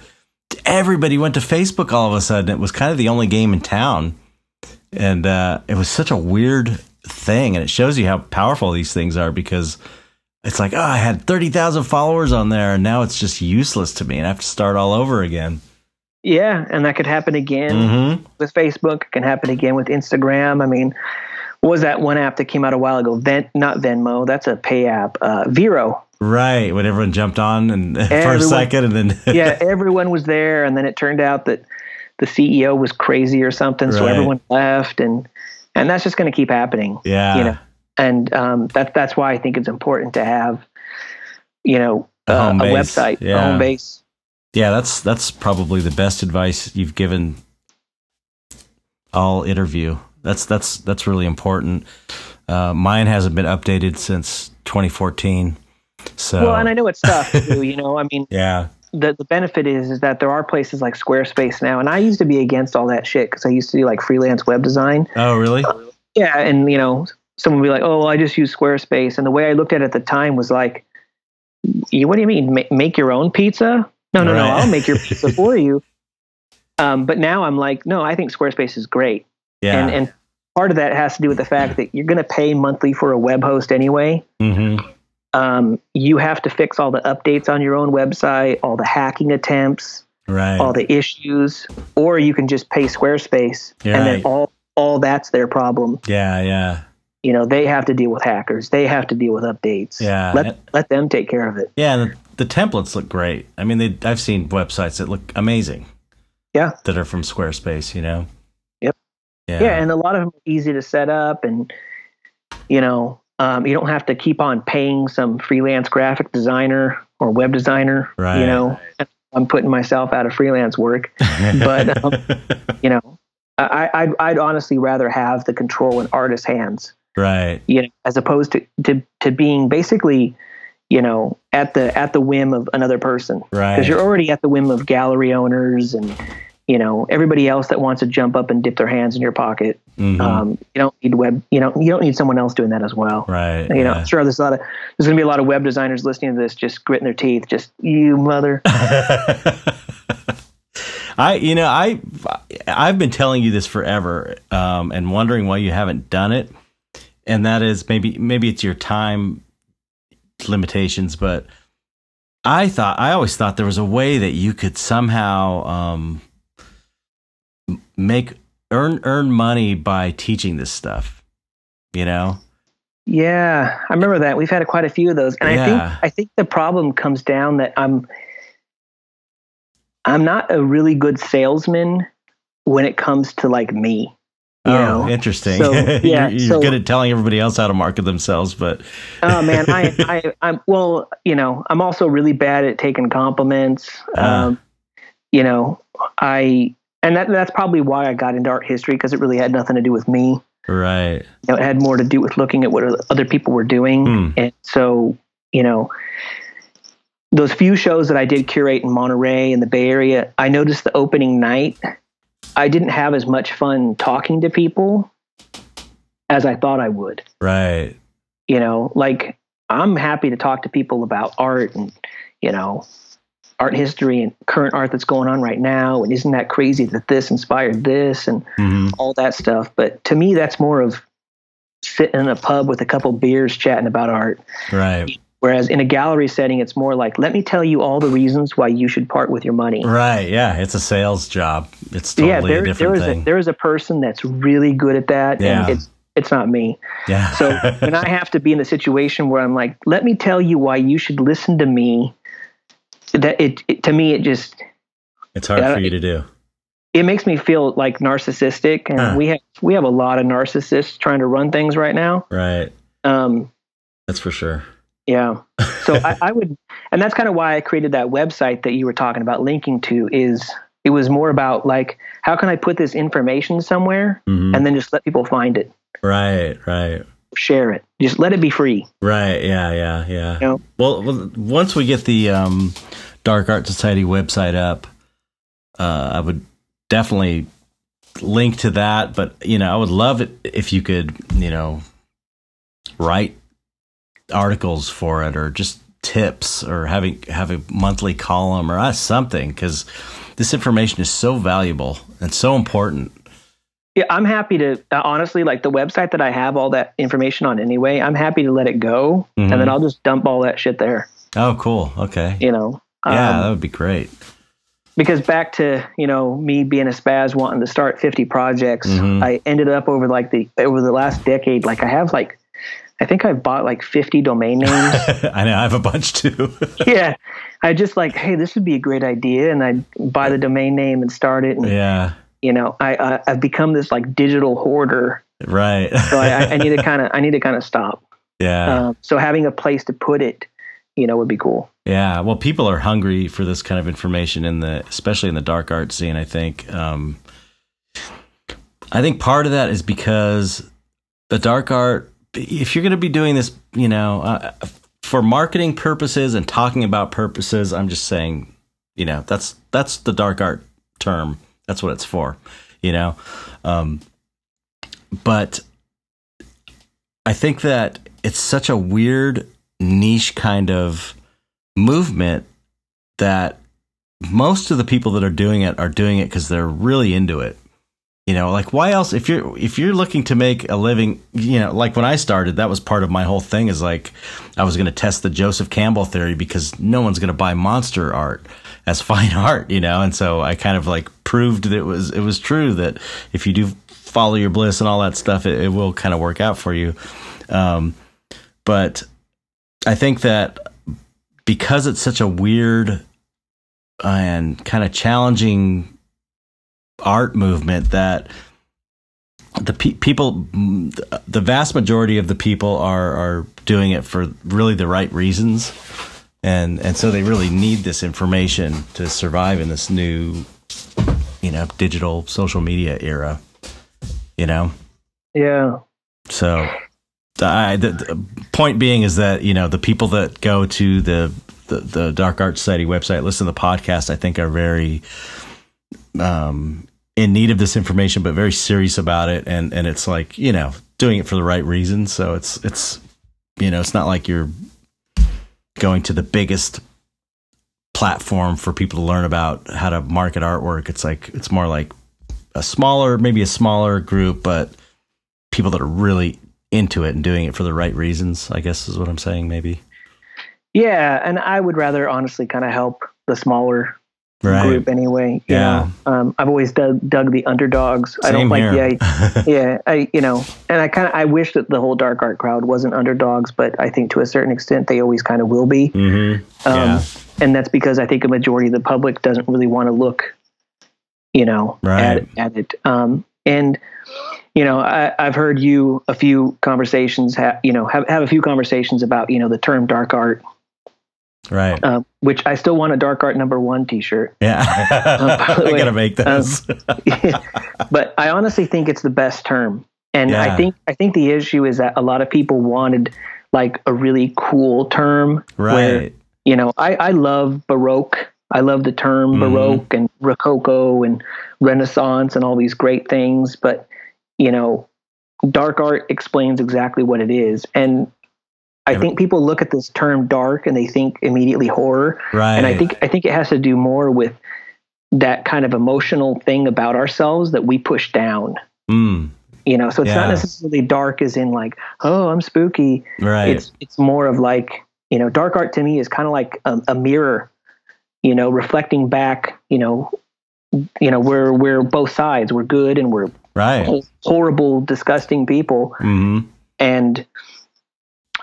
Everybody went to Facebook all of a sudden. It was kind of the only game in town, and uh, it was such a weird thing. And it shows you how powerful these things are because it's like, oh, I had thirty thousand followers on there, and now it's just useless to me, and I have to start all over again. Yeah, and that could happen again Mm-hmm. with Facebook. It can happen again with Instagram. I mean, was that one app that came out a while ago? Ven- not Venmo. That's a pay app. Uh, Vero. Right, when everyone jumped on and [LAUGHS] for a second, and then [LAUGHS] Yeah, everyone was there, and then it turned out that the CEO was crazy or something, so everyone left, and and that's just going to keep happening. yeah, you know, and um, that that's why I think it's important to have, you know, A uh, home a website, a yeah. home base. yeah. That's that's probably the best advice you've given all interview. That's that's that's really important. Uh, mine hasn't been updated since 2014. So Well, and I know it's tough too. You know, I mean, [LAUGHS] yeah, the the benefit is is that there are places like Squarespace now, and I used to be against all that shit because I used to do like freelance web design. oh really? Yeah, and you know, someone would be like, "Oh, well, I just use Squarespace," and the way I looked at it at the time was like, "You, what do you mean, Ma- make your own pizza? No, no, no, I'll make your [LAUGHS] pizza for you." Um, but now I'm like, no, I think Squarespace is great, Yeah, and and part of that has to do with the fact that you're going to pay monthly for a web host anyway. hmm Um, you have to fix all the updates on your own website, all the hacking attempts, right. all the issues, or you can just pay Squarespace, and then all all that's their problem. yeah, yeah, You know, they have to deal with hackers. They have to deal with updates. Yeah. Let let them take care of it. yeah. The, the templates look great. I mean, they, I've seen websites that look amazing. Yeah. that are from Squarespace. You know. Yeah. Yeah, and a lot of them are easy to set up, and you know, um, you don't have to keep on paying some freelance graphic designer or web designer. Right. You know, I'm putting myself out of freelance work. [LAUGHS] but, um, You know, I, I'd, I'd honestly rather have the control in artist's hands. right. you know, as opposed to, to to being basically, you know, at the at the whim of another person. Right. Because you're already at the whim of gallery owners and you know everybody else that wants to jump up and dip their hands in your pocket. Mhm. Um, you don't need web. You know, you don't need someone else doing that as well. right. You know, yeah. sure. There's a lot of there's going to be a lot of web designers listening to this, just gritting their teeth, just you mother. [LAUGHS] I, you know, I, I've been telling you this forever, um, and wondering why you haven't done it. And that is maybe, maybe it's your time limitations, but I thought, I always thought there was a way that you could somehow, um, make earn earn money by teaching this stuff. You know? Yeah, I remember that. We've had quite a few of those, and I Yeah. think I think the problem comes down that I'm I'm not a really good salesman when it comes to like me. You oh, know? interesting. So, [LAUGHS] yeah, you're, you're so- good at telling everybody else how to market themselves, but oh man, I, I, I'm well, you know, I'm also really bad at taking compliments. Ah. Um, you know, I, and that, that's probably why I got into art history because it really had nothing to do with me. right. You know, it had more to do with looking at what other people were doing. Hmm. And so, you know, those few shows that I did curate in Monterey and the Bay Area, I noticed the opening night, I didn't have as much fun talking to people as I thought I would. Right. You know, like I'm happy to talk to people about art and, you know, art history and current art that's going on right now. And isn't that crazy that this inspired this and hmm all that stuff? But to me, that's more of sitting in a pub with a couple beers chatting about art. Right. Whereas in a gallery setting, it's more like, let me tell you all the reasons why you should part with your money. Right. Yeah. It's a sales job. It's totally yeah, a there, there different is a, thing. there is a person that's really good at that, Yeah. and it's it's not me. yeah. So [LAUGHS] when I have to be in a situation where I'm like, let me tell you why you should listen to me, that it, it to me it just it's hard for you to do. it makes me feel like narcissistic, and Huh. we have we have a lot of narcissists trying to run things right now. Right. Um, That's for sure. Yeah. [LAUGHS] So I, I would, and that's kind of why I created that website that you were talking about linking to. Is it was more about like how can I put this information somewhere Mhm. and then just let people find it, Right. Right. Share it, just let it be free. Right. Yeah. Yeah. Yeah. You know? Well, once we get the um, Dark Art Society website up, uh, I would definitely link to that. But you know, I would love it if you could, you know, write articles for it or just tips or having have a monthly column or uh, something because this information is so valuable and so important. Yeah, I'm happy to uh, honestly like the website that I have all that information on anyway. I'm happy to let it go, Mhm. and then I'll just dump all that shit there. Oh, cool. Okay. You know. Yeah, Um, that would be great. because back to you know me being a spaz wanting to start 50 projects Mhm. i ended up over like the over the last decade like i have like i think i've bought like 50 domain [LAUGHS] names I know I have a bunch too. [LAUGHS] yeah i just like hey this would be a great idea and I'd buy the domain name and start it and yeah. You know i, I i've become this like digital hoarder Right. so i, I- I need to [LAUGHS] kind of i need to kind of stop yeah. um, so having a place to put it you know would be cool Yeah, well, people are hungry for this kind of information in the, especially in the dark art scene. I think. Um, I think part of that is because the dark art. If you're going to be doing this, you know, uh, for marketing purposes and talking about purposes, I'm just saying, you know, that's that's the dark art term. That's what it's for, you know. Um, but I think that it's such a weird niche kind of movement that most of the people that are doing it are doing it because they're really into it. You know, like why else if you're if you're looking to make a living, you know, like when I started, that was part of my whole thing is like I was going to test the Joseph Campbell theory because no one's going to buy monster art as [LAUGHS] fine art, you know, and so I kind of like proved that it was it was true that if you do follow your bliss and all that stuff, it, it will kind of work out for you. Um, but I think that because it's such a weird and kind of challenging art movement that the pe- people the vast majority of the people are are doing it for really the right reasons and and so they really need this information to survive in this new you know digital social media era you know? Yeah. So I, the, the point being is that you know the people that go to the, the the Dark Art Society website, listen to the podcast, I think are very um, in need of this information, but very serious about it, and and it's like you know doing it for the right reasons. So it's it's you know it's not like you're going to the biggest platform for people to learn about how to market artwork. It's like it's more like a smaller, maybe a smaller group, but people that are really into it and doing it for the right reasons, I guess is what I'm saying, maybe. yeah and i would rather honestly kind of help the smaller Right. group anyway. You Yeah. know, um, I've always dug, dug the underdogs. I don't Same like here. the [LAUGHS] yeah, I you know, and I kind of I wish that the whole dark art crowd wasn't underdogs, but I think to a certain extent they always kind of will be. hmm Um, Yeah. And that's because I think a majority of the public doesn't really want to look, you know, Right. at at it. Um, And you know, I, have heard you a few conversations, have, you know, have, have a few conversations about, you know, the term dark art. Right. Uh, which I still want a dark art number one t-shirt. Yeah. uh, [LAUGHS] I got to make those. Um, [LAUGHS] but I honestly think it's the best term. And yeah. I think, I think the issue is that a lot of people wanted like a really cool term. Right. Where, you know, I, I love Baroque. I love the term mm-hmm. Baroque and Rococo and Renaissance and all these great things. But you know, dark art explains exactly what it is. And I think people look at this term dark and they think immediately horror. Right. And I think I think it has to do more with that kind of emotional thing about ourselves that we push down. Mm. You know, so it's yeah. not necessarily dark as in like, oh, I'm spooky. Right. It's it's more of like, you know, dark art to me is kind of like a, a mirror, you know, reflecting back, you know, you know, we're we're both sides. We're good and we're right horrible disgusting people mm-hmm. and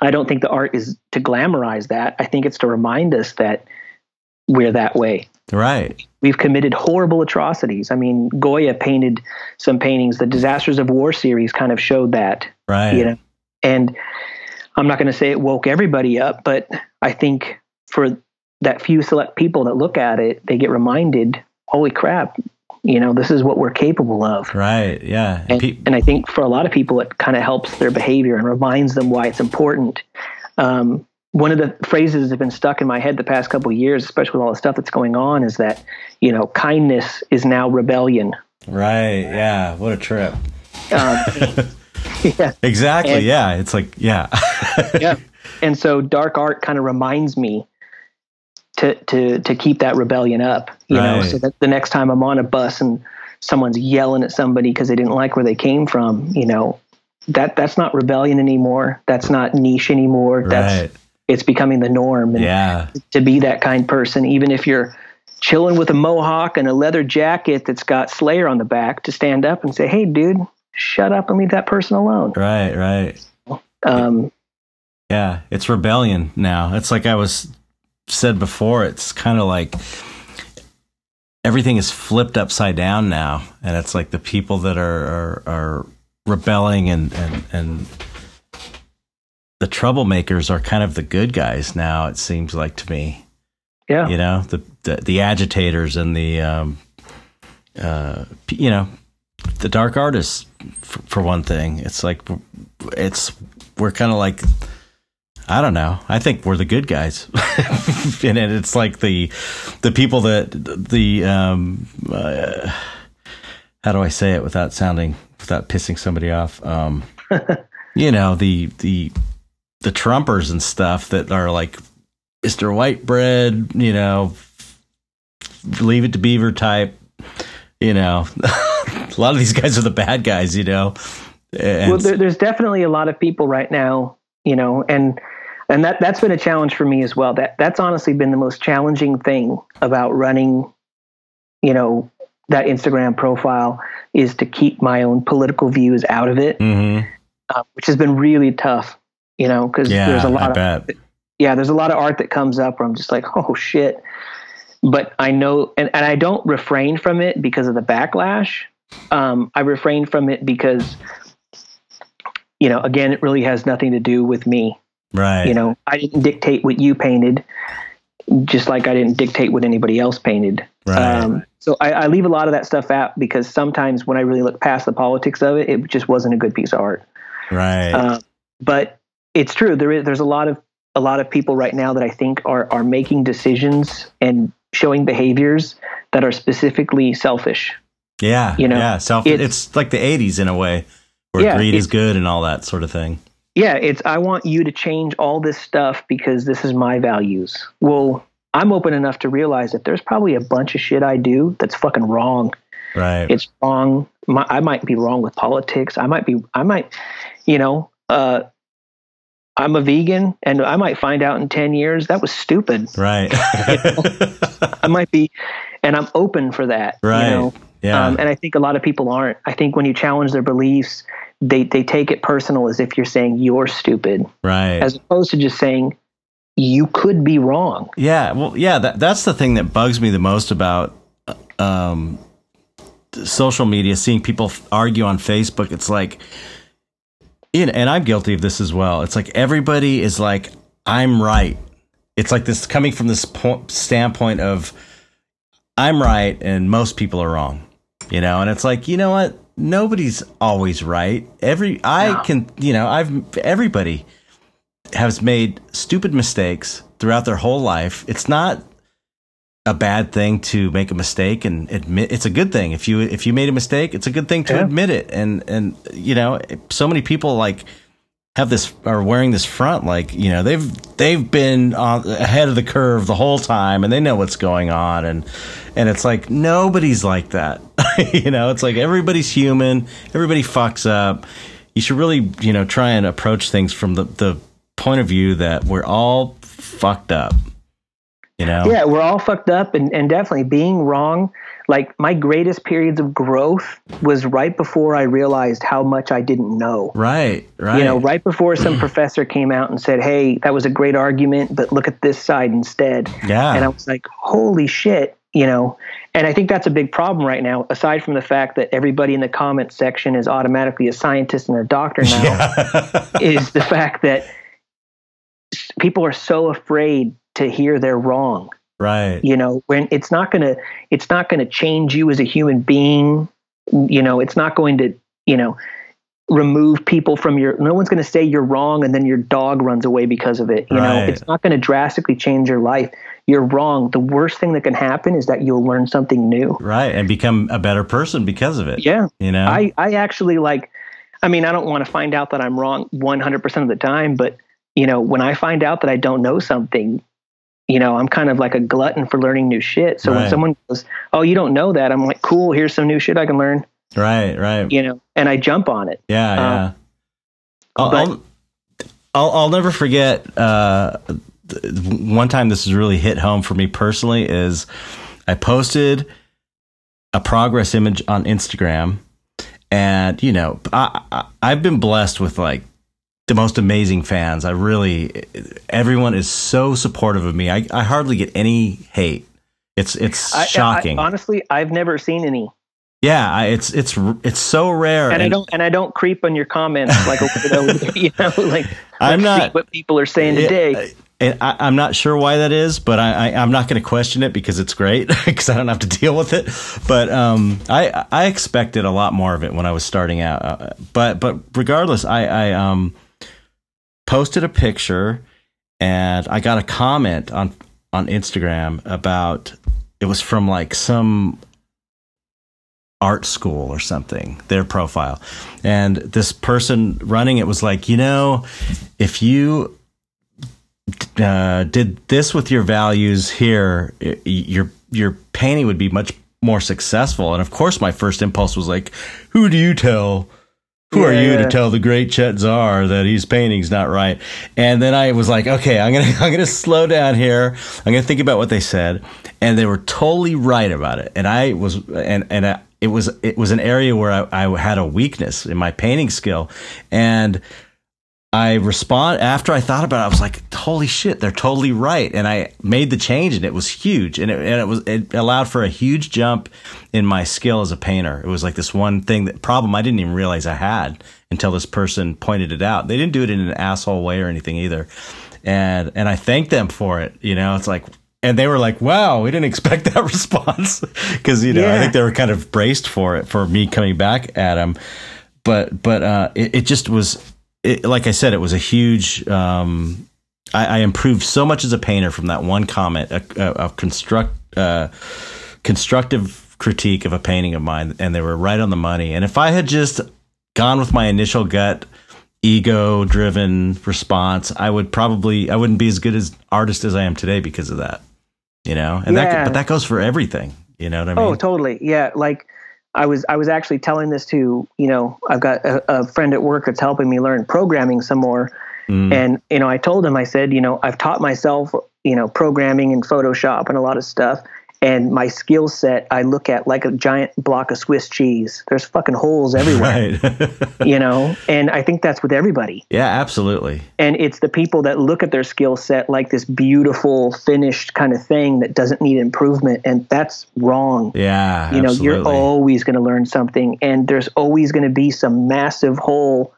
i don't think the art is to glamorize that. I think it's to remind us that we're that way. Right. We've committed horrible atrocities. I mean goya painted some paintings. The disasters of war series kind of showed that right. you know? And i'm not going to say it woke everybody up but i think for that few select people that look at it they get reminded holy crap you know this is what we're capable of. Right yeah. And, Pe- and i think for a lot of people it kind of helps their behavior and reminds them why it's important. Um, one of the phrases that have been stuck in my head the past couple of years especially with all the stuff that's going on is that you know kindness is now rebellion. Right yeah what a trip. Um, [LAUGHS] yeah. Exactly and, yeah it's like yeah. [LAUGHS] Yeah. And so dark art kind of reminds me to to to keep that rebellion up you right. know so that the next time i'm on a bus and someone's yelling at somebody because they didn't like where they came from you know that that's not rebellion anymore. That's not niche anymore. That's it's becoming the norm. And yeah. to be that kind person even if you're chilling with a mohawk and a leather jacket that's got slayer on the back to stand up and say hey dude shut up and leave that person alone. Right right. Um yeah it's rebellion now. It's like i was said before, it's kind of like everything is flipped upside down now, and it's like the people that are are, are rebelling and and and the troublemakers are kind of the good guys now. It seems like to me. Yeah. You know the the, the agitators and the um, uh, you know the dark artists for, for one thing. It's like it's we're kind of like I don't know. I think we're the good guys, [LAUGHS] and it's like the the people that the um, uh, how do I say it without sounding without pissing somebody off? Um, [LAUGHS] you know the the the Trumpers and stuff that are like Mister White Bread. You know, leave it to Beaver type. You know, [LAUGHS] a lot of these guys are the bad guys. You know. And well, there, there's definitely a lot of people right now. You know, and and that that's been a challenge for me as well. That that's honestly been the most challenging thing about running, you know, that Instagram profile is to keep my own political views out of it, mm-hmm. uh, which has been really tough. You know, because yeah, there's a lot I of bet. yeah, there's a lot of art that comes up where I'm just like, oh shit. But I know, and, and I don't refrain from it because of the backlash. Um, I refrain from it because, you know, again, it really has nothing to do with me. Right. You know, I didn't dictate what you painted, just like I didn't dictate what anybody else painted. Right. Um, so I, I, leave a lot of that stuff out because sometimes when I really look past the politics of it, it just wasn't a good piece of art. Right. Uh, but it's true. There is there's a lot of a lot of people right now that I think are are making decisions and showing behaviors that are specifically selfish. Yeah. You know, yeah. Self. It's, it's like the '80s in a way, where yeah, greed is good and all that sort of thing yeah, it's I want you to change all this stuff because this is my values. Well, I'm open enough to realize that there's probably a bunch of shit I do that's fucking wrong. Right. It's wrong. My, I might be wrong with politics. I might be. I might, you know, uh, I'm a vegan, and I might find out in ten years that was stupid. Right. you [LAUGHS] know? I might be, and I'm open for that. Right. You know? Yeah. Um, and I think a lot of people aren't. I think when you challenge their beliefs they they take it personal as if you're saying you're stupid, right? As opposed to just saying you could be wrong. Yeah, well, yeah, that, that's the thing that bugs me the most about um, social media, seeing people argue on Facebook, it's like, and I'm guilty of this as well. It's like everybody is like, I'm right. It's like this coming from this point, standpoint of, I'm right and most people are wrong, you know? And it's like, you know what? Nobody's always right. Every, I no. can, you know, I've, everybody has made stupid mistakes throughout their whole life. It's not a bad thing to make a mistake and admit it's a good thing if you if you made a mistake it's a good thing to yeah. admit it and and you know so many people like have this are wearing this front like you know they've they've been on ahead of the curve the whole time and they know what's going on and and it's like nobody's like that. [LAUGHS] You know it's like everybody's human everybody fucks up. You should really you know try and approach things from the the point of view that we're all fucked up. You know? Yeah we're all fucked up and, and definitely being wrong like my greatest periods of growth was right before i realized how much i didn't know. Right right you know right. before some mm. professor came out and said hey that was a great argument but look at this side instead. Yeah. And i was like holy shit you know? And i think that's a big problem right now aside from the fact that everybody in the comment section is automatically a scientist and a doctor now yeah. [LAUGHS] is the fact that people are so afraid to hear they're wrong. Right. You know, when it's not going to it's not going to change you as a human being. You know, it's not going to, you know, remove people from your no one's going to say you're wrong and then your dog runs away because of it. You right. know, it's not going to drastically change your life. You're wrong. The worst thing that can happen is that you'll learn something new. Right. And become a better person because of it. Yeah. You know. I I actually like I mean, I don't want to find out that I'm wrong 100% of the time, but you know, when I find out that I don't know something, you know, I'm kind of like a glutton for learning new shit. So right. when someone goes, "Oh, you don't know that," I'm like, "Cool, here's some new shit I can learn." Right, right. You know, and I jump on it. Yeah, um, yeah. I'll, but, I'll, I'll, I'll never forget. Uh, one time this has really hit home for me personally is I posted a progress image on Instagram, and you know, I, I I've been blessed with like the most amazing fans. I really, everyone is so supportive of me. I, I hardly get any hate. It's it's I, shocking. I, honestly, I've never seen any. Yeah, I, it's it's it's so rare, and, and, I don't and I don't creep on your comments like [LAUGHS] you know, like I'm not what people are saying today. And I, am not sure why that is, but I, I am not going to question it because it's great [LAUGHS] because I don't have to deal with it. But um, I I expected a lot more of it when I was starting out. Uh, but but regardless, I I um posted a picture and I got a comment on on Instagram about it was from like some art school or something their profile. And this person running it was like you know if you uh, did this with your values here your your painting would be much more successful. And of course my first impulse was like who do you tell who yeah, are you yeah. to tell the great Chet Zar that his painting's not right? And then I was like, okay, I'm gonna [LAUGHS] I'm gonna slow down here. I'm gonna think about what they said, and they were totally right about it. And I was and and I, it was it was an area where I, I had a weakness in my painting skill, and I respond after I thought about it. I was like, "Holy shit, they're totally right!" And I made the change, and it was huge, and it, and it was it allowed for a huge jump in my skill as a painter. It was like this one thing that problem I didn't even realize I had until this person pointed it out. They didn't do it in an asshole way or anything either, and and I thanked them for it. You know, it's like. And they were like, "Wow, we didn't [LAUGHS] expect that response," [LAUGHS] because you know yeah. I think they were kind of braced for it for me coming back at them. But but uh, it, it just was it, like I said, it was a huge. Um, I, I, improved so much as a painter from that one comment, a, a, a construct uh, constructive critique of a painting of mine, and they were right on the money. And if I had just gone with my initial gut, ego driven response, I would probably I wouldn't be as good as artist as I am today because of that. You know, and yeah. that but that goes for everything. You know what I oh, mean? Oh, totally. Yeah, like I was I was actually telling this to you know I've got a, a friend at work that's helping me learn programming some more, mm. and you know I told him I said you know I've taught myself you know programming and Photoshop and a lot of stuff, and my skill set I look at like a giant block of Swiss cheese. There's fucking holes everywhere, [LAUGHS] Right. you know. And I think that's with everybody. yeah, absolutely. And it's the people that look at their skill set like this beautiful finished kind of thing that doesn't need improvement, and that's wrong. Yeah. you know, you're always going to learn something, and there's always going to be some massive hole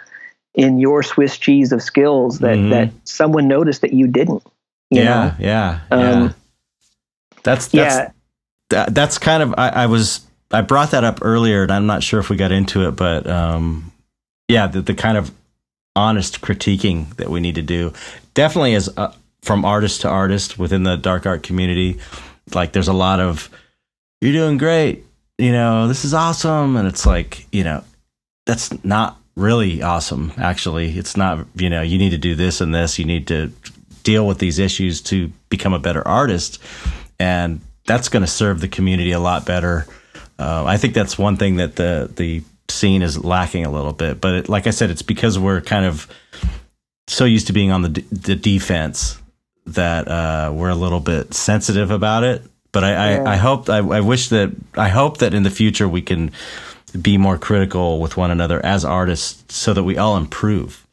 in your Swiss cheese of skills that Mhm. that someone noticed that you didn't. You yeah, know? yeah, Um, yeah. That's that's yeah, that, that's kind of I, I was I brought that up earlier, and I'm not sure if we got into it, but um, yeah, the, the kind of honest critiquing that we need to do definitely is uh, from artist to artist within the dark art community. Like, there's a lot of you're doing great, you know, this is awesome, and it's like you know, that's not really awesome. Actually, it's not. You know, you need to do this and this. You need to deal with these issues to become a better artist and that's going to serve the community a lot better. Uh, I think that's one thing that the the scene is lacking a little bit. But it, like I said, it's because we're kind of so used to being on the d- the defense that uh, we're a little bit sensitive about it. But I Yeah. I, I hope I, I wish that I hope that in the future we can be more critical with one another as artists, so that we all improve.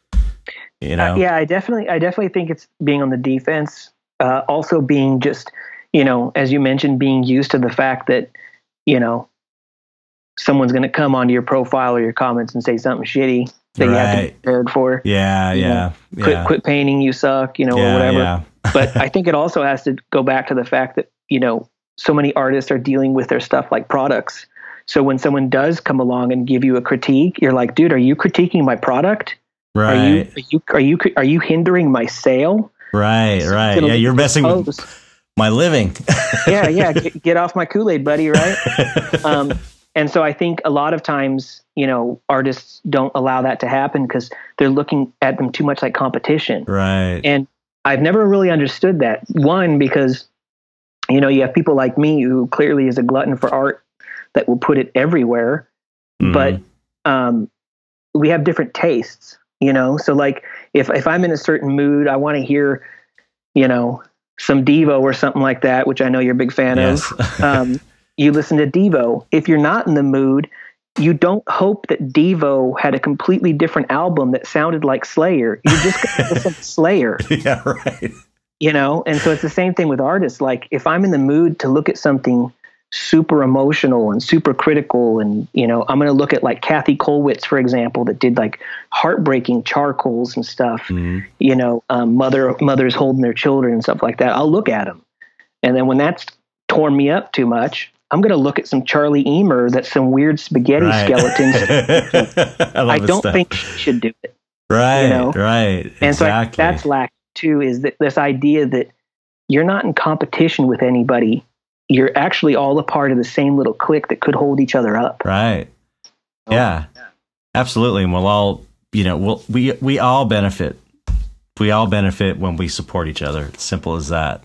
You know, Uh, yeah, I definitely, I definitely think it's being on the defense. Uh, also, being just, you know, as you mentioned, being used to the fact that, you know, someone's going to come onto your profile or your comments and say something shitty that you have to be prepared for. yeah, You know, yeah, yeah. Quit, quit painting, you suck, you know, or whatever. yeah. [LAUGHS] but I think it [LAUGHS] also has to go back to the fact that, you know, so many artists are dealing with their stuff like products. So when someone does come along and give you a critique, you're like, dude, are you critiquing my product? right. Are you are you are you are you hindering my sale? Right, right. Yeah, you're messing with. My living. [LAUGHS] yeah, yeah. Get, get off my Kool Aid, buddy. Right. [LAUGHS] Um, and so I think a lot of times, you know, artists don't allow that to happen because they're looking at them too much like competition. right. And I've never really understood that. One, because, you know, you have people like me who clearly is a glutton for art that will put it everywhere. Mhm. But um, we have different tastes, you know? So, like, if, if I'm in a certain mood, I want to hear, you know, some Devo or something like that, which I know you're a big fan yes. of. [LAUGHS] Um, you listen to Devo. If you're not in the mood, you don't hope that Devo had a completely different album that sounded like Slayer. You're just [LAUGHS] listen to Slayer yeah, right. you know and so it's the same thing with artists like if i'm in the mood to look at something super emotional and super critical and you know i'm going to look at like kathy Kollwitz for example that did like heartbreaking charcoals and stuff Mhm. you know um, mother mothers holding their children and stuff like that i'll look at them and then when that's torn me up too much i'm going to look at some charlie Immer that's some weird spaghetti Right. skeletons [LAUGHS] I, i don't stuff. think she should do it Right, you know? right. and so I, that's lacking too is that this idea that you're not in competition with anybody you're actually all a part of the same little clique that could hold each other up right. Yeah, absolutely. And we'll all, you know, we'll, we we all benefit. We all benefit when we support each other. It's simple as that.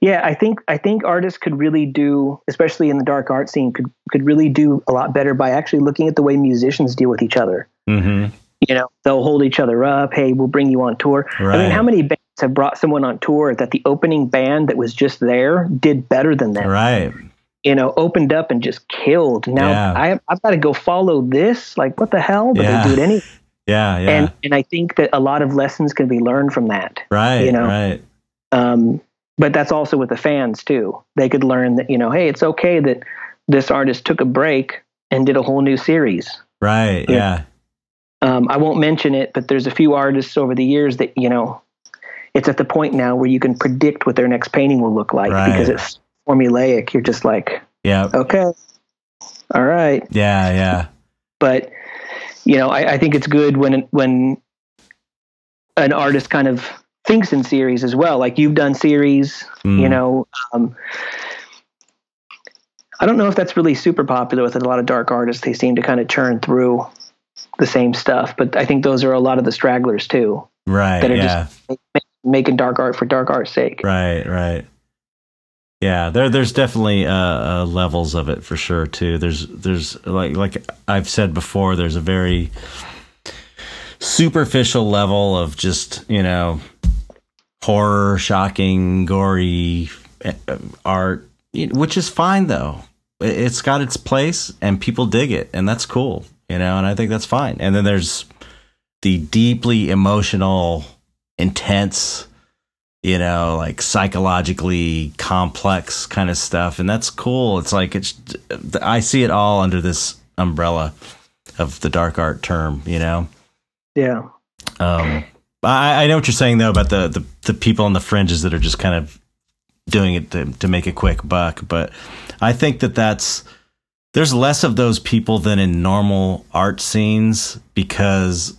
yeah i think i think artists could really do especially in the dark art scene could could really do a lot better by actually looking at the way musicians deal with each other hmm you know they'll hold each other up hey we'll bring you on tour Right. i mean how many have brought someone on tour that the opening band that was just there did better than them Right. you know, opened up and just killed. Now Yeah. I, I've got to go follow this. Like, what the hell? But Yeah. they do it anyway. [LAUGHS] Yeah. Yeah. And and I think that a lot of lessons can be learned from that. right. you know. Right. Um, but that's also with the fans too. They could learn that you know, hey, it's okay that this artist took a break and did a whole new series. Right. Yeah. Yeah. Um, I won't mention it, but there's a few artists over the years that you know, it's at the point now where you can predict what their next painting will look like Right. because it's formulaic. You're just like, Yeah. okay, all right. Yeah. Yeah. but you know I, I think it's good when when an artist kind of thinks in series as well like you've done series you Mm. know um, i don't know if that's really super popular with a lot of dark artists they seem to kind of churn through the same stuff but i think those are a lot of the stragglers too Right. that are Yeah. just making dark art for dark art's sake Right, right. Yeah, there there's definitely uh, uh, levels of it for sure too. There's there's like like I've said before, there's a very superficial level of just you know horror, shocking, gory uh, art, which is fine though. It's got its place and people dig it, and that's cool, you know. And I think that's fine. And then there's the deeply emotional, intense, you know, like psychologically complex kind of stuff, and that's cool. It's like it's I see it all under this umbrella of the dark art term, you know. Yeah. Um, I, I know what you're saying though about the, the the people on the fringes that are just kind of doing it to, to make a quick buck. But I think that that's there's less of those people than in normal art scenes because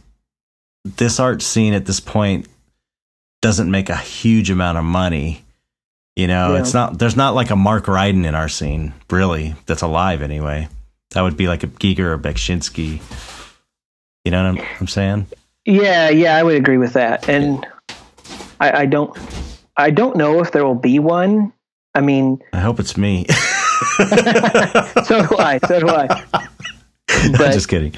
this art scene at this point doesn't make a huge amount of money. You know, yeah. it's not there's not like a Mark Ryden in our scene, really, that's alive anyway. That would be like a Giger or Beksinski. You know what I'm, I'm saying? Yeah, yeah, I would agree with that. And I, I don't I don't know if there will be one. I mean, I hope it's me. [LAUGHS] so do I. So do I. [LAUGHS] But just kidding.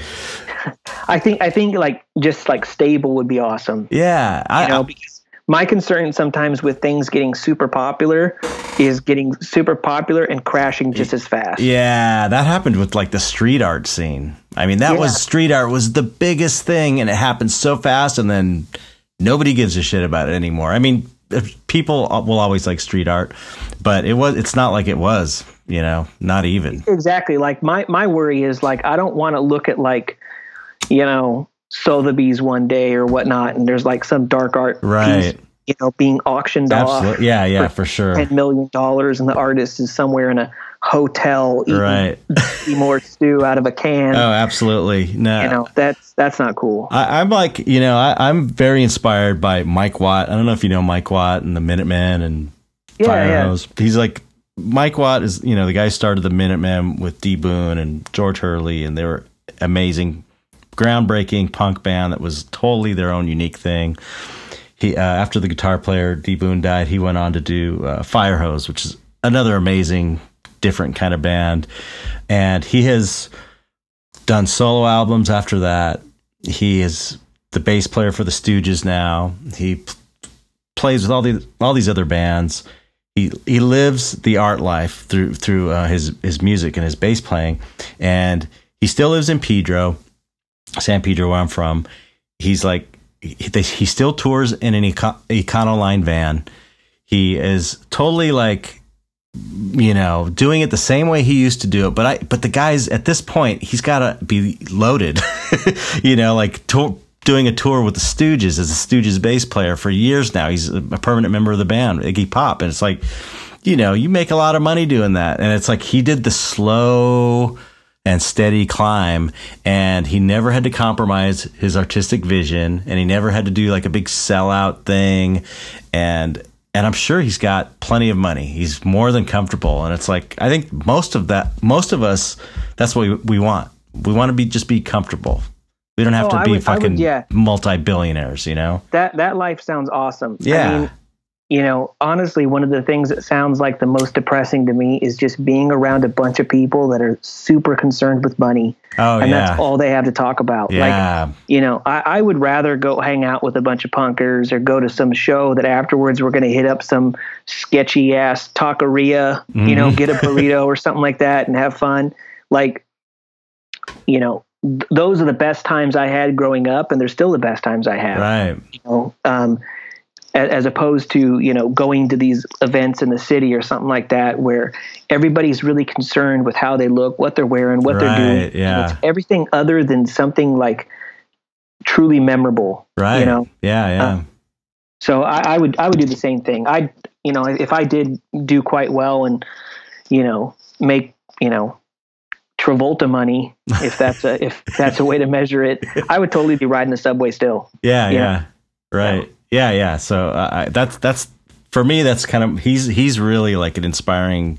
I think I think like just like stable would be awesome. Yeah, I, you know, because my concern sometimes with things getting super popular is getting super popular and crashing just as fast. Yeah, that happened with like the street art scene. I mean, that yeah. was street art was the biggest thing, and it happened so fast, and then nobody gives a shit about it anymore. I mean, people will always like street art, but it was it's not like it was, you know, not even. Exactly. Like my my worry is like I don't want to look at like you know Sotheby's one day or whatnot, and there's like some dark art right. piece, you know, being auctioned Absolutely. off. Yeah, yeah, for, for sure. Ten million dollars, and the artist is somewhere in a hotel eating right. [LAUGHS] more stew out of a can. Oh, absolutely. No, you know that's that's not cool. I, am like, you know, I, am very inspired by Mike Watt. I don't know if you know Mike Watt and the Minutemen and yeah, Fire yeah. Hose. He's like Mike Watt is, you know, the guy started the Minutemen with D Boon and George Hurley, and they were amazing, groundbreaking punk band that was totally their own unique thing. He uh, after the guitar player D Boon died, he went on to do uh, Fire Hose, which is another amazing different kind of band. And he has done solo albums after that. He is the bass player for the Stooges now. He p- plays with all these all these other bands. He he lives the art life through through uh, his his music and his bass playing, and he still lives in Pedro, San Pedro, where I'm from. He's like he, he still tours in an Eco- Econoline van. He is totally like you know, doing it the same way he used to do it. But I, but the guys at this point, he's got to be loaded, [LAUGHS] you know, like doing a tour with the Stooges as a Stooges bass player for years now. He's a permanent member of the band, Iggy Pop. And it's like, you know, you make a lot of money doing that. And it's like he did the slow and steady climb and he never had to compromise his artistic vision and he never had to do like a big sellout thing and and I'm sure he's got plenty of money. He's more than comfortable, and it's like I think most of that, most of us, that's what we, we want. We want to be just be comfortable. We don't have oh, to be would, fucking would, yeah. multi-billionaires, you know. That that life sounds awesome. Yeah. I mean, you know, honestly, one of the things that sounds like the most depressing to me is just being around a bunch of people that are super concerned with money. Oh, and yeah. that's all they have to talk about. Yeah. Like, you know, I, I would rather go hang out with a bunch of punkers or go to some show that afterwards we're going to hit up some sketchy ass taqueria, mm-hmm. you know, mm-hmm. get a [LAUGHS] burrito or something like that and have fun. Like, you know, th- those are the best times I had growing up, and they're still the best times I have. Right. You know, um, as opposed to you know going to these events in the city or something like that where everybody's really concerned with how they look what they're wearing what right, they're doing yeah. everything other than something like truly memorable right you know yeah yeah uh, so I, I, would i would do the same thing i you know if i did do quite well and you know make you know Travolta money, if that's a if that's a way to measure it, [LAUGHS] I would totally be riding the subway still. Yeah, yeah, know? right. Yeah, yeah. So uh, that's that's for me. That's kind of he's he's really like an inspiring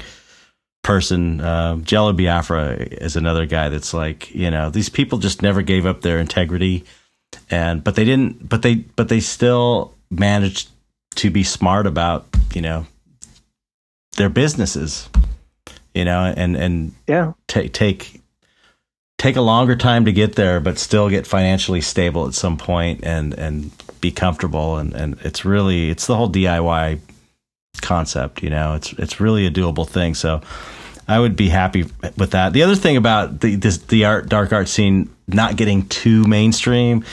person. Uh, Jello Biafra is another guy that's like you know these people just never gave up their integrity, and but they didn't. But they but they still managed to be smart about you know their businesses, you know, and and yeah, take take take a longer time to get there, but still get financially stable at some point and and be comfortable. And and it's really it's the whole DIY concept. You know, it's it's really a doable thing. So I would be happy with that. The other thing about the this, the art dark art scene not getting too mainstream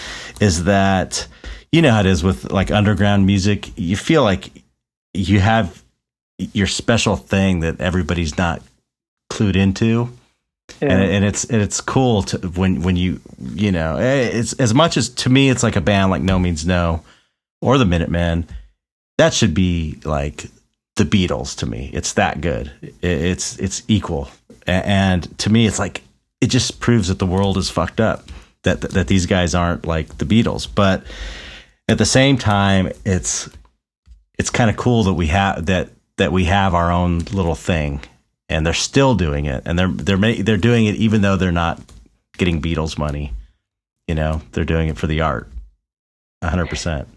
is that you know how it is with like underground music. You feel like you have your special thing that everybody's not clued into. Yeah. And, and, it's and it's cool to when when you you know eh, it's as much as to me it's like a band like No Means No or the Minutemen that should be like the Beatles to me. It's that good. It's it's equal, and to me, it's like it just proves that the world is fucked up. That that these guys aren't like the Beatles, but at the same time, it's it's kind of cool that we have that that we have our own little thing, and they're still doing it, and they're they're they're doing it even though they're not getting Beatles money. You know, they're doing it for the art, hundred percent.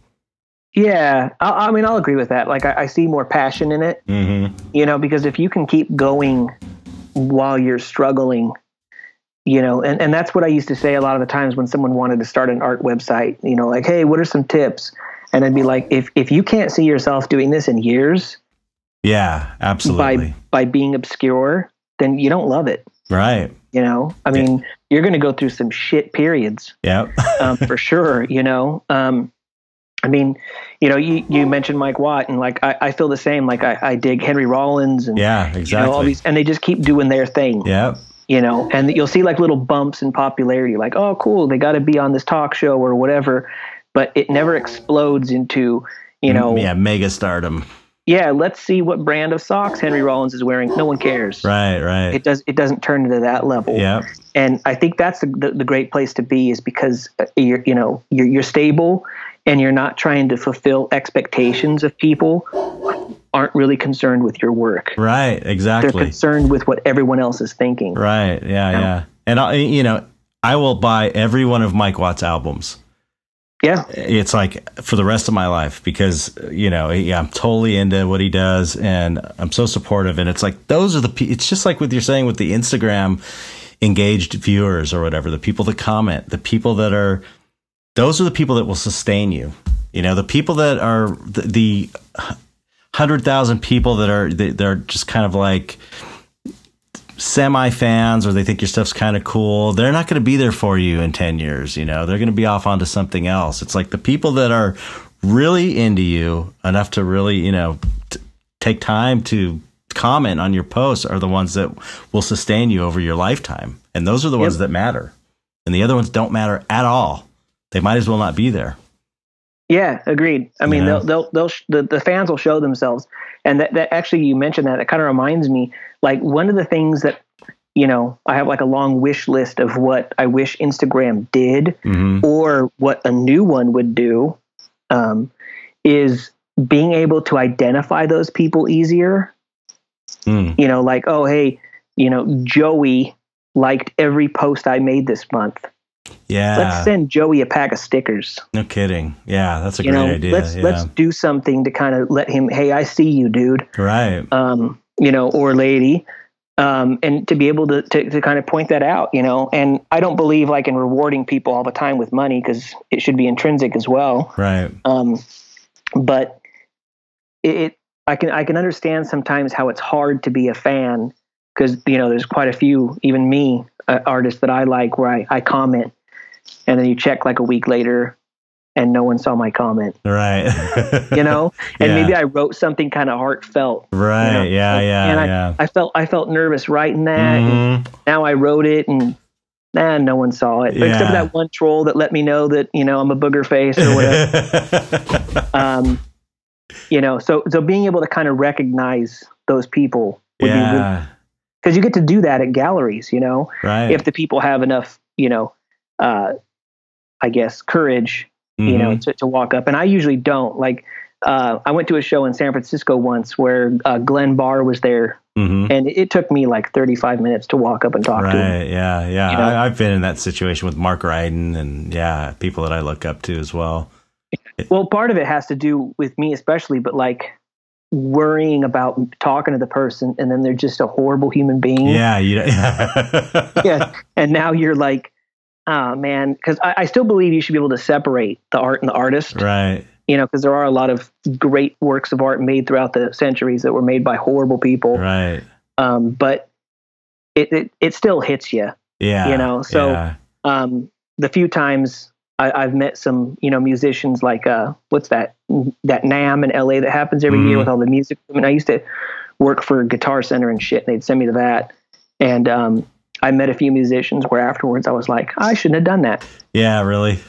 Yeah, I, I, mean, I'll agree with that. Like, I, I see more passion in it. Mm-hmm. You know, because if you can keep going while you're struggling, you know, and, and that's what I used to say a lot of the times when someone wanted to start an art website. You know, like, hey, what are some tips? And I'd be like, if if you can't see yourself doing this in years, yeah, absolutely, by by being obscure, then you don't love it, right? You know, I mean, yeah. you're going to go through some shit periods, yeah, [LAUGHS] um, for sure. You know, um, I mean, you know, you, you mentioned Mike Watt, and like I, I feel the same. Like I, I dig Henry Rollins, and yeah, exactly. You know, all these, and they just keep doing their thing. Yeah. You know, and you'll see like little bumps in popularity, like oh, cool, they got to be on this talk show or whatever, but it never explodes into you know, yeah, mega stardom. Yeah, let's see what brand of socks Henry Rollins is wearing. No one cares. Right, right. It does. It doesn't turn into that level. Yeah. And I think that's the, the, the great place to be is because uh, you're you know you're you're stable and you're not trying to fulfill expectations of people aren't really concerned with your work. Right, exactly. They're concerned with what everyone else is thinking. Right, yeah, yeah. yeah. And I, you know, I will buy every one of Mike Watt's albums. Yeah. It's like for the rest of my life because, you know, yeah, I'm totally into what he does and I'm so supportive. And it's like, those are the, it's just like what you're saying with the Instagram engaged viewers or whatever, the people that comment, the people that are, those are the people that will sustain you. You know, the people that are the, the hundred thousand people that are they, they're just kind of like semi fans or they think your stuff's kind of cool. They're not going to be there for you in ten years. You know, they're going to be off onto something else. It's like the people that are really into you enough to really you know t- take time to comment on your posts are the ones that will sustain you over your lifetime and those are the ones yep. that matter and the other ones don't matter at all they might as well not be there. Yeah, agreed. I mean, yeah. they'll they'll they'll sh- the, the fans will show themselves, and that that actually you mentioned that it kind of reminds me like one of the things that you know I have like a long wish list of what I wish Instagram did mm-hmm. or what a new one would do um, is being able to identify those people easier. Mm. You know, like oh hey, you know Joey liked every post I made this month. Yeah. Let's send Joey a pack of stickers. No kidding. Yeah, that's a you great know, idea. Let's yeah. let's do something to kind of let him, hey, I see you, dude. Right. Um, you know, or lady. Um, and to be able to, to, to kind of point that out, you know, and I don't believe like in rewarding people all the time with money because it should be intrinsic as well. Right. Um, but it, it, I can I can understand sometimes how it's hard to be a fan because you know there's quite a few even me uh, artists that I like where I, I comment and then you check like a week later and no one saw my comment. Right. you know, [LAUGHS] and yeah. maybe I wrote something kind of heartfelt. Right. You know? Yeah. Yeah. And I, yeah. I felt I felt nervous writing that. Mm-hmm. now I wrote it and nah, no one saw it. Yeah. Except for that one troll that let me know that, you know, I'm a booger face or whatever. [LAUGHS] um, you know, so so being able to kind of recognize those people would yeah. be really because you get to do that at galleries, you know. Right. If the people have enough, you know, uh, I guess, courage, mm-hmm. you know, mm-hmm. to, to walk up. And I usually don't. Like, uh, I went to a show in San Francisco once where uh, Glenn Barr was there, mm-hmm. and it took me like 35 minutes to walk up and talk right, to him. Yeah, yeah. You know? I, have been in that situation with Mark Ryden, and yeah, people that I look up to as well. Well, part of it has to do with me, especially, but like worrying about talking to the person, and then they're just a horrible human being. Yeah, you [LAUGHS] yeah, and now you're like, oh man, because I, I, still believe you should be able to separate the art and the artist. Right. you know, because there are a lot of great works of art made throughout the centuries that were made by horrible people. Right. Um, but it, it it still hits you. Yeah. You know, so yeah. um, the few times I, I've met some, you know, musicians like uh, what's that that NAMM in LA that happens every year Mhm. with all the music. I mean, I used to work for Guitar Center and shit. And they'd send me to that, and um, I met a few musicians where afterwards I was like, I shouldn't have done that. Yeah, really.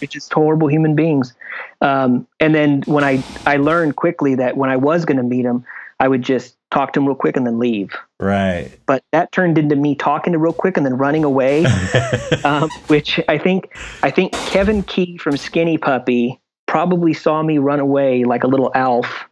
It's just horrible human beings. Um, and then when I I learned quickly that when I was going to meet them, I would just talk to him real quick and then leave. Right. But that turned into me talking to real quick and then running away. [LAUGHS] um, which I think I think Kevin Key from Skinny Puppy probably saw me run away like a little elf,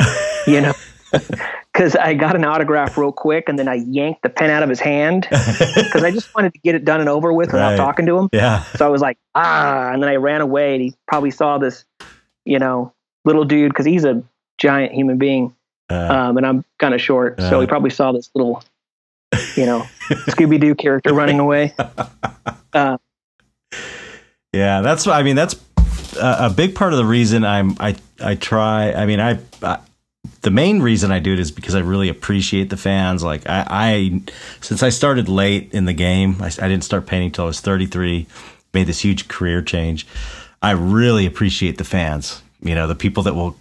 you know, [LAUGHS] because I got an autograph real quick and then I yanked the pen out of his hand [LAUGHS] because I just wanted to get it done and over with without Right. talking to him. yeah. So I was like, ah, and then I ran away and he probably saw this, you know, little dude because he's a giant human being Uh, um, and I'm kind of short, so Uh. he probably saw this little, you know, Scooby Doo character running away. [LAUGHS] Uh, Yeah, that's. I mean, that's a, a big part of the reason I'm. I I try. I mean, I, I. The main reason I do it is because I really appreciate the fans. Like I, I since I started late in the game, I, I didn't start painting till I was 33. Made this huge career change. I really appreciate the fans. You know, the people that will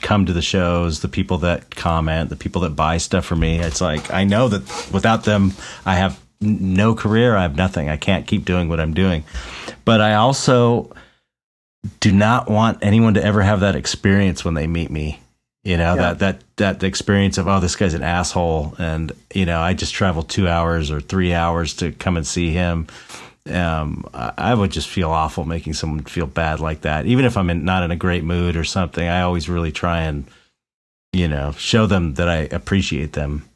come to the shows, the people that comment, the people that buy stuff for me. It's like I know that without them, I have no career. I have nothing. I can't keep doing what I'm doing. But I also do not want anyone to ever have that experience when they meet me. You know Yeah. that that that experience of oh this guy's an asshole and you know I just traveled two hours or three hours to come and see him. Um, I, would just feel awful making someone feel bad like that. Even if I'm in, not in a great mood or something, I always really try and you know show them that I appreciate them.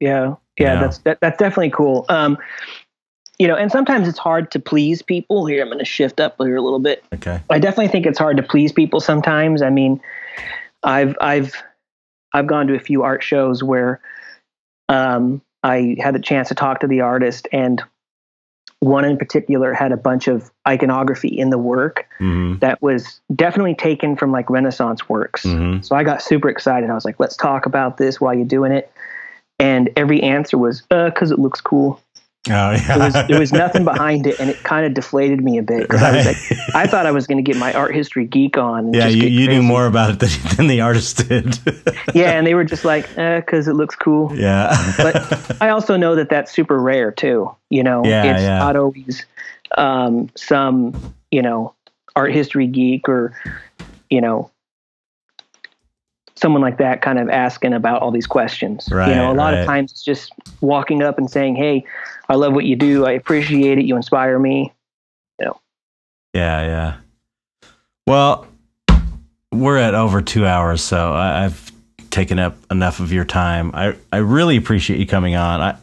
yeah, yeah, Yeah. that's that, that's definitely cool. Um, you know, and sometimes it's hard to please people. Here, I'm going to shift up here a little bit. Okay. I definitely think it's hard to please people sometimes. I mean, I've I've I've gone to a few art shows where um, I had the chance to talk to the artist, and one in particular had a bunch of iconography in the work hmm that was definitely taken from like Renaissance works. hmm So I got super excited. I was like, "Let's talk about this while you're doing it." And every answer was, "Uh, because it looks cool." Oh yeah. There was, there was nothing behind it, and it kind of deflated me a bit because I was like, I thought I was going to get my art history geek on. and yeah, you, you knew more about it than, [LAUGHS] than the artist did. Yeah, and they were just like, because it looks cool. yeah. But I also know that that's super rare too. You know, Yeah, it's yeah. not always um, some you know art history geek or you know someone like that kind of asking about all these questions. Right, you know, a lot right. of times it's just walking up and saying, "Hey, I love what you do. I appreciate it. You inspire me." Yeah, yeah. Well, we're at over two hours, so I, I've taken up enough of your time. I, I really appreciate you coming on. I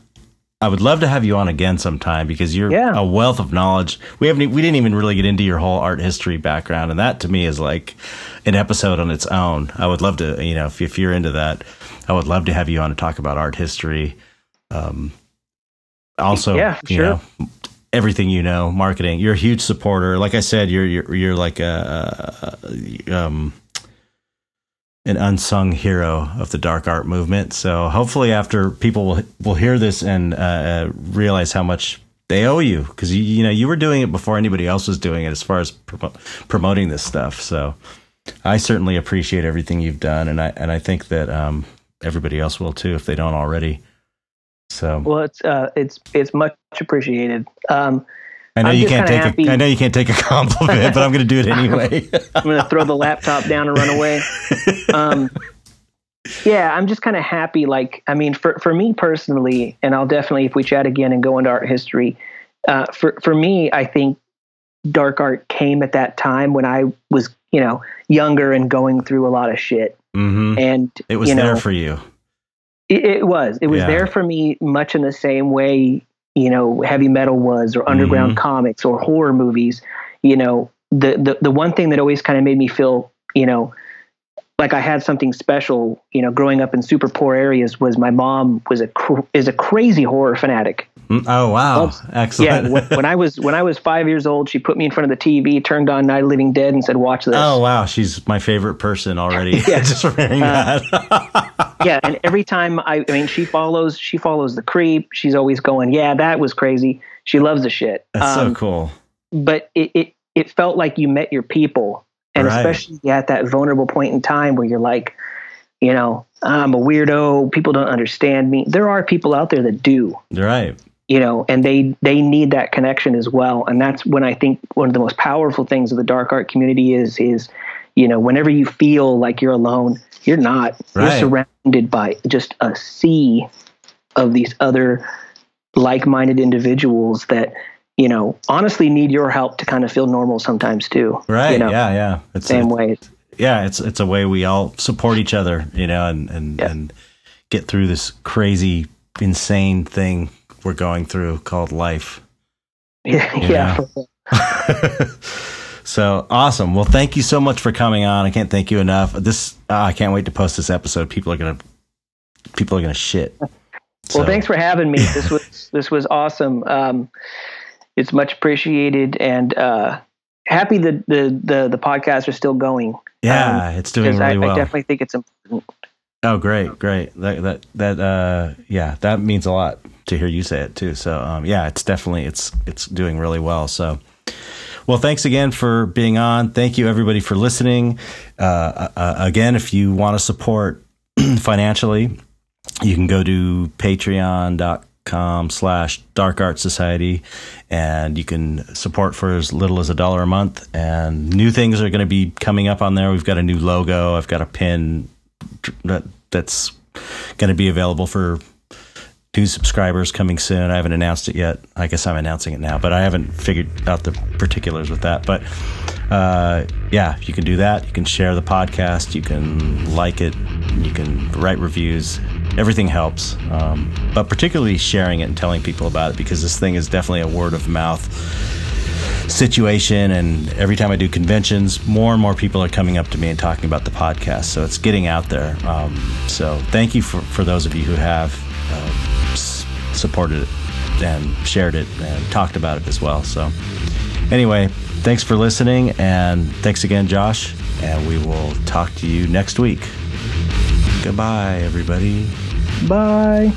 I would love to have you on again sometime because you're Yeah. a wealth of knowledge. We haven't we didn't even really get into your whole art history background, and that to me is like an episode on its own. I would love to, you know, if if you're into that, I would love to have you on to talk about art history. Um, also, Yeah, you sure. know, everything you know, marketing. You're a huge supporter. Like I said, you're you're you're like a, a um an unsung hero of the dark art movement. So hopefully, after people will will hear this and uh, uh, realize how much they owe you, because you you know you were doing it before anybody else was doing it as far as promo- promoting this stuff. So I certainly appreciate everything you've done, and I and I think that um, everybody else will too if they don't already. So Well, it's uh, it's it's much appreciated. Um, I know I'm you can't take happy- a I know you can't take a [LAUGHS] compliment, but I'm going to do it anyway. [LAUGHS] I'm going to throw the laptop down and run away. Um, yeah, I'm just kind of happy. Like, I mean, for, for me personally, and I'll definitely, if we chat again and go into art history, uh, for, for me, I think dark art came at that time when I was, you know, younger and going through a lot of shit. hmm And It was you know, there for you. It, it was. It was Yeah. there for me, much in the same way, you know, heavy metal was, or underground Mhm. comics, or horror movies. You know, the the the one thing that always kind of made me feel, you know, like I had something special, you know, growing up in super poor areas was my mom was a cr- is a crazy horror fanatic. Mm, oh wow, excellent. Yeah, when, when, I was when I was five years old, she put me in front of the TV, turned on Night of Living Dead, and said, "Watch this." Oh wow, she's my favorite person already. [LAUGHS] yeah, [LAUGHS] just hearing uh, that. [LAUGHS] yeah, and every time I, I mean, she follows she follows the creep. She's always going, "Yeah, that was crazy." She loves the shit. That's um, so cool. But it, it it felt like you met your people, and right. especially at that vulnerable point in time where you're like, you know, I'm a weirdo. People don't understand me. There are people out there that do. Right you know and they they need that connection as well and that's when i think one of the most powerful things of the dark art community is is you know whenever you feel like you're alone you're not right. you're surrounded by just a sea of these other like-minded individuals that you know honestly need your help to kind of feel normal sometimes too right you know? yeah yeah it's same way yeah it's it's a way we all support each other you know and and yeah. and get through this crazy insane thing we're going through called life. [LAUGHS] Yeah. yeah. [LAUGHS] so awesome. Well, thank you so much for coming on. I can't thank you enough. This uh, I can't wait to post this episode. People are gonna people are gonna shit. So. Well, thanks for having me. [LAUGHS] This was this was awesome. Um, it's much appreciated, and uh, happy that the the the podcasts are still going. Yeah, um, it's doing really I, well. I definitely think it's important. Oh, great, great. That that that uh, yeah, that means a lot to hear you say it too. So um, yeah, it's definitely it's it's doing really well. So. Well, thanks again for being on. Thank you, everybody, for listening. Uh, uh, uh again, if you want to support [CLEARS THROAT] financially, you can go to patreon.com slash dark art society and you can support for as little as a dollar a month and new things are going to be coming up on there we've got a new logo i've got a pin that that's going to be available for new subscribers coming soon. I haven't announced it yet. I guess I'm announcing it now, but I haven't figured out the particulars with that. But uh, yeah, you can do that. You can share the podcast. You can like it. You can write reviews. Everything helps, um, but particularly sharing it and telling people about it because this thing is definitely a word of mouth situation. And every time I do conventions, more and more people are coming up to me and talking about the podcast. So it's getting out there. Um, so thank you for, for those of you who have uh, supported it and shared it and talked about it as well. So anyway, thanks for listening. And thanks again, Josh. And we will talk to you next week. Goodbye, everybody. Bye.